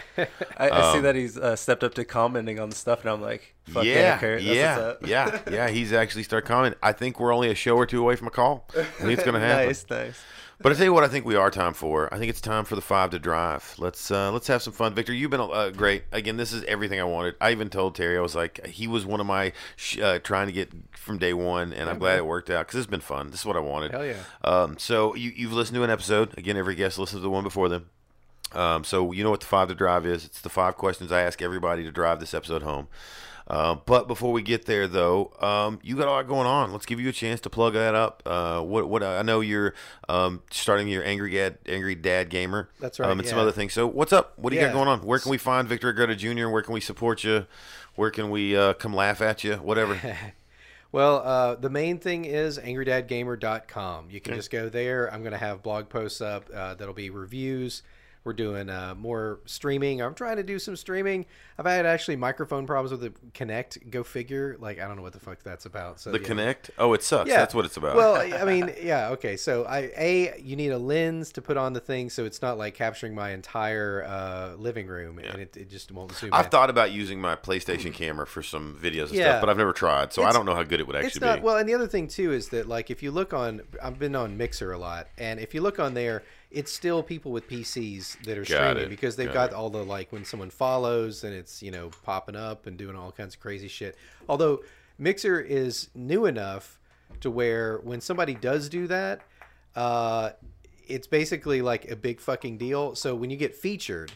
I, I see that he's uh, stepped up to commenting on the stuff, and I'm like, fuck yeah, yeah, yeah, yeah, yeah. He's actually started commenting. I think we're only a show or two away from a call. I think it's going to happen. nice, nice. But I tell you what, I think we are time for. I think it's time for the five to drive. Let's uh, let's have some fun, Victor. You've been uh, great. Again, this is everything I wanted. I even told Terry I was like, he was one of my sh- uh, trying to get from day one, and I'm glad it worked out because it's been fun. This is what I wanted. Hell yeah. Um, so you you've listened to an episode. Again, every guest listens to the one before them. Um, so you know what the five to drive is? It's the five questions I ask everybody to drive this episode home. Uh, but before we get there, though, um, you got a lot going on. Let's give you a chance to plug that up. Uh, what what I know you're um, starting your angry dad angry dad gamer. That's right, Um, and some other things. So what's up? What do you Yeah. got going on? Where can we find Victor Agreda Jr.? Where can we support you? Where can we uh, come laugh at you? Whatever. Well, uh, the main thing is angrydadgamer.com. You can just go there. I'm going to have blog posts up uh, that'll be reviews. We're doing uh, more streaming. I'm trying to do some streaming. I've had actually microphone problems with the Kinect. Go figure. Like I don't know what the fuck that's about. So the yeah. Kinect. Oh, it sucks. Yeah. That's what it's about. Well, I mean, yeah, okay. So I a you need a lens to put on the thing, so it's not like capturing my entire uh, living room, and it, it just won't zoom. I've in. thought about using my PlayStation camera for some videos and Yeah. stuff, but I've never tried, so I don't know how good it would actually it's not be. well and the other thing too is that like if you look on i've been on mixer a lot and if you look on there it's still people with pcs that are Got streaming it, because they've got got all the like when someone follows and it's you know popping up and doing all kinds of crazy shit although mixer is new enough to where when somebody does do that uh it's basically like a big fucking deal so when you get featured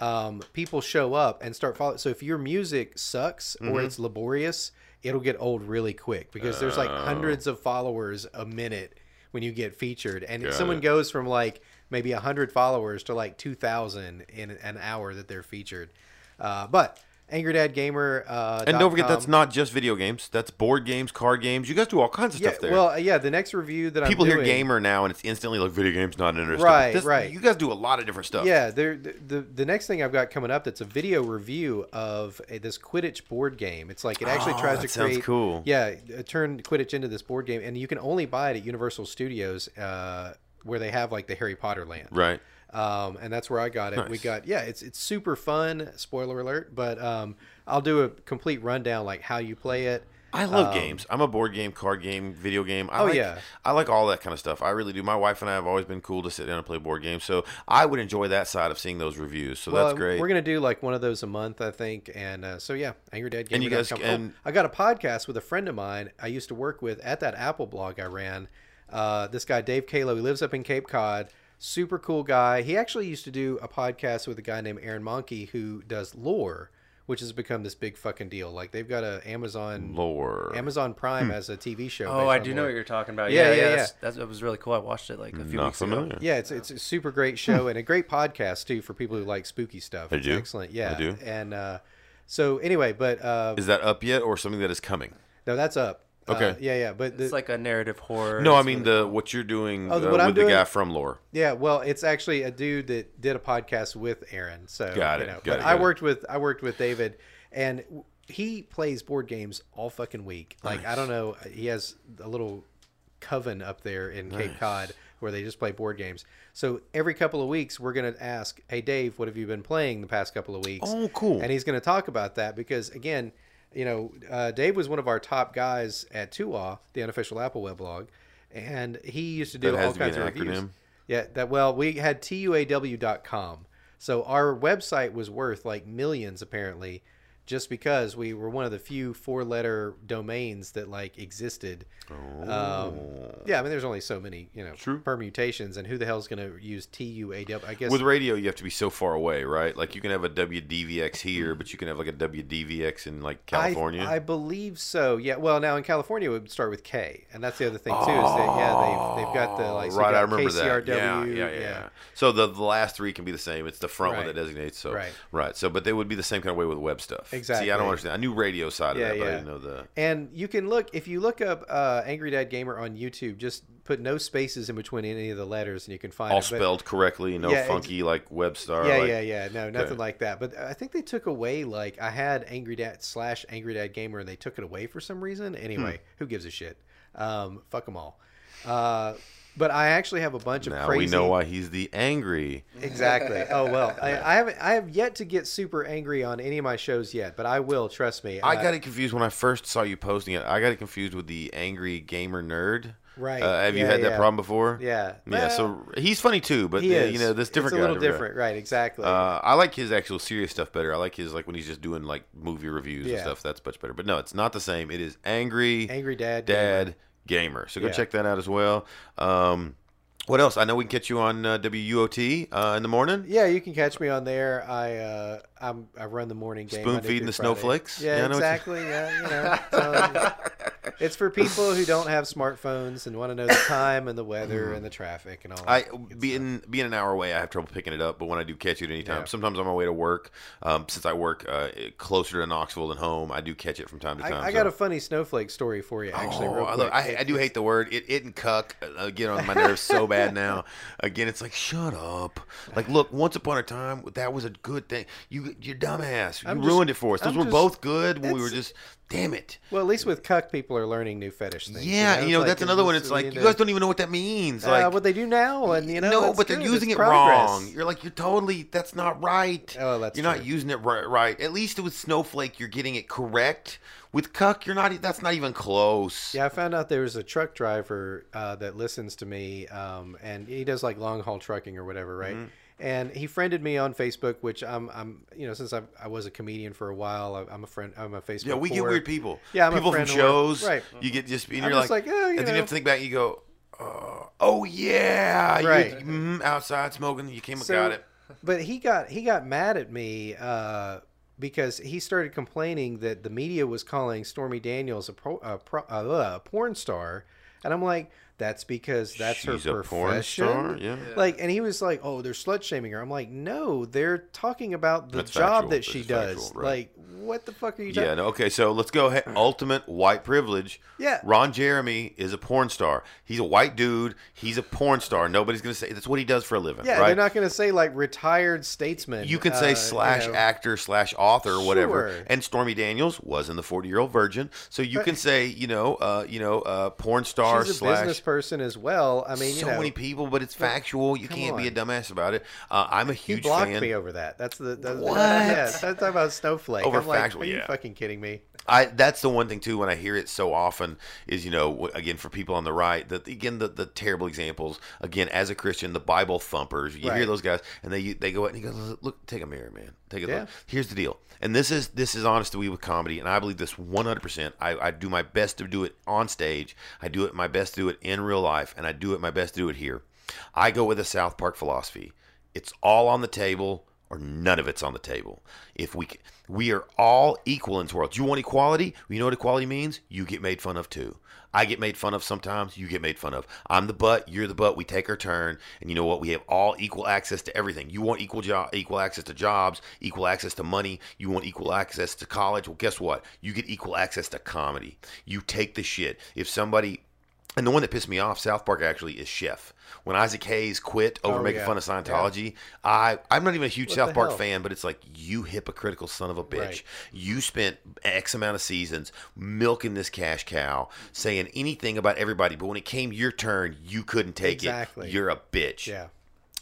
um, people show up and start following. So if your music sucks Mm-hmm. or it's laborious, it'll get old really quick because there's like Oh. hundreds of followers a minute when you get featured, and Got someone it. goes from like maybe hundred followers to like two thousand in an hour that they're featured. Uh, but Angry Dad Gamer. Uh, and don't forget, dot that's not just video games. That's board games, card games. You guys do all kinds of Yeah, stuff there. well, yeah. The next review that People I'm hear doing, gamer now, and it's instantly like video games not interesting. Right, This- right. You guys do a lot of different stuff. Yeah, the, the the next thing I've got coming up that's a video review of a, this Quidditch board game. It's like it actually Oh, tries to sounds create. cool. Yeah, uh, turn Quidditch into this board game, and you can only buy it at Universal Studios, uh, where they have like the Harry Potter land. Right. Um, and that's where I got it. We got yeah, it's it's super fun. Spoiler alert, but um, I'll do a complete rundown like how you play it. I love Um, games. I'm a board game, card game, video game. I Oh, like, yeah. I like all that kind of stuff. I really do. My wife and I have always been cool to sit down and play board games. So I would enjoy that side of seeing those reviews. So Well, that's great. We're gonna do like one of those a month, I think, and uh, so yeah, Angry Dad. And you guys can- I got a podcast with a friend of mine I used to work with at that Apple blog I ran. Uh, this guy Dave Caolo, he lives up in Cape Cod. Super cool guy. He actually used to do a podcast with a guy named Aaron Mahnke who does lore, which has become this big fucking deal. Like they've got a Amazon Lore. Amazon Prime as a TV show. Oh, I on do know lore. what you're talking about. Yeah, Yeah, yeah, yeah. yeah. That's, that's, that was really cool. I watched it like a few Not weeks familiar. ago. Yeah, it's it's a super great show and a great podcast too for people who like spooky stuff. I It's do. Excellent. Yeah. I do. And uh, so anyway, but uh, Is that up yet, or something that is coming? no, that's up. Uh, Okay. yeah, yeah, but the, It's like a narrative horror. No, I mean really the cool. what you're doing Oh, uh, what I'm with the guy from Lore. yeah, well, it's actually a dude that did a podcast with Aaron. So Got you it, know, got but it, I got it. worked with I worked with David, and he plays board games all fucking week. Like I don't know, he has a little coven up there in Cape Cod where they just play board games. So every couple of weeks, we're gonna ask, "Hey, Dave, what have you been playing the past couple of weeks?" Oh, cool. And he's gonna talk about that because again, you know, uh, Dave was one of our top guys at Tuaw, the unofficial Apple weblog, and he used to do all to kinds of reviews. acronym? Yeah, that well, we had tuaw.com. So our website was worth like millions apparently just because we were one of the few four-letter domains that like existed. Um, yeah, I mean there's only so many, you know, Oh. True. permutations and who the hell's going to use tuaw? I guess With radio, you have to be so far away, right? Like you can have a WDVX here, but you can have like a WDVX in like California. I, I believe so. Yeah. Well, now in California, it would start with K, and that's the other thing too. Is that yeah, they've they've got the like so right, I remember KCRW, that. Yeah, yeah, yeah, yeah. So the, the last three can be the same. It's the front one that designates. So Right. right. So, but they would be the same kind of way with web stuff. See, I don't understand. I knew radio side of Yeah, that, but I didn't know the. And you can look if you look up uh, Angry Dad Gamer on YouTube. Just put no spaces in between any of the letters, and you can find All it. But- spelled correctly, no Yeah, funky like web star. yeah, like, yeah, yeah. No, nothing Okay. like that. But I think they took away like I had Angry Dad slash Angry Dad Gamer, and they took it away for some reason. Anyway, Hmm. who gives a shit? Um, fuck them all. Uh, but I actually have a bunch of Now crazy. we know why he's the angry. Exactly. Oh well, I, I haven't. I have yet to get super angry on any of my shows yet, but I will. Trust me. I Uh, got it confused when I first saw you posting it. I got it confused with the angry gamer nerd. Right. Uh, have you Yeah, had that problem before? Yeah. Yeah. So he's funny too, but he uh, you know, this different It's a little different right? Exactly. Uh, I like his actual serious stuff better. I like his like when he's just doing like movie reviews and stuff. That's much better. But no, it's not the same. It is angry, Angry Dad dad gamer. So go Yeah. check that out as well. Um, what else? I know we can catch you on uh, WUOT uh, in the morning. Yeah, you can catch me on there. I uh, I'm, I run the morning game. Spoon feeding the Friday. snowflakes? Yeah, Yeah, exactly. Yeah, you know. so, it's for people who don't have smartphones and want to know the time and the weather and the traffic and all. I that good being being an hour away, I have trouble picking it up. But when I do catch it anytime, Yeah. sometimes on my way to work, um, since I work uh, closer to Knoxville than home, I do catch it from time to time. I, I so- got a funny snowflake story for you, actually. Oh, I, love, I, I do hate the word it. It and cuck uh, get on my nerves so bad now. Again, it's like shut up. Like, look, once upon a time that was a good thing. You, you dumbass. You I'm just- ruined it for us. Those I'm were just- both good when we were just. Damn it. Well, at least with cuck, people are learning new fetish things. Yeah, you know, It's like, that's another one. It's like you know, guys don't even know what that means. uh, Like what they do now, and you know, no, but they're using It's it progress. wrong. You're like, you're totally, that's not right. Oh, that's You're not using it right, right. At least with Snowflake, you're getting it correct. With Cuck, you're not, that's not even close. Yeah, I found out there was a truck driver uh, that listens to me, um, and he does like long haul trucking or whatever, right? Mm-hmm. And he friended me on Facebook, which I'm, I'm, you know, since I, I was a comedian for a while, I, I'm a friend, I'm a Facebook. Yeah, we get weird people. Yeah, I'm a people from shows. Right. You get just, and you're just like, like, oh, you and then you have to think back. You go, uh, oh yeah, Right. You, mhm, outside smoking. You came, So- got it. But he got he got mad at me uh, because he started complaining that the media was calling Stormy Daniels a, pro, a, pro, uh, a porn star, and I'm like, that's because that's She's her a porn profession. star, yeah. Like, and he was like, "Oh, they're slut shaming her." I'm like, "No, they're talking about the That's job factual. that she is does. factual, right. Like, what the fuck are you talking?" Yeah, no, okay, so let's go ahead. Ultimate white privilege. Yeah. Ron Jeremy is a porn star. He's a white dude. He's a porn star. Nobody's going to say that's what he does for a living, Yeah, right? they're not going to say like retired statesman. you can say uh, slash you know. actor slash author or whatever. Sure. And Stormy Daniels was in the Forty Year Old Virgin, so you can say you know uh, you know uh, porn star She's a slash business person as well. I mean, so you know, many people, but it's factual. You can't be a dumbass about it. Uh, I'm a huge blocked fan. me over that. That's the that's, What? Yeah, that's talking about snowflake. Over like, factual, are you yeah. fucking kidding me? I that's the one thing too when I hear it so often is you know again for people on the right that again the, the terrible examples. Again as a Christian the Bible thumpers you hear those guys and they they go out and he goes look take a mirror man. Take a Yeah. look here's the deal. And this is this is honest to we with comedy and I believe this 100 percent. I, I do my best to do it on stage. I do it my best to do it in real life and I do it my best to do it here. I go with a South Park philosophy. It's all on the table or none of it's on the table. If we we are all equal in this world. You want equality? You know what equality means? You get made fun of too. I get made fun of sometimes. You get made fun of. I'm the butt. You're the butt. We take our turn, and you know what? We have all equal access to everything. You want equal job, equal access to jobs, equal access to money. You want equal access to college. Well, guess what? You get equal access to comedy. You take the shit. If somebody and the one that pissed me off, South Park actually, is Chef. When Isaac Hayes quit over Oh, making yeah. fun of Scientology, I I'm not even a huge What South Park hell? fan, but it's like you hypocritical son of a bitch. Right. You spent X amount of seasons milking this cash cow, saying anything about everybody, but when it came your turn, you couldn't take Exactly. it. You're a bitch. Yeah.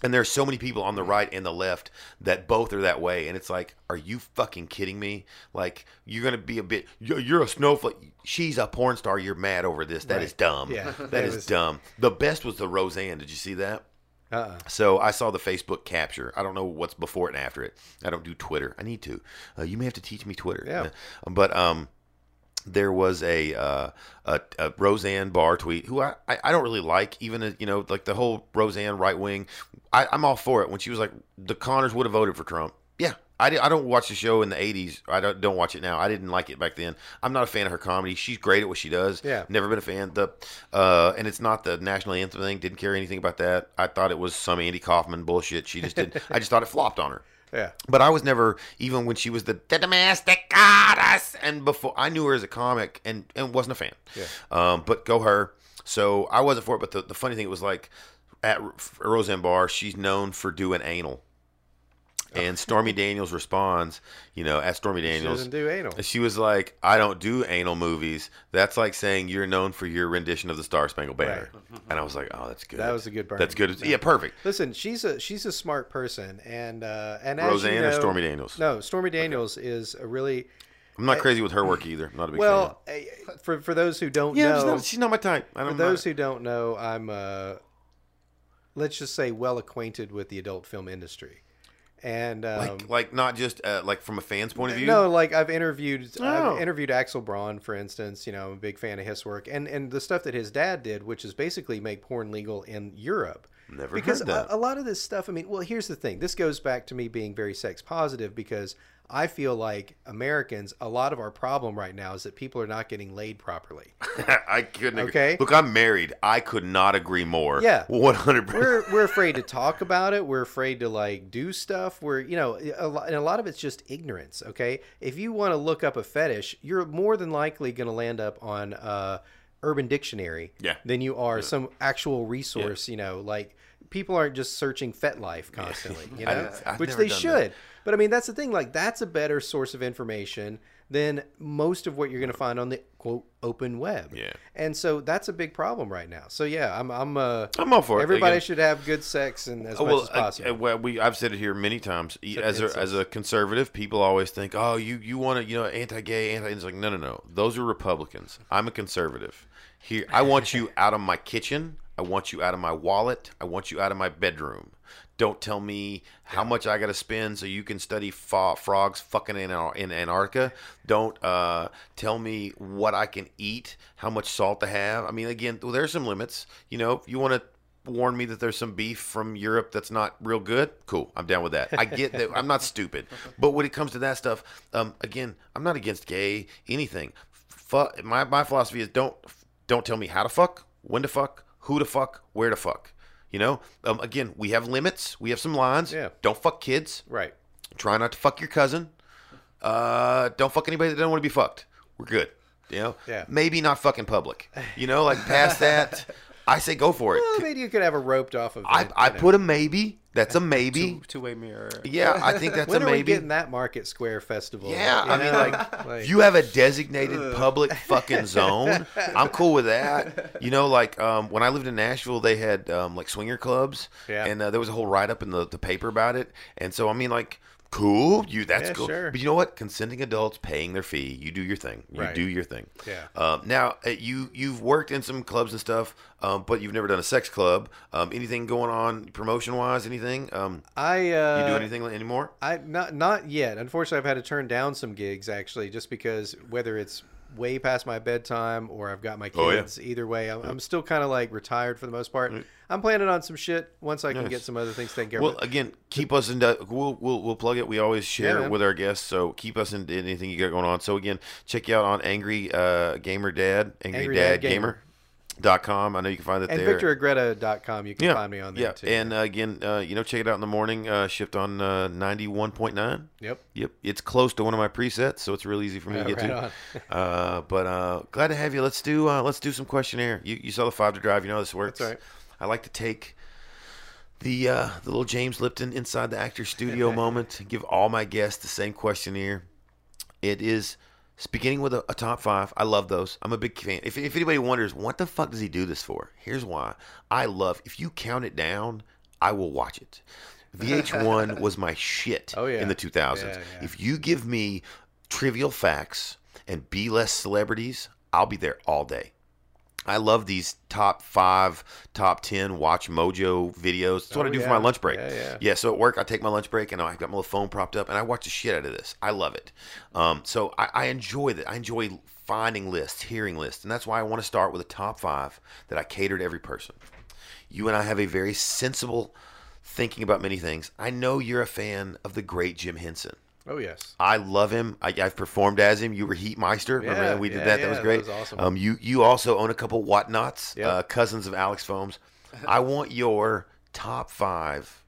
And there's so many people on the right and the left that both are that way, and it's like, are you fucking kidding me? Like you're gonna be a bit. You're, a snowflake. She's a porn star. You're mad over this. That is Right. dumb. Yeah. that is was- dumb. The best was the Roseanne. Did you see that? Uh-uh. So I saw the Facebook capture. I don't know what's before it and after it. I don't do Twitter. I need to. Uh, you may have to teach me Twitter. Yeah. But um, there was a, uh, a, a Roseanne Barr tweet who I, I, I don't really like. Even uh, you know like the whole Roseanne right wing. I, I'm all for it. When she was like the Connors would have voted for Trump. Yeah. I, I don't watch the show in the 80s. I don't, don't watch it now. I didn't like it back then. I'm not a fan of her comedy. She's great at what she does. Yeah. Never been a fan. The uh, and it's not the national anthem thing. Didn't care anything about that. I thought it was some Andy Kaufman bullshit. She just did. I just thought it flopped on her. Yeah. But I was never even when she was the, the domestic goddess, and before I knew her as a comic, and and wasn't a fan. Yeah. Um, but go her. So I wasn't for it. But the, the funny thing it was like at Roseanne Barr, she's known for doing anal. And Stormy Daniels responds, you know, at Stormy She Daniels, doesn't do anal. she was like, "I don't do anal movies." That's like saying you're known for your rendition of the Star Spangled Banner. And I was like, "Oh, that's good. That was a good burn. That's good. Yeah, perfect." Listen, she's a she's a smart person, and uh, and as Roseanne you or Stormy Daniels? No, Stormy Daniels is a really I'm not crazy with her work either. I'm not a big well. fan. uh, for for those who don't Yeah, know, she's not, she's not my type. I for those know. who don't know, I'm uh, let's just say well acquainted with the adult film industry, and um, like like not just uh, like from a fan's point of view. No, like I've interviewed Oh. I've interviewed Axel Braun, for instance. You know, I'm a big fan of his work, and and the stuff that his dad did, which is basically make porn legal in Europe. Never because heard that. A, a lot of this stuff. I mean, well, here's the thing. This goes back to me being very sex positive because I feel like Americans, a lot of our problem right now is that people are not getting laid properly. I couldn't. Agree. Okay. Look, I'm married. I could not agree more. Yeah. One hundred percent. we're we're afraid to talk about it. We're afraid to like do stuff. We're you know a lot, and a lot of it's just ignorance. Okay, if you want to look up a fetish, you're more than likely going to land up on uh, Urban Dictionary. Yeah. Than you are some actual resource. Yeah. You know, like people aren't just searching FetLife constantly. You know, I've which they should. But I mean, that's the thing. Like, that's a better source of information than most of what you're going to find on the quote open web. Yeah. And so that's a big problem right now. So yeah, I'm I'm uh I'm all for it. Everybody should have good sex and as Oh, much well, as uh, possible. uh, well, we I've said it here many times. As a, as a conservative, people always think, "Oh, you you want to, you know, anti-gay, anti." It's like, no, no, no. Those are Republicans. I'm a conservative. Here, I want you out of my kitchen. I want you out of my wallet. I want you out of my bedroom. Don't tell me how much I got to spend so you can study fo- frogs fucking in, in Antarctica. Don't uh, tell me what I can eat, how much salt to have. I mean, again, well, there's some limits. You know, you want to warn me that there's some beef from Europe that's not real good, cool. I'm down with that. I get that. I'm not stupid. But when it comes to that stuff, um, again, I'm not against gay anything. Fuck. My my philosophy is don't don't tell me how to fuck, when to fuck, who to fuck, where to fuck. You know. Um, again, we have limits. We have some lines. Yeah. Don't fuck kids. right. Try not to fuck your cousin. Uh, don't fuck anybody that doesn't want to be fucked. We're good. You know. Yeah. Maybe not fucking public. You know, like past that, I say go for it. Well, maybe you could have a roped off of. I, I put a maybe. That's a maybe. Two way mirror. Yeah, I think that's When a are we maybe. getting that Market Square festival? Yeah, You I mean, like, like- If you have a designated public fucking zone, I'm cool with that. You know, like um, when I lived in Nashville, they had um, like swinger clubs, Yeah. and uh, there was a whole write up in the, the paper about it. And so, I mean, like, cool, you that's Yeah, cool. sure. But you know what? Consenting adults paying their fee. You do your thing. You Right. do your thing. Yeah. Um, now uh, you you've worked in some clubs and stuff, um, but you've never done a sex club. Um, anything going on promotion wise? Anything? Um, I uh, you do anything anymore? I not not yet. Unfortunately, I've had to turn down some gigs actually, just because whether it's way past my bedtime or I've got my Oh, yeah. kids. Either way, I'm, I'm still kind of like retired for the most part. I'm planning on some shit once I can Nice. get some other things taken care Well, of. again, keep us in. We'll we'll we'll plug it. We always share man. with our guests, so keep us in anything you got going on. So again, check you out on Angry uh, Gamer Dad, Angry, Angry Dad, Dad Gamer. Dot com. I know you can find it there. And there. VictorAgreda.com, you can yeah, find me on there yeah. too. And uh, again, uh, you know, check it out in the morning. Uh, shift on uh, ninety one point nine. yep. Yep, it's close to one of my presets, so it's real easy for me to get right to. uh, but uh, glad to have you. Let's do uh, let's do some questionnaire. You, you saw the five to drive. You know how this works. That's right. I like to take the uh, the little James Lipton inside the actor studio moment. Give all my guests the same questionnaire. It is it's beginning with a, a top five. I love those. I'm a big fan. If, if anybody wonders what the fuck does he do this for, here's why. I love. If you count it down, I will watch it. VH1 was my shit Oh, yeah. in the 2000s. Yeah, yeah. If you give me trivial facts and be less celebrities, I'll be there all day. I love these top five, top ten Watch Mojo videos. That's what Oh, I do for my lunch break. Yeah, yeah. yeah, so at work, I take my lunch break and I got my little phone propped up and I watch the shit out of this. I love it. Um, so I, I enjoy that. I enjoy finding lists, hearing lists, and that's why I want to start with a top five that I cater to every person. You and I have a very sensible thinking about many things. I know you're a fan of the great Jim Henson. Oh yes. I love him. I, I've performed as him. You were Heatmeister. Remember Yeah, that? we did yeah, that. yeah, that was great. that was awesome. Um, you you also own a couple Whatnots, Yep. uh, cousins of Alex Foams. I want your top five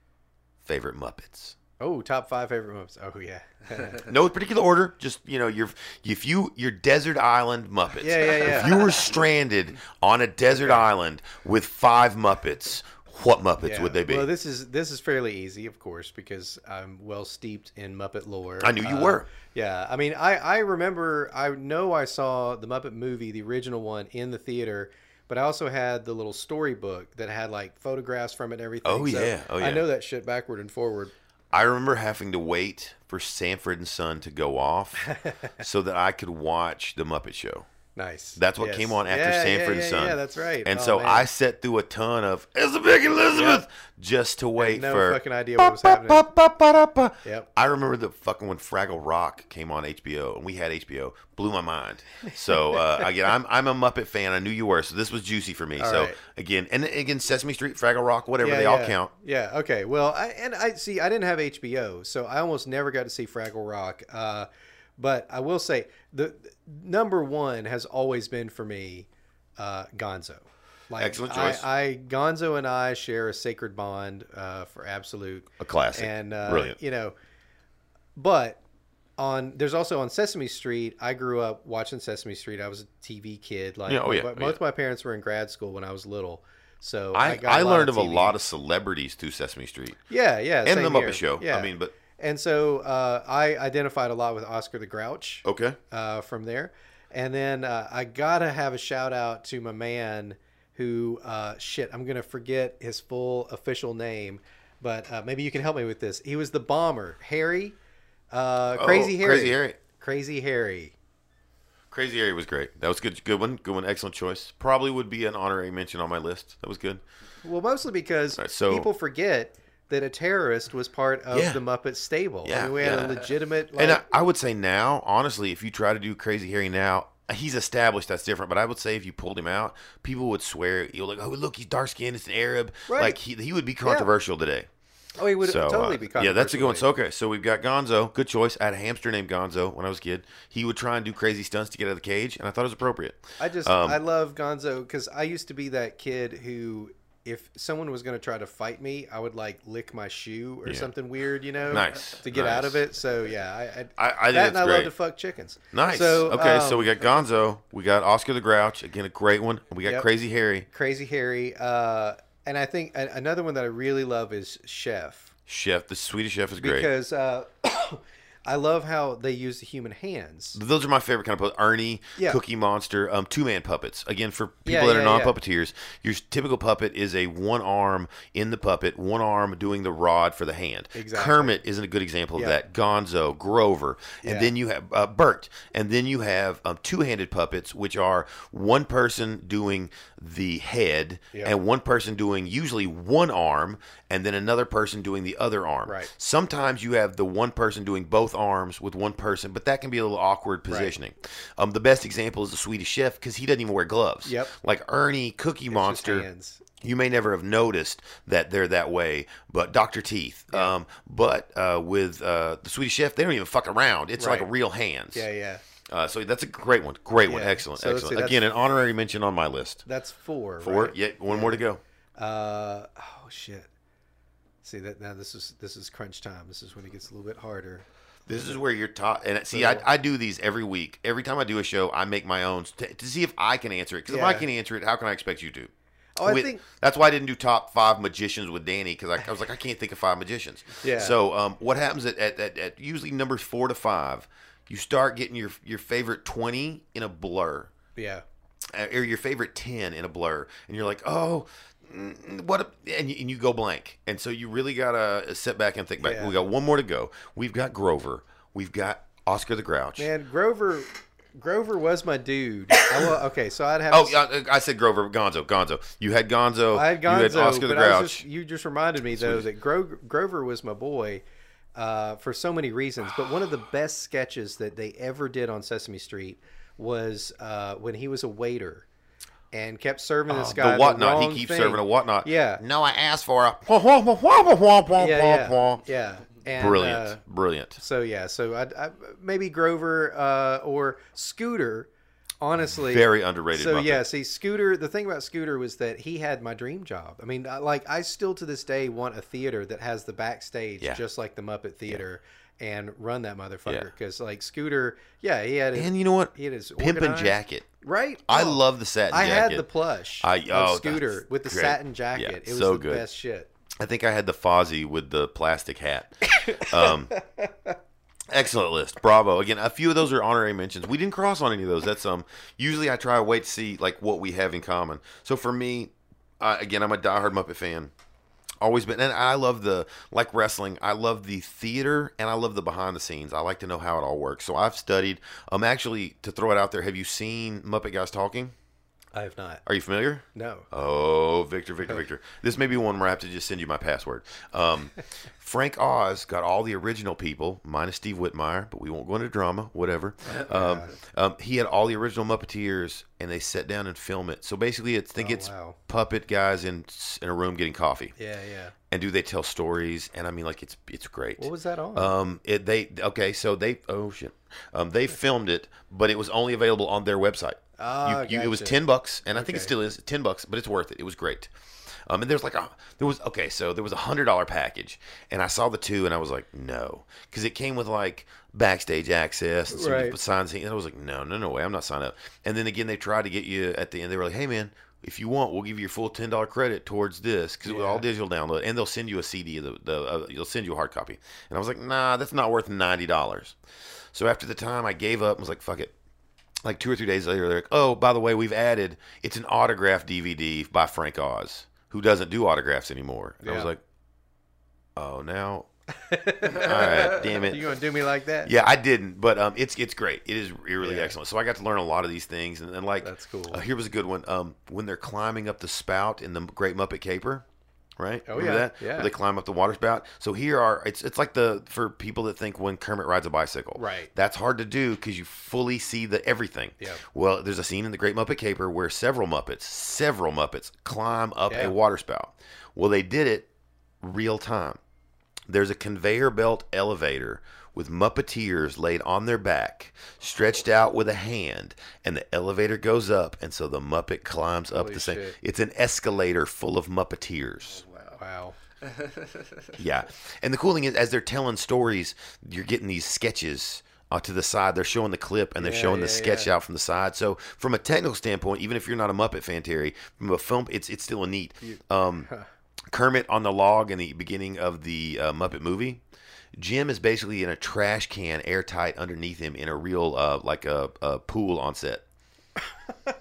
favorite Muppets. Oh, top five favorite Muppets. Oh yeah. No particular order. Just you know, your if you your desert island Muppets. Yeah, yeah, yeah. If you were stranded on a desert island with five Muppets, what Muppets Yeah. would they be? Well, this is this is fairly easy, of course, because I'm well steeped in Muppet lore. I knew you Uh, were. Yeah, I mean, I I remember, I know I saw the Muppet movie, the original one, in the theater, but I also had the little storybook that had like photographs from it and everything. Oh, so yeah. Oh, yeah. I know that shit backward and forward. I remember having to wait for Sanford and Son to go off so that I could watch the Muppet Show. Nice. That's what Yes. came on after Yeah, Sanford yeah, and yeah, Son. Yeah, that's right. And Oh, so man. I set through a ton of "It's a big Elizabeth" just to wait no for fucking idea what was happening. Yep. I remember the fucking when Fraggle Rock came on HBO and we had HBO, blew my mind. So uh, again, I'm I'm a Muppet fan. I knew you were, so this was juicy for me. All so right. again, and again, Sesame Street, Fraggle Rock, whatever they all count. Yeah. Okay. Well, I and I see. I didn't have HBO, so I almost never got to see Fraggle Rock. Uh, but I will say the number one has always been for me, uh, Gonzo. Like, Excellent choice. I, I Gonzo and I share a sacred bond uh, for absolute A classic. and uh, Brilliant. You know, but on there's also on Sesame Street. I grew up watching Sesame Street. I was a TV kid. Like, Yeah, oh, yeah, oh, both yeah. my parents were in grad school when I was little. So I, got I learned of a lot of celebrities through Sesame Street Yeah, yeah. and the Muppet here. Show. Yeah. I mean, but and so uh, I identified a lot with Oscar the Grouch okay. uh, from there. And then uh, I gotta have a shout out to my man who uh, shit I'm gonna forget his full official name, but uh, maybe you can help me with this. He was the bomber, Harry, uh, Crazy Oh, Harry, Crazy Harry. Crazy Harry. Crazy Harry was great. That was good. Good one. Good one. Excellent choice. Probably would be an honorary mention on my list. That was good. Well, mostly because Right, so- people forget that a terrorist was part of Yeah. the Muppet stable. I Yeah, mean, we had yeah. a legitimate. Like, and I, I would say now, honestly, if you try to do Crazy Harry now, he's established. That's different. But I would say if you pulled him out, people would swear you're like, oh look, he's dark skinned. It's an Arab. Right. Like he, he would be controversial today. oh, he would So totally uh, be. Controversial. Yeah, that's a good one. So okay, so we've got Gonzo. Good choice. I had a hamster named Gonzo when I was a kid. He would try and do crazy stunts to get out of the cage, and I thought it was appropriate. I just Um, I love Gonzo because I used to be that kid who, if someone was going to try to fight me, I would like lick my shoe or Yeah. something weird, you know, Nice, to get out of it. So yeah, I I, I- I think that and I love great. to fuck chickens. Nice. So, okay, so um, we got Gonzo. We got Oscar the Grouch. Again, a great one. We got Yep. Crazy Harry. Crazy Harry, uh, and I think another one that I really love is Chef Chef. The Swedish Chef is great. because uh, I love how they use the human hands. Those are my favorite kind of puppets. Ernie, Yeah. Cookie Monster, um, two man puppets. Again, for people Yeah, that are yeah, non yeah. puppeteers, your typical puppet is a one arm in the puppet, one arm doing the rod for the hand. Exactly. Kermit isn't a good example of that. Gonzo, Grover, and then you have uh, Bert, and then you have um, two handed puppets, which are one person doing the head and one person doing usually one arm, and then another person doing the other arm. Right. Sometimes you have the one person doing both arms with one person, but that can be a little awkward positioning. Um, the best example is the Swedish Chef because he doesn't even wear gloves. Yep. Like Ernie, Cookie Just Monster. hands. You may never have noticed that they're that way, but Dr. Teeth. Um, but uh, with uh, the Swedish Chef, they don't even fuck around. It's like Right. real hands. Yeah, yeah. Uh, so that's a great one. Great one. Yeah. Excellent. So excellent. see, Again, an honorary mention on my list. That's four. Four. right? Yeah, one more to go. Uh, oh shit. See that now? This is this is crunch time. This is when it gets a little bit harder. This is where you're taught. And see, I, I do these every week. Every time I do a show, I make my own to, to see if I can answer it. Because if I can answer it, how can I expect you to? Oh, I With- think that's why I didn't do top five magicians with Danny because I, I was like, I can't think of five magicians. Yeah. So um, what happens at, at, at, at usually numbers four to five, you start getting your your favorite twenty in a blur yeah. uh, or your favorite 10 in a blur and you're like oh what and, you, and you go blank and so you really gotta sit back and think back Yeah. we got one more to go we've got grover we've got oscar the grouch Man, Grover. Grover was my dude. I, okay, so I'd have. oh to- yeah, i said grover gonzo gonzo you had gonzo I had you Gonzo, had oscar the I grouch just, you just reminded me though that Gro- Grover was my boy uh, for so many reasons. But one of the best sketches that they ever did on Sesame Street was uh, when he was a waiter and kept serving this Oh, guy the whatnot wrong he keeps thing. serving a whatnot Yeah. no i asked for a Yeah, yeah, yeah. And, brilliant uh, brilliant so yeah, so I, I maybe Grover uh, or Scooter. Honestly, Very underrated So Muppet. yeah, see, Scooter. The thing about Scooter was that he had my dream job. I mean, I, like I still to this day want a theater that has the backstage Yeah. just like the Muppet Theater, and run that motherfucker. Yeah. Because like Scooter, yeah, he had. His, and you know what He had his pimpin' organized- jacket Right. I Oh, love the satin I jacket. had the plush. I- oh, Scooter with the great. satin Yeah, jacket. it was so the good. best shit. I think I had the Fozzie with the plastic hat. Um, excellent list, bravo! Again, a few of those are honorary mentions. We didn't cross on any of those. That's um. Usually, I try to wait to see like what we have in common. So for me, uh, again, I'm a diehard Muppet fan. Always been, and I love the like wrestling. I love the theater, and I love the behind the scenes. I like to know how it all works. So I've studied. Um, actually, to throw it out there, have you seen Muppet Guys talking? I have not. Are you familiar? No. Oh, Victor, Victor, Victor. This may be one where I have to just send you my password. Um, Frank Oz got all the original people, minus Steve Whitmire, but we won't go into drama, whatever. Um, um, he had all the original Muppeteers, and they sat down and film it. So basically, it's think Oh, it's wow. puppet guys in in a room getting coffee, Yeah, yeah. and do they tell stories? And I mean, like it's it's great. What was that on? Um, it they okay, so they oh shit, um, they filmed it, but it was only available on their website. Ah, you, you, it was ten bucks, and I think it still is ten bucks, but it's worth it. It was great. Um, and there's like a there was okay, so there was a hundred dollar package, and I saw the two, and I was like, no, because it came with like backstage access and some Right. signs, and I was like, no, no, no way, I'm not signing up. And then again, they tried to get you at the end. They were like, hey man. If you want, we'll give you your full ten dollar credit towards this because it was all digital download, and they'll send you a CD. The, the uh, you'll send you a hard copy, and I was like, nah, that's not worth ninety dollars. So after the time, I gave up and was like, fuck it. Like two or three days later, they're like, oh, by the way, we've added it's an autograph DVD by Frank Oz, who doesn't do autographs anymore. And I was like, oh, now, all right, damn it. You gonna do me like that? Yeah, I didn't, but um, it's it's great. It is really Yeah. excellent. So I got to learn a lot of these things, and, and like That's cool. Uh, here was a good one. Um, when they're climbing up the spout in the Great Muppet Caper, right? Oh, Remember yeah, that? yeah. Where they climb up the water spout. So here are it's it's like the for people that think when Kermit rides a bicycle, Right. That's hard to do because you fully see the everything. Yeah. Well, there's a scene in the Great Muppet Caper where several Muppets, several Muppets, climb up Yeah. a water spout. Well, they did it real time. There's a conveyor belt elevator with Muppeteers laid on their back, stretched out with a hand, and the elevator goes up, and so the Muppet climbs up Holy the same. shit. It's an escalator full of Muppeteers. Wow. Yeah, and the cool thing is, as they're telling stories, you're getting these sketches. Uh, to the side, they're showing the clip and they're Yeah, showing the sketch yeah. out from the side. So, from a technical standpoint, even if you're not a Muppet fan, Terry, from a film, it's it's still a neat. Um, Kermit on the log in the beginning of the uh, Muppet movie. Jim is basically in a trash can, airtight underneath him, in a real uh, like a, a pool on set.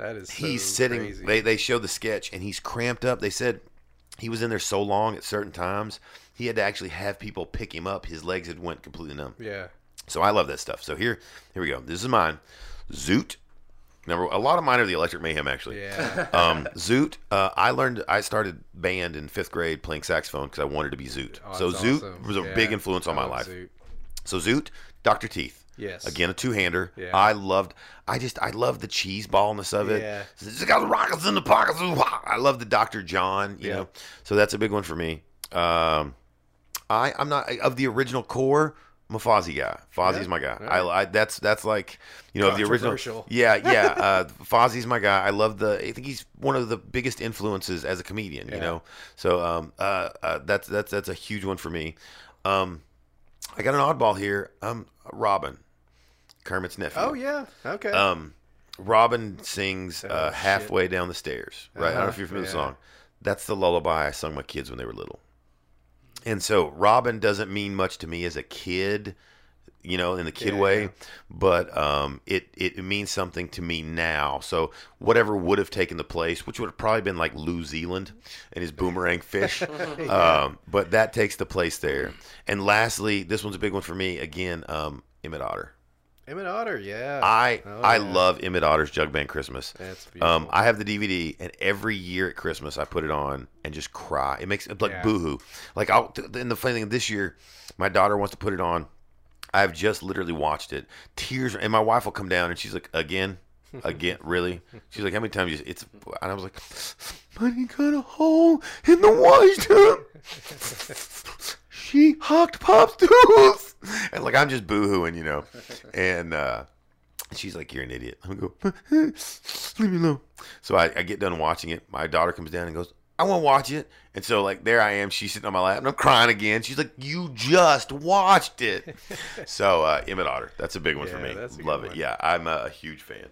That is. he's so sitting. Crazy. They they show the sketch, and he's cramped up. They said he was in there so long at certain times, he had to actually have people pick him up. His legs had went completely numb. yeah. So I love that stuff. So here, here we go. This is mine. Zoot. Number a lot of mine are the Electric Mayhem actually. Yeah. Um, Zoot. Uh, I learned. I started band in fifth grade playing saxophone because I wanted to be Zoot. Oh, so Zoot awesome. was a Yeah. big influence on I my life. Zoot. So Zoot, Doctor Teeth. Yes. Again, a two-hander. Yeah. I loved. I just. I love the cheese ballness of it. Yeah. It's got the rockets in the pockets. I love the Doctor John. You Yeah. know. So that's a big one for me. Um, I. I'm not of the original core. I'm a Fozzie guy. Fozzie's Yeah. my guy. I, I. That's that's like you know of the original. Yeah, yeah. Uh, Fozzie's my guy. I love the. I think he's one of the biggest influences as a comedian. You know. So um, uh, uh, that's that's that's a huge one for me. Um, I got an oddball here. Um, Robin, Kermit's nephew. Oh yeah. Okay. Um, Robin sings uh, shit. halfway down the stairs. Right. I don't know if Uh-huh, you're familiar with the song. That's the lullaby I sung my kids when they were little. And so Robin doesn't mean much to me as a kid, you know, in the kid Yeah, way, yeah. but um, it, it means something to me now. So whatever would have taken the place, which would have probably been like Lew Zealand and his boomerang fish, um, but that takes the place there. And lastly, this one's a big one for me. Again, um, Emmett Otter. Emmett Otter. Yeah. I Oh, I yeah. love Emmett Otter's Jug Band Christmas. That's Um. I have the DVD, and every year at Christmas I put it on and just cry. It makes like Yeah. boohoo. Like I'll. And the funny thing, this year, my daughter wants to put it on. I've just literally watched it. Tears, and my wife will come down and she's like, again, again, really? She's like, how many times? You, it's. And I was like, "Money got a hole in the wash tub. she hucked Pop's tooth. And like I'm just boohooing, you know. And uh she's like, You're an idiot. I'm go, leave me alone. So I, I get done watching it. My daughter comes down and goes, I want to watch it. And so like there I am, she's sitting on my lap and I'm crying again. She's like, You just watched it. so uh Emmett Otter, that's a big one for me. that's a good Love it. one. Yeah, I'm a, a huge fan.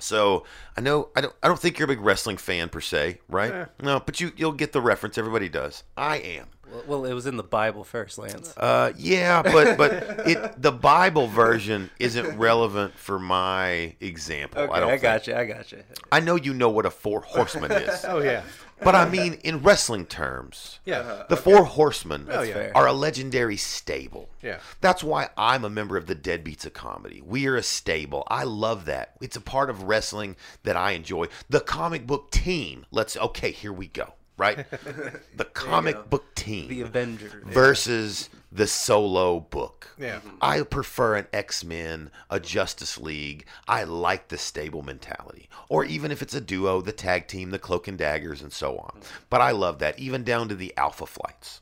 So I know I don't I don't think you're a big wrestling fan per se, right? Eh. No, but you you'll get the reference. Everybody does. I am. Well, well, it was in the Bible first, Lance. Uh, yeah, but but it the Bible version isn't relevant for my example. Okay, I don't. I, think. got you. I got you. I know you know what a four horseman is, Oh yeah, but I mean in wrestling terms, yeah, the four horsemen Oh, yeah. are a legendary stable. yeah. That's why I'm a member of the Deadbeats of Comedy. We are a stable. I love that. It's a part of wrestling that I enjoy. The comic book team. Let's okay, here we go. Right? the comic book team The Avengers. versus the solo book. Yeah. I prefer an X-Men, a Justice League. I like the stable mentality. Or even if it's a duo, the tag team, the cloak and daggers and so on. But I love that even down to the alpha flights.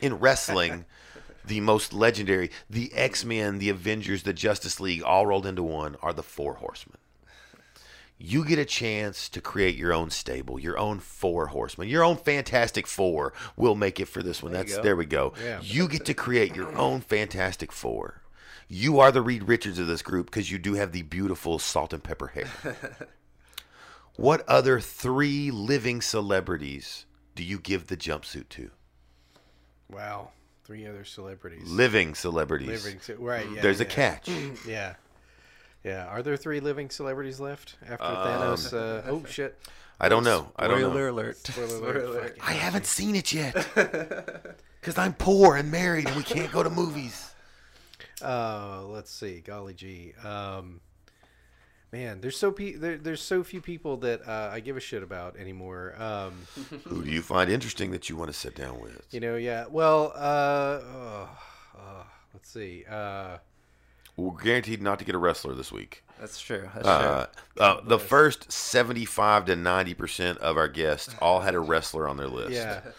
In wrestling, the most legendary, the X-Men, the Avengers, the Justice League all rolled into one are the four horsemen you get a chance to create your own stable, your own four horsemen, your own fantastic four. We'll make it for this one. That's there we go. Yeah. You get to create your own fantastic four. You are the Reed Richards of this group because you do have the beautiful salt and pepper hair. what other three living celebrities do you give the jumpsuit to? Wow, three other celebrities. Living celebrities. living, right? Mm-hmm. Yeah, There's a catch. Yeah, yeah. Are there three living celebrities left after Um, Thanos? Uh, oh shit! I don't know. I don't know. Spoiler alert. Spoiler alert. I haven't seen it yet. Because I'm poor and married and we can't go to movies. Uh, let's see. Golly gee. Um, man, there's so pe- there, there's so few people that uh, I give a shit about anymore. Um, Who do you find interesting that you want to sit down with? you know, yeah. Well, uh, oh, uh, let's see. Uh, We're guaranteed not to get a wrestler this week. That's true. That's Uh, uh, the first 75 to 90% of our guests all had a wrestler on their list. yeah.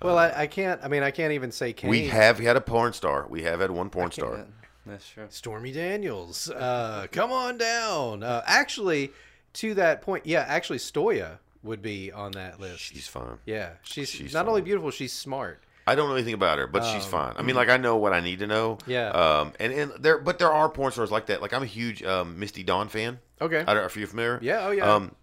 Well, I, I can't. I mean, I can't even say Kane. We have had a porn star. We have had one porn star. That's true. Stormy Daniels. Uh, come on down. Uh, actually, to that point, yeah, actually, Stoya would be on that list. She's fine. yeah, she's, she's not only beautiful, she's smart. I don't know anything about her, but she's fine. I mean, like I know what I need to know. Yeah. Um. And, and there, but there are porn stars like that. Like I'm a huge um, Misty Dawn fan. Okay. I don't if you're familiar. Yeah, oh, yeah. Um,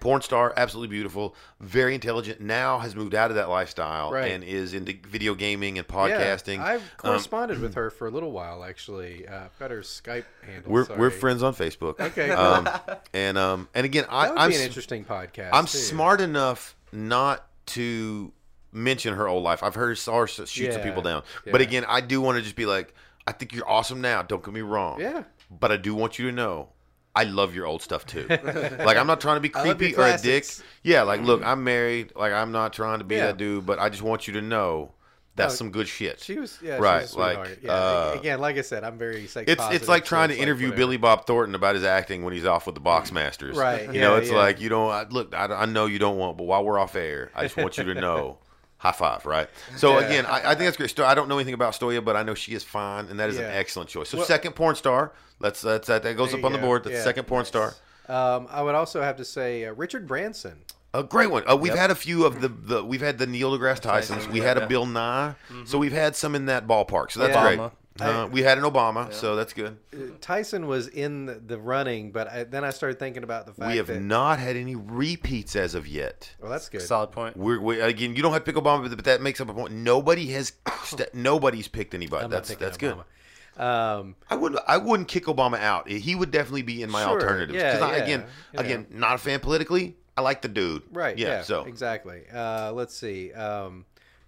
porn star, absolutely beautiful, very intelligent. Now has moved out of that lifestyle Right. and is into video gaming and Yeah, podcasting. I've Um, corresponded with her for a little while, actually. Uh, I've got her Skype handle. we're sorry. we're friends on Facebook. Okay. Um, and um, and again, I, be an interesting podcast. I'm too. smart enough not to mention her old life. I've heard saw her shoot some people down, but again, I do want to just be like, I think you're awesome now. Don't get me wrong. Yeah. But I do want you to know. I love your old stuff too. like I'm not trying to be creepy or a dick. Yeah, like look, I'm married. Like I'm not trying to be Yeah. that dude, but I just want you to know that's Oh, some good shit. She was, yeah, right. She was like yeah. uh, again, like I said, I'm very sex it's it's like so trying to interview whatever. Billy Bob Thornton about his acting when he's off with the Boxmasters. Right, You know, it's yeah. like you don't I, look. I, I know you don't want, but while we're off air, I just want you to know. High five, right? So Yeah. again, I, I think that's great. Sto- I don't know anything about Stoya, but I know she is fine, and that is Yeah. an excellent choice. So Well- second porn star. Let's that's that, that goes up you on the board. That's Yeah. second porn star. Um, I would also have to say uh, Richard Branson. A great one. Uh, we've had a few of the, the we've had the Neil deGrasse Tysons. We had a Bill Nye. So we've had some in that ballpark. So that's Yeah. great. Obama. Uh, we had an Obama, so that's good. Uh, Tyson was in the, the running, but I, then I started thinking about the fact We have that not had any repeats as of yet. well, that's good. Solid point. We're, we again, you don't have to pick Obama, but that makes up a point. Nobody has, st- nobody's picked anybody. I'm not that's picking that's good. Um, I wouldn't, I wouldn't kick Obama out. He would definitely be in my Sure, alternatives. yeah, I, yeah, again, yeah. again, not a fan politically. I like the dude. right. Yeah. Yeah. so exactly. Uh, let's see. Um,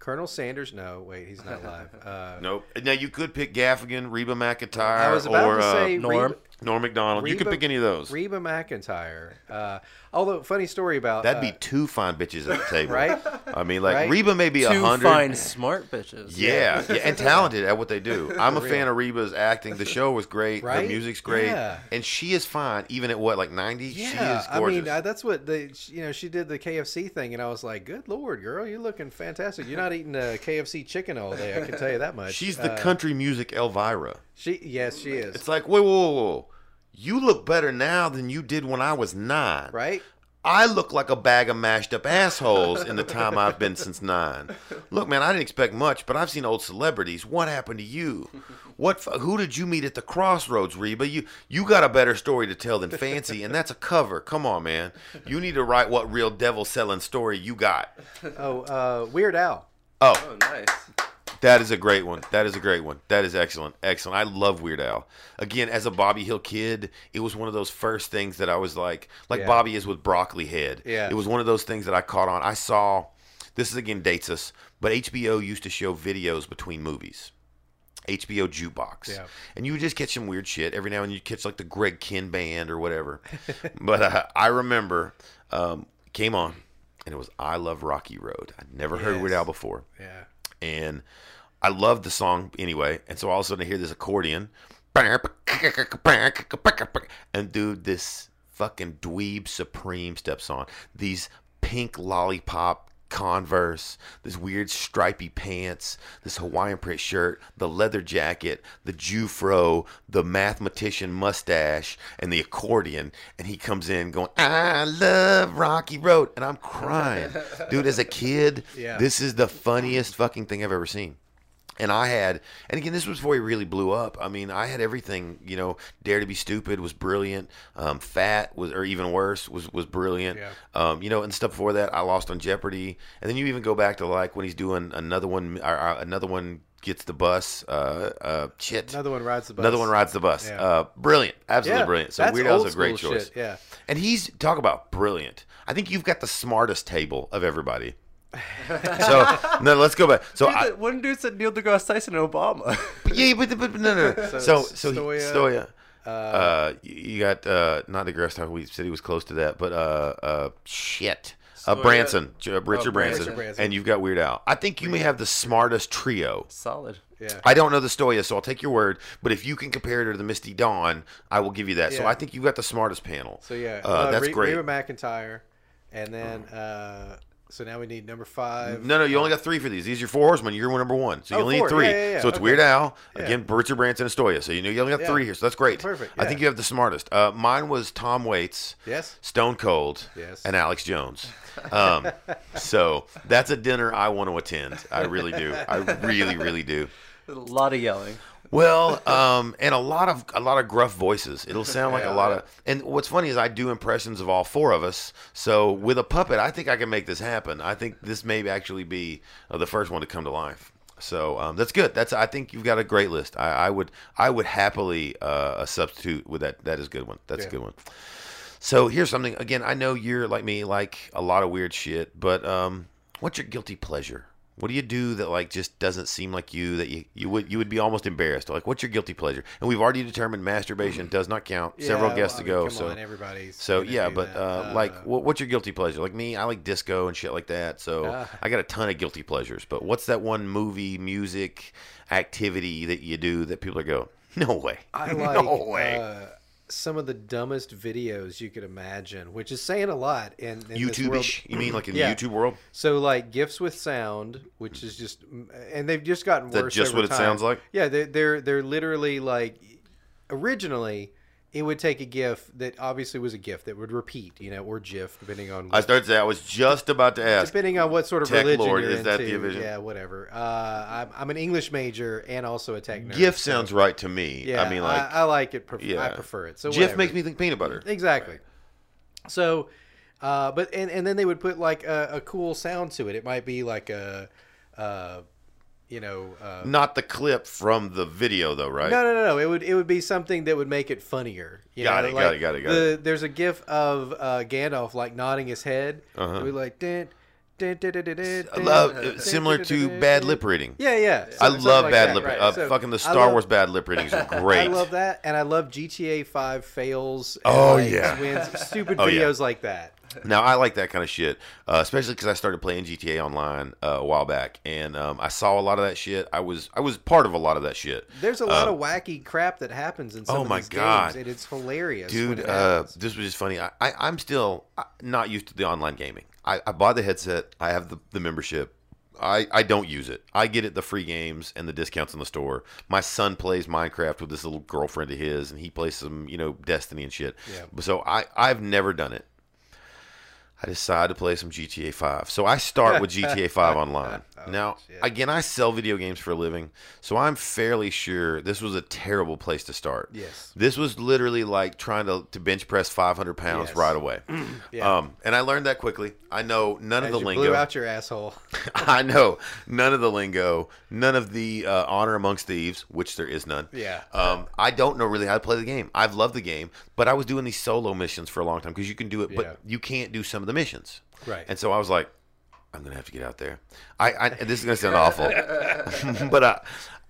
Colonel Sanders. No, wait, he's not alive. Uh, nope. Now you could pick Gaffigan, Reba McEntire, I was about or to say uh, Norm. Reba, Norm Macdonald. you could pick any of those. Reba McEntire. Uh, although, funny story about That'd be uh, two fine bitches at the table, right. I mean, like Right? Reba may be a hundred fine, smart bitches. Yeah, yeah, and talented at what they do. I'm a For fan of Reba's acting. The show was great. Her Right? music's great, Yeah. and she is fine, even at what like 90. Yeah, she is gorgeous. I mean uh, that's what the you know she did the KFC thing, and I was like, "Good lord, girl, you're looking fantastic. You're not eating a KFC chicken all day. I can tell you that much." She's the Uh, country music Elvira. She yes, she is. It's like, whoa, whoa, whoa, whoa. You look better now than you did when I was nine. right. I look like a bag of mashed up assholes in the time I've been since nine. Look, man, I didn't expect much, but I've seen old celebrities. What happened to you? What? Who did you meet at the crossroads, Reba? You you got a better story to tell than Fancy, and that's a cover. Come on, man. You need to write what real devil selling story you got. Oh, uh, Weird Al. Oh, Oh, nice. That is a great one. That is a great one. That is excellent. Excellent. I love Weird Al. Again, as a Bobby Hill kid, it was one of those first things that I was like, like Yeah. Bobby is with Broccoli Head. Yeah. It was one of those things that I caught on. I saw, this is again dates us, but HBO used to show videos between movies. HBO jukebox, Yeah. and you would just catch some weird shit every now and then. You catch like the Greg Kihn band or whatever. but uh, I remember um, came on, and it was "I Love Rocky Road." I'd never heard Weird Al before Yeah. And I love the song anyway. And so all of a sudden I hear this accordion, and dude, this fucking dweeb supreme steps on these pink lollipop Converse, this weird stripy pants, this Hawaiian print shirt, the leather jacket, the Jufro, the mathematician mustache, and the accordion. And he comes in going, I love Rocky Road. And I'm crying. Dude, as a kid, Yeah. this is the funniest fucking thing I've ever seen. And I had, and again, this was before he really blew up. I mean, I had everything. You know, Dare to Be Stupid was brilliant. Um, Fat was, or even worse, was was brilliant. Yeah. Um, you know, and stuff before that, I lost on Jeopardy. And then you even go back to like when he's doing another one, or, or another one gets the bus. Uh, uh, shit. Another one rides the bus. Another one rides the bus. Yeah. Uh, brilliant, absolutely Yeah, brilliant. So Weird Al's a great choice. shit, yeah. and he's talk about brilliant. I think you've got the smartest table of everybody. so no, let's go back. So I, Dude, one dude said Neil deGrasse Tyson and Obama. yeah, but, but, but no, no. no. So So, so, Stoya, Stoya. Uh, you got uh, not DeGrasse Tyson. We said he was close to that, but uh, uh, shit. Uh, Branson, uh, Richard Oh, Branson. Richard Branson. and you've got Weird Al. I think you may have the smartest trio. Solid. Yeah. I don't know the Stoya, so I'll take your word. But if you can compare it to the Misty Dawn, I will give you that. So I think you've got the smartest panel. So yeah, uh, that's Re- great. Reba McEntire, and then uh, so now we need number five. No, no, you only got three for these. These are your four horsemen. You're number one, so you Oh, only four. need three. Yeah, yeah, yeah. So it's Okay. Weird Al Yeah. again, Richard Branson, and Stoya. So you know you only got Yeah. three here. So that's great. Perfect, I think you have the smartest. Uh, mine was Tom Waits, Yes. Stone Cold, Yes. and Alex Jones. Um, so that's a dinner I want to attend. I really do. I really, really do. A lot of yelling. Well, um, and a lot of a lot of gruff voices. It'll sound like a lot of. And what's funny is I do impressions of all four of us. So with a puppet, I think I can make this happen. I think this may actually be uh, the first one to come to life. So um, that's good. That's I think you've got a great list. I, I would I would happily uh, a substitute with that. That is a good one. That's a good one. So here's something. Again, I know you're like me, like a lot of weird shit. But um, what's your guilty pleasure? What do you do that like just doesn't seem like you that you, you would you would be almost embarrassed? Like, what's your guilty pleasure? And we've already determined masturbation does not count. Several Yeah, guests well, I ago. mean, come so on, everybody's so yeah, but uh, like, what, what's your guilty pleasure? Like me, I like disco and shit like that. So Uh. I got a ton of guilty pleasures. But what's that one movie, music, activity that you do that people are go, no way, I like no way. Uh, some of the dumbest videos you could imagine, which is saying a lot in, in. YouTube-ish? You mean like in Yeah. the YouTube world? So like gifts with sound, which is just, and they've just gotten that worse. just over what it sounds like? Yeah, they're they're they're literally like, originally, it would take a GIF that obviously was a GIF that would repeat, you know, or GIF depending on What, I started to say I was just about to ask. depending on what sort of Tech religion Lord, you're is that the division? Yeah, whatever. Uh, I'm I'm an English major and also a tech nerd. GIF so- sounds right to me. Yeah, I mean, like, I, like it. Pref- yeah, I prefer it. So GIF whatever. makes me think peanut butter. Exactly. So, uh, but and and then they would put like a, a cool sound to it. It might be like a, uh, you know, uh, Not the clip from the video, though, right? no, no, no, no. It would it would be something that would make it funnier. You Got know? it, got like it, got it, got the, There's a gif of uh, Gandalf like nodding his head. Uh-huh. We like. Dun, I love similar to bad lip reading. Yeah, yeah. I love like bad that, lip. right. Uh, So, fucking the Star love- Wars bad lip readings are great. I love that, and I love GTA Five fails. And Oh, like, yeah. wins, stupid Oh, yeah. videos like that. Now I like that kind of shit, uh, especially because I started playing GTA Online uh, a while back, and um, I saw a lot of that shit. I was I was part of a lot of that shit. There's a lot Um, of wacky crap that happens in some oh of my these God. games, and it's hilarious, dude it uh, this was just funny I, I, i'm still uh, not used to the online gaming i, I bought the headset i have the, the membership I, I don't use it. I get it the free games and the discounts in the store. My son plays Minecraft with this little girlfriend of his, and he plays some, you know, Destiny and shit. Yeah. So I, I've never done it. I decided to play some GTA 5. So I start with GTA 5 online. Now, shit. again, I sell video games for a living, so I'm fairly sure this was a terrible place to start. Yes. This was literally like trying to, to bench press 500 pounds Yes. right away. Yeah. Um, and I learned that quickly. I know none As of the you lingo. blew out your asshole. I know none of the lingo, none of the uh, honor amongst thieves, which there is none. Yeah. Um, I don't know really how to play the game. I've loved the game, but I was doing these solo missions for a long time because you can do it, Yeah. but you can't do some of the missions. Right. And so I was like, I'm gonna have to get out there. I, I this is gonna sound awful, but I,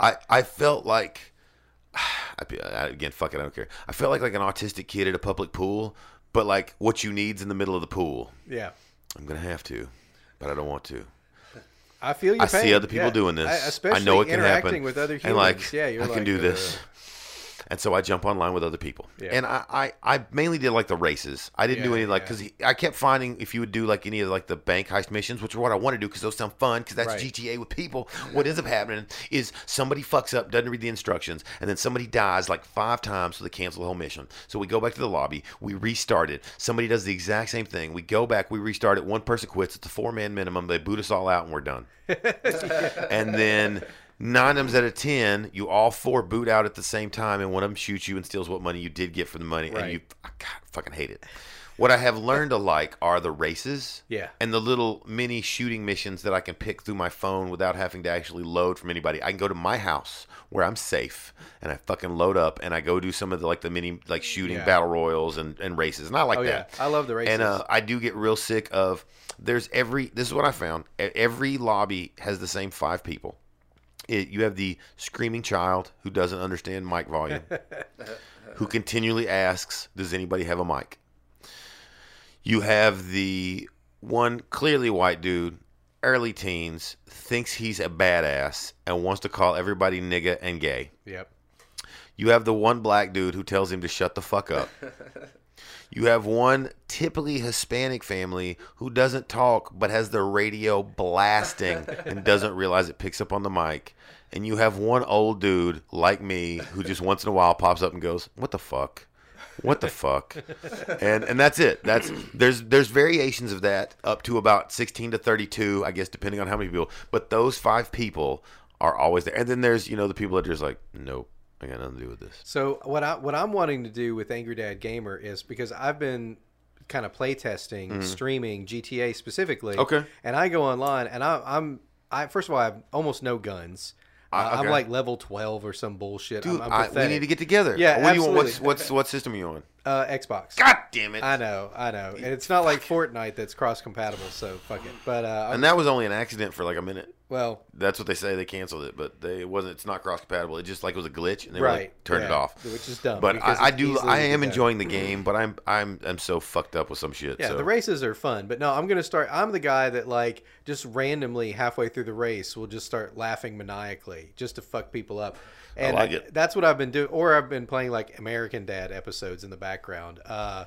I, I felt like, I, I- again, fuck it, I don't care. I felt like like an autistic kid at a public pool, but like what you need's in the middle of the pool. Yeah. I'm gonna have to, but I don't want to. I feel you. I see other people doing this. I especially know it can happen. with other humans. And like, yeah, you're I like, can do uh, this. And so I jump online with other people. Yeah. And I, I, I mainly did like the races. I didn't do any like yeah. because I kept finding if you would do like any of like the bank heist missions, which are what I want to do because those sound fun because that's Right. GTA with people. What ends up happening is somebody fucks up, doesn't read the instructions, and then somebody dies like five times, so they cancel the whole mission. So we go back to the lobby, we restart it. Somebody does the exact same thing. We go back, we restart it. One person quits. It's a four man minimum. They boot us all out, and we're done and then nine times out of ten, you all four boot out at the same time, and one of them shoots you and steals what money you did get for the money, and you I God, fucking hate it. What I have learned to like are the races, Yeah. and the little mini shooting missions that I can pick through my phone without having to actually load from anybody. I can go to my house where I'm safe, and I fucking load up, and I go do some of the like the mini like shooting Yeah. battle royals and, and races, and I like Oh, yeah. that. I love the races. And uh, I do get real sick of there's every this is what I found. Every lobby has the same five people. It, you have the screaming child who doesn't understand mic volume, who continually asks, "Does anybody have a mic?" You have the one clearly white dude, early teens, thinks he's a badass and wants to call everybody nigga and gay. Yep. You have the one black dude who tells him to shut the fuck up. You have one typically Hispanic family who doesn't talk but has the radio blasting and doesn't realize it picks up on the mic. And you have one old dude like me who just once in a while pops up and goes, "What the fuck? What the fuck?" And and that's it. That's there's there's variations of that up to about 16 to 32, I guess depending on how many people. But those five people are always there. And then there's, you know, the people that are just like, "Nope, I got nothing to do with this." So what I what I'm wanting to do with Angry Dad Gamer is because I've been kind of playtesting, streaming GTA specifically. Mm-hmm. Okay. And I go online and I, I'm I first of all I have almost no guns. I'm okay. like level 12 or some bullshit. Dude, I'm, I'm I, we need to get together. Yeah, what do you want? What's, absolutely. what's what system are you on? uh, Xbox. God damn it! I know, I know, and it's not like Fortnite that's cross compatible, so fuck it. But uh, And that was only an accident for like a minute. Well, That's what they say. They canceled it, but they it wasn't. It's not cross compatible. It just like was a glitch, and they right, like, turned it off. which is dumb. But I, I do. I am enjoying the game, but I'm I'm I'm so fucked up with some shit. Yeah, so. the races are fun, but no, I'm gonna start. I'm the guy that like just randomly halfway through the race will just start laughing maniacally just to fuck people up. And like it. That's what I've been doing, or I've been playing like American Dad episodes in the background. Uh,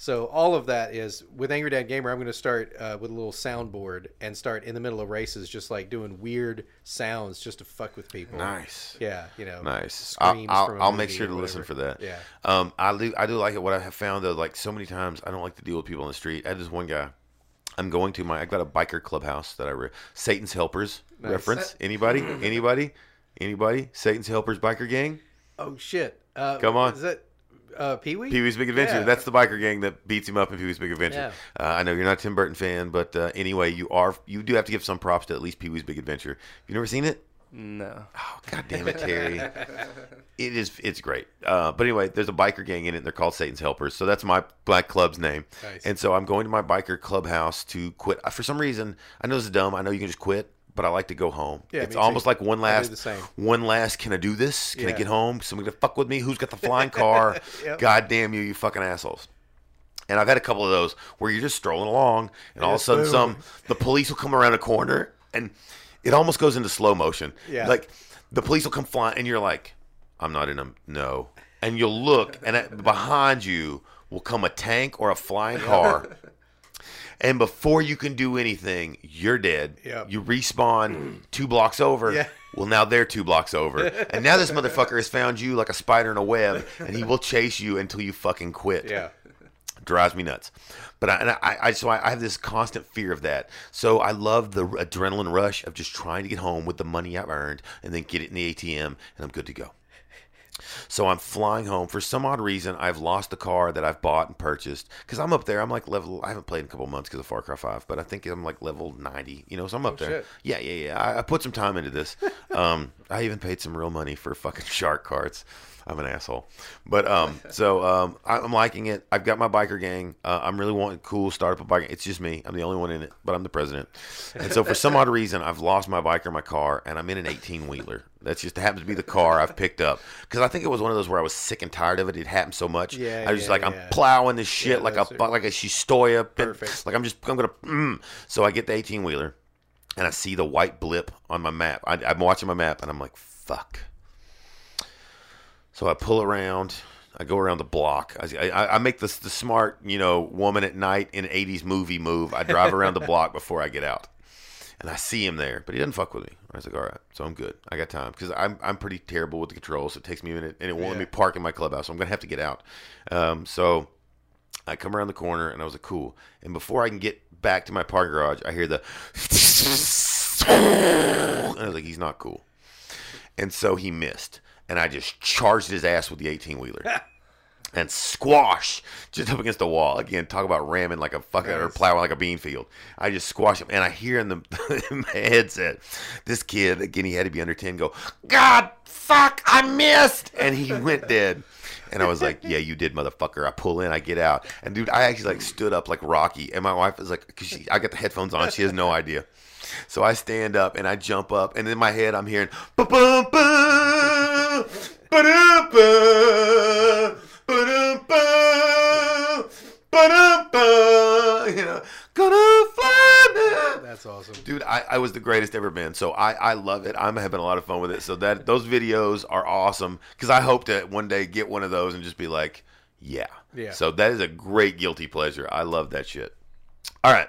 so all of that is with Angry Dad Gamer. I'm going to start uh, with a little soundboard and start in the middle of races, just like doing weird sounds just to fuck with people. Nice. Yeah, you know. Nice. I'll, I'll, I'll make sure to listen for that. Yeah. Um, I do. I do like it. What I have found though, like so many times, I don't like to deal with people on the street. I had this one guy. I'm going to my. I got a biker clubhouse that I re- Satan's Helpers reference. Anybody? Anybody? Anybody? Satan's Helpers biker gang. Oh shit! Uh, Come on. Is that uh, Pee Wee? Pee Wee's Big Adventure. Yeah. That's the biker gang that beats him up in Pee Wee's Big Adventure. Uh, I know you're not a Tim Burton fan, but uh, anyway, you are. You do have to give some props to at least Pee Wee's Big Adventure. You never seen it? No. Oh, God damn it, Terry. it is. It's great. Uh, but anyway, there's a biker gang in it. And they're called Satan's Helpers. So that's my black club's name. Nice. And so I'm going to my biker clubhouse to quit. Uh, For some reason, I know this is dumb. I know you can just quit, but I like to go home. Yeah, it's me too. almost like one last, one last. Can I do this? Can I get home? Somebody to fuck with me? Who's got the flying car? Yep. God damn you, you fucking assholes. And I've had a couple of those where you're just strolling along, and all of a sudden, boom. some the police will come around a corner, and it almost goes into slow motion. Yeah. Like the police will come flying, and you're like, "I'm not in a no." And you'll look, and at, behind you will come a tank or a flying car. And before you can do anything, you're dead. Yep. You respawn two blocks over. Yeah. Well, now they're two blocks over. and now this motherfucker has found you like a spider in a web, and he will chase you until you fucking quit Yeah. drives me nuts. But I, and I, I so I, I have this constant fear of that. So I love the adrenaline rush of just trying to get home with the money I've earned and then get it in the ATM and I'm good to go. So I'm flying home. For some odd reason, I've lost the car that I've bought and purchased because I'm up there. I'm like level. I haven't played in a couple months because of Far Cry Five, but I think I'm like level 90. You know, so I'm up there. shit. Yeah, yeah, yeah. I, I put some time into this. um, I even paid some real money for fucking shark cards. I'm an asshole, but um, so um, I'm liking it. I've got my biker gang. Uh, I'm really wanting cool startup a bike. It's just me. I'm the only one in it, but I'm the president. And so for some odd reason, I've lost my biker, my car, and I'm in an 18 wheeler. That's just happens to be the car I've picked up because I think it was one of those where I was sick and tired of it. It happened so much. Yeah, I was yeah, like I'm plowing this shit Yeah, like a are- like a Shistoya. Perfect. Like I'm just I'm gonna. Mm. So I get the 18 wheeler and I see the white blip on my map. I, I'm watching my map and I'm like, fuck. So I pull around. I go around the block. I, I, I make this the smart, you know, woman at night in an 80s movie move. I drive around the block before I get out. And I see him there, but he doesn't fuck with me. I was like, all right, so I'm good. I got time because I'm, I'm pretty terrible with the controls. It takes me a minute, and it won't let me park in my clubhouse, so I'm gonna have to get out. Um, so I come around the corner, and I was like, cool. And before I can get back to my parking garage, I hear the, and I was like, he's not cool. And so he missed, and I just charged his ass with the 18 wheeler. and squash just up against the wall. Again, talk about ramming like a fucking or plowing like a bean field. I just squash him, and I hear in the in my headset this kid again. He had to be under ten. Go, God, fuck, I missed, and he went dead. And I was like, "Yeah, you did, motherfucker." I pull in, I get out, and dude, I actually like stood up like Rocky, and my wife is like, "Cause she, I got the headphones on, she has no idea." So I stand up and I jump up, and in my head I'm hearing "Boom, boom, ba-dum, ba, ba-dum, ba, ba-dum, ba, you know, gonna fly. That's awesome. Dude, I, I was the greatest ever been. So I, I love it. I'm having a lot of fun with it. So that those videos are awesome because I hope to one day get one of those and just be like, yeah. Yeah. So that is a great guilty pleasure. I love that shit. All right.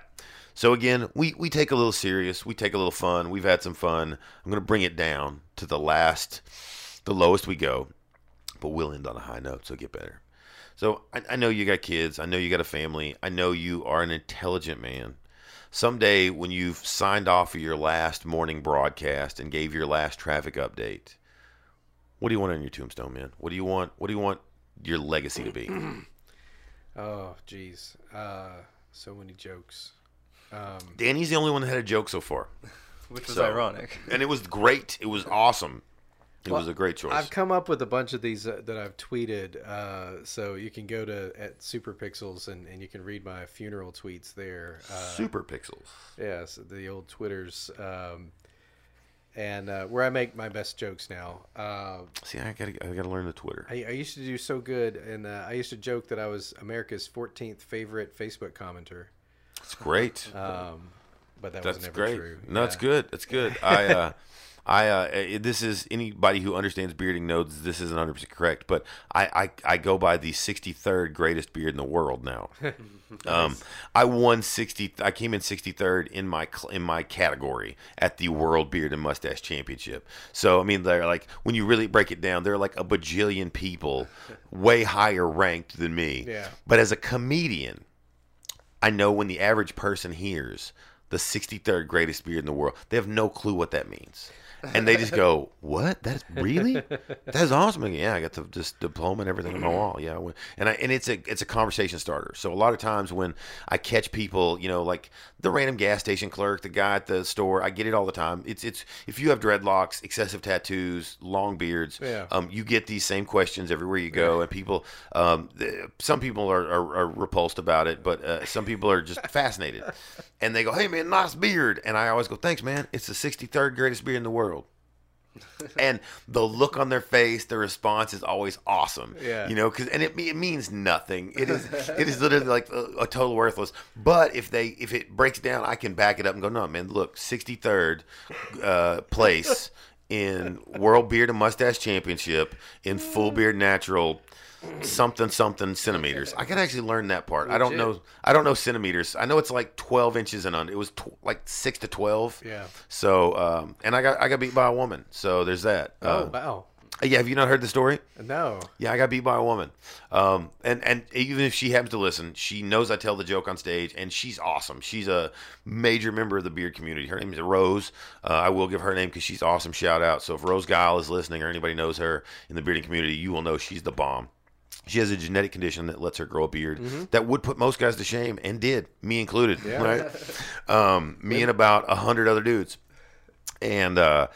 So again, we, we take a little serious. We take a little fun. We've had some fun. I'm going to bring it down to the last, the lowest we go, but we'll end on a high note. So get better. So I, I know you got kids. I know you got a family. I know you are an intelligent man. Someday, when you've signed off of your last morning broadcast and gave your last traffic update, what do you want on your tombstone, man? What do you want? What do you want your legacy to be? Oh, jeez. Uh, so many jokes. Um, Danny's the only one that had a joke so far, which was So- ironic. and it was great. It was awesome. It was a great choice. I've come up with a bunch of these uh, that I've tweeted. Uh, so you can go to at Super Pixels and, and you can read my funeral tweets there. Uh, Super pixels. Yes, the old Twitters. Um, and uh, where I make my best jokes now. Uh, See, I gotta, I gotta learn the Twitter. I, I used to do so good, and uh, I used to joke that I was America's 14th favorite Facebook commenter. It's great. Um, but that That's was never great. true. No, it's good. It's good. I, uh, I, uh, this is anybody who understands bearding knows this isn't 100 percent correct, but I, I, I go by the 63rd greatest beard in the world now. Um, I won 60. I came in 63rd in my in my category at the World Beard and Mustache Championship. So I mean, they're like when you really break it down, there are like a bajillion people way higher ranked than me. Yeah. But as a comedian, I know when the average person hears the 63rd greatest beard in the world, they have no clue what that means. And they just go, "What? That's really? That's awesome!" And yeah, I got the this diploma and everything on my wall. Yeah, and I, and it's a it's a conversation starter. So a lot of times when I catch people, you know, like the random gas station clerk, the guy at the store, I get it all the time. It's it's if you have dreadlocks, excessive tattoos, long beards, Yeah. um, you get these same questions everywhere you go, and people, um, some people are, are, are repulsed about it, but uh, some people are just fascinated, and they go, "Hey man, nice beard," and I always go, "Thanks, man. It's the 63rd greatest beard in the world." and the look on their face, the response is always awesome. Yeah. you know, because and it, it means nothing. It is it is literally like a, a total worthless. But if they if it breaks down, I can back it up and go, no, man, look, 63rd uh, place in World Beard and Mustache Championship in full beard natural. Something something centimeters. I gotta actually learn that part. I don't know. I don't know centimeters. I know it's like twelve inches and under. It was tw- like six to twelve. Yeah. So, um, and I got I got beat by a woman. So there's that. Oh, Uh, wow. Yeah, have you not heard the story? No. Yeah, I got beat by a woman. Um, and and even if she happens to listen, she knows I tell the joke on stage, and she's awesome. She's a major member of the beard community. Her name is Rose. Uh, I will give her name because she's awesome. Shout out. So if Rose Geil is listening, or anybody knows her in the bearding community, you will know she's the bomb. She has a genetic condition that lets her grow a beard that would put most guys to shame, and did me included. Right? Um, me and about a hundred other dudes and uh,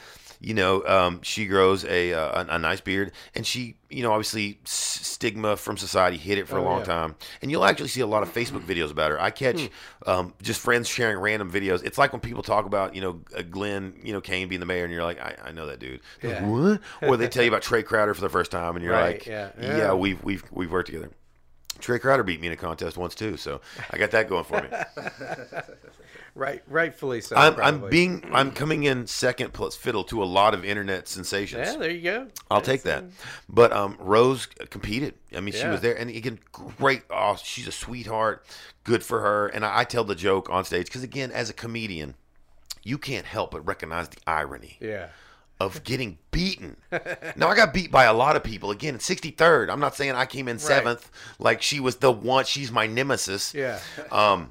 you know um, she grows a, uh, a a nice beard, and she you know obviously s- stigma from society hid it for a Oh, long yeah. time, and you'll actually see a lot of Facebook videos about her. I catch Hmm. um, just friends sharing random videos. It's like when people talk about you know uh, Glenn you know Kane being the mayor, and you're like I, I know that dude. Yeah. Like, what? Or they tell you about Trae Crowder for the first time, and you're Right, like yeah. yeah Yeah. we've we've we've worked together. Trae Crowder beat me in a contest once too, so I got that going for me. Right, rightfully so. I'm, I'm being I'm coming in second plus fiddle to a lot of internet sensations. Yeah, there you go. I'll take that. But um, Rose competed. I mean, she was there, and again, great. Oh, she's a sweetheart. Good for her. And I, I tell the joke on stage because, again, as a comedian, you can't help but recognize the irony Yeah. of getting beaten. now I got beat by a lot of people. Again, 63rd. I'm not saying I came in seventh. Like she was the one. She's my nemesis. Yeah. Um,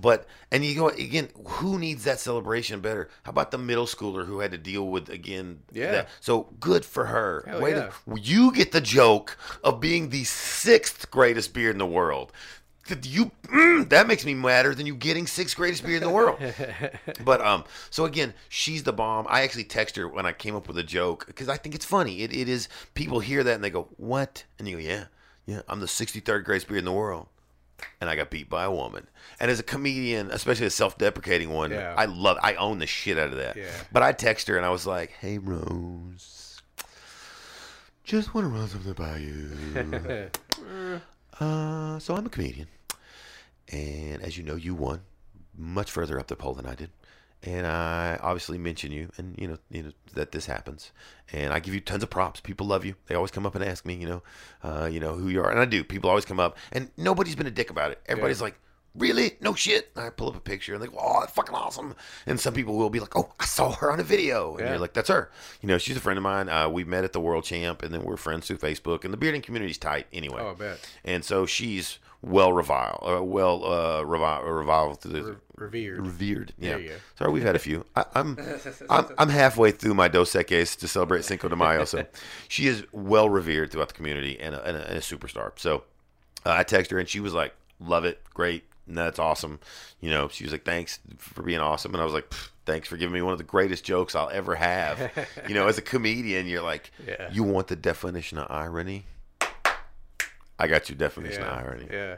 but and you go again. Who needs that celebration better? How about the middle schooler who had to deal with again? Yeah. that- so good for her. Hell Way yeah. to, you get the joke of being the sixth greatest beer in the world. That You mm, that makes me madder than you getting sixth greatest beer in the world. But um, so again, she's the bomb. I actually text her when I came up with a joke because I think it's funny. It, it is people hear that and they go, "What?" And you go, "Yeah, yeah, I'm the 63rd greatest beer in the world." And I got beat by a woman. And as a comedian, especially a self-deprecating one, Yeah. I love, I own the shit out of that. Yeah. But I text her and I was like, "Hey Rose, just want to run something by you." uh, so I'm a comedian, and as you know, you won much further up the pole than I did. And I obviously mention you, and you know, you know that this happens, and I give you tons of props. People love you. They always come up and ask me, you know, uh, you know who you are, and I do. People always come up, and nobody's been a dick about it. Everybody's like, "Really? No shit." And I pull up a picture, and go, "Oh, that's fucking awesome." And some people will be like, "Oh, I saw her on a video," and Yeah. you're like, "That's her." You know, she's a friend of mine. Uh, we met at the World Champ, and then we're friends through Facebook, and the bearding community's tight anyway. Oh, I bet. And so she's well reviled, uh, well uh, revi- reviled through the Revered. revered. Yeah. Sorry, we've had a few. I, I'm, I'm I'm halfway through my Dos Equis to celebrate Cinco de Mayo, so she is well revered throughout the community and a, and a, and a superstar. So uh, I texted her and she was like, "Love it, great, that's awesome." You know, she was like, "Thanks for being awesome," and I was like. "Pff, Thanks for giving me one of the greatest jokes I'll ever have. You know, as a comedian, you're like, Yeah. you want the definition of irony? I got your definition Yeah. irony. Yeah.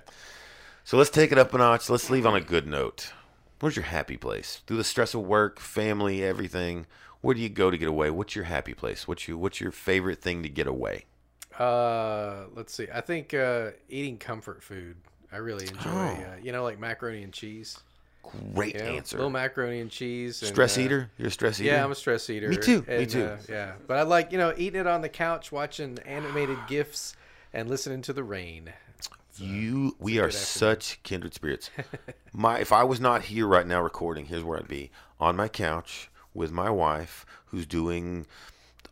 So let's take it up a notch. Let's leave on a good note. Where's your happy place? Through the stress of work, family, everything, where do you go to get away? What's your happy place? What's your what's your favorite thing to get away? Uh, let's see. I think uh, eating comfort food. I really enjoy. Oh. Uh, you know, like macaroni and cheese. Great You know, answer. Little macaroni and cheese. and, stress uh, eater? You're a stress eater? Yeah, I'm a stress eater. Me too, me too. uh, yeah, but I like you know eating it on the couch, watching animated gifs, and listening to the rain. You, we are afternoon. such kindred spirits. my, if I was not here right now recording, here's where I'd be: on my couch with my wife, who's doing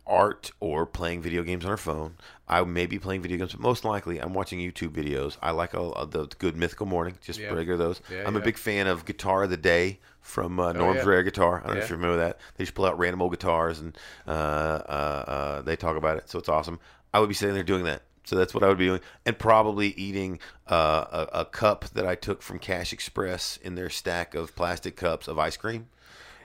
art or playing video games on her phone. I may be playing video games, but most likely I'm watching YouTube videos. I like all of the good Mythical Morning, just Yeah. regular those. Yeah, I'm a big fan of Guitar of the Day from uh, Norm's yeah. Rare Guitar. I don't know if you remember that. They just pull out random old guitars and uh, uh, uh, they talk about it, so it's awesome. I would be sitting there doing that. So that's what I would be doing, and probably eating uh, a, a cup that I took from Cash Express in their stack of plastic cups of ice cream,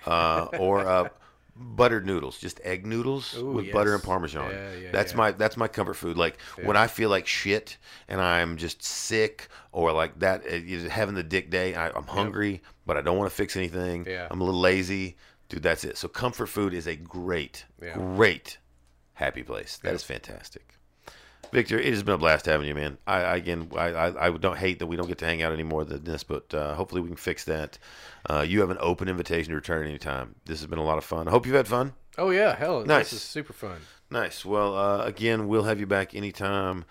uh, or uh, buttered noodles, just egg noodles Ooh, with butter and parmesan. Yeah, yeah, that's yeah. my that's my comfort food. Like when I feel like shit and I'm just sick, or like that, uh, having the dick day. I, I'm hungry, but I don't want to fix anything. I'm a little lazy. Dude, that's it. So comfort food is a great, Yeah. great happy place. That is fantastic. Victor, it has been a blast having you, man. I, I again, I, I, I don't hate that we don't get to hang out anymore than this, but uh, hopefully we can fix that. Uh, you have an open invitation to return anytime. This has been a lot of fun. I hope you've had fun. Oh yeah, hell, Nice. this is super fun. Nice. Well, uh, again, we'll have you back anytime.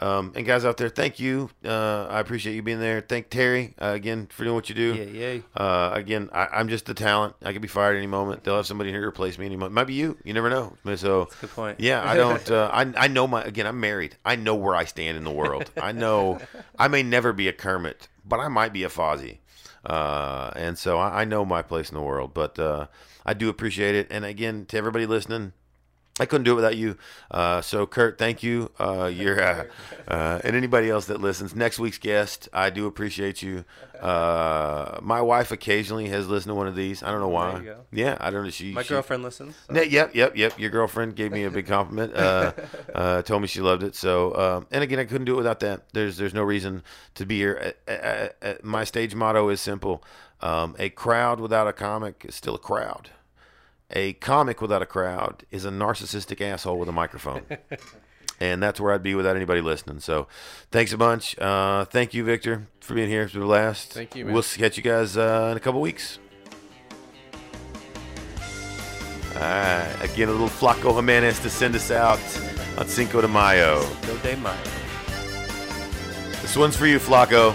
Um, and guys out there, thank you. Uh, I appreciate you being there. Thank Terry uh, again for doing what you do. Yeah, yay. Uh, again, I, I'm just the talent. I could be fired any moment. They'll have somebody here to replace me any moment. Might be you. You never know. So Good point. Yeah, I don't. Uh, I I know my. Again, I'm married. I know where I stand in the world. I know I may never be a Kermit, but I might be a Fozzie. Uh, and so I, I know my place in the world. But uh, I do appreciate it. And again, to everybody listening. I couldn't do it without you. Uh, so, Kurt, thank you. Uh, you're uh, uh, and anybody else that listens. Next week's guest, I do appreciate you. Uh, my wife occasionally has listened to one of these. I don't know why. Yeah, I don't know. She My she- girlfriend listens. so- Ne- yep, yep, yep. Your girlfriend gave me a big compliment. Uh, uh, told me she loved it. So, um, and again, I couldn't do it without that. There's there's no reason to be here. My stage motto is simple: um, a crowd without a comic is still a crowd. A comic without a crowd is a narcissistic asshole with a microphone. and that's where I'd be without anybody listening. So, thanks a bunch. Uh, thank you, Victor, for being here for the last. Thank you, man. We'll catch you guys uh, in a couple weeks. All right. Again, a little Flaco Jimenez to send us out on Cinco de Mayo. Go de Mayo. This one's for you, Flaco.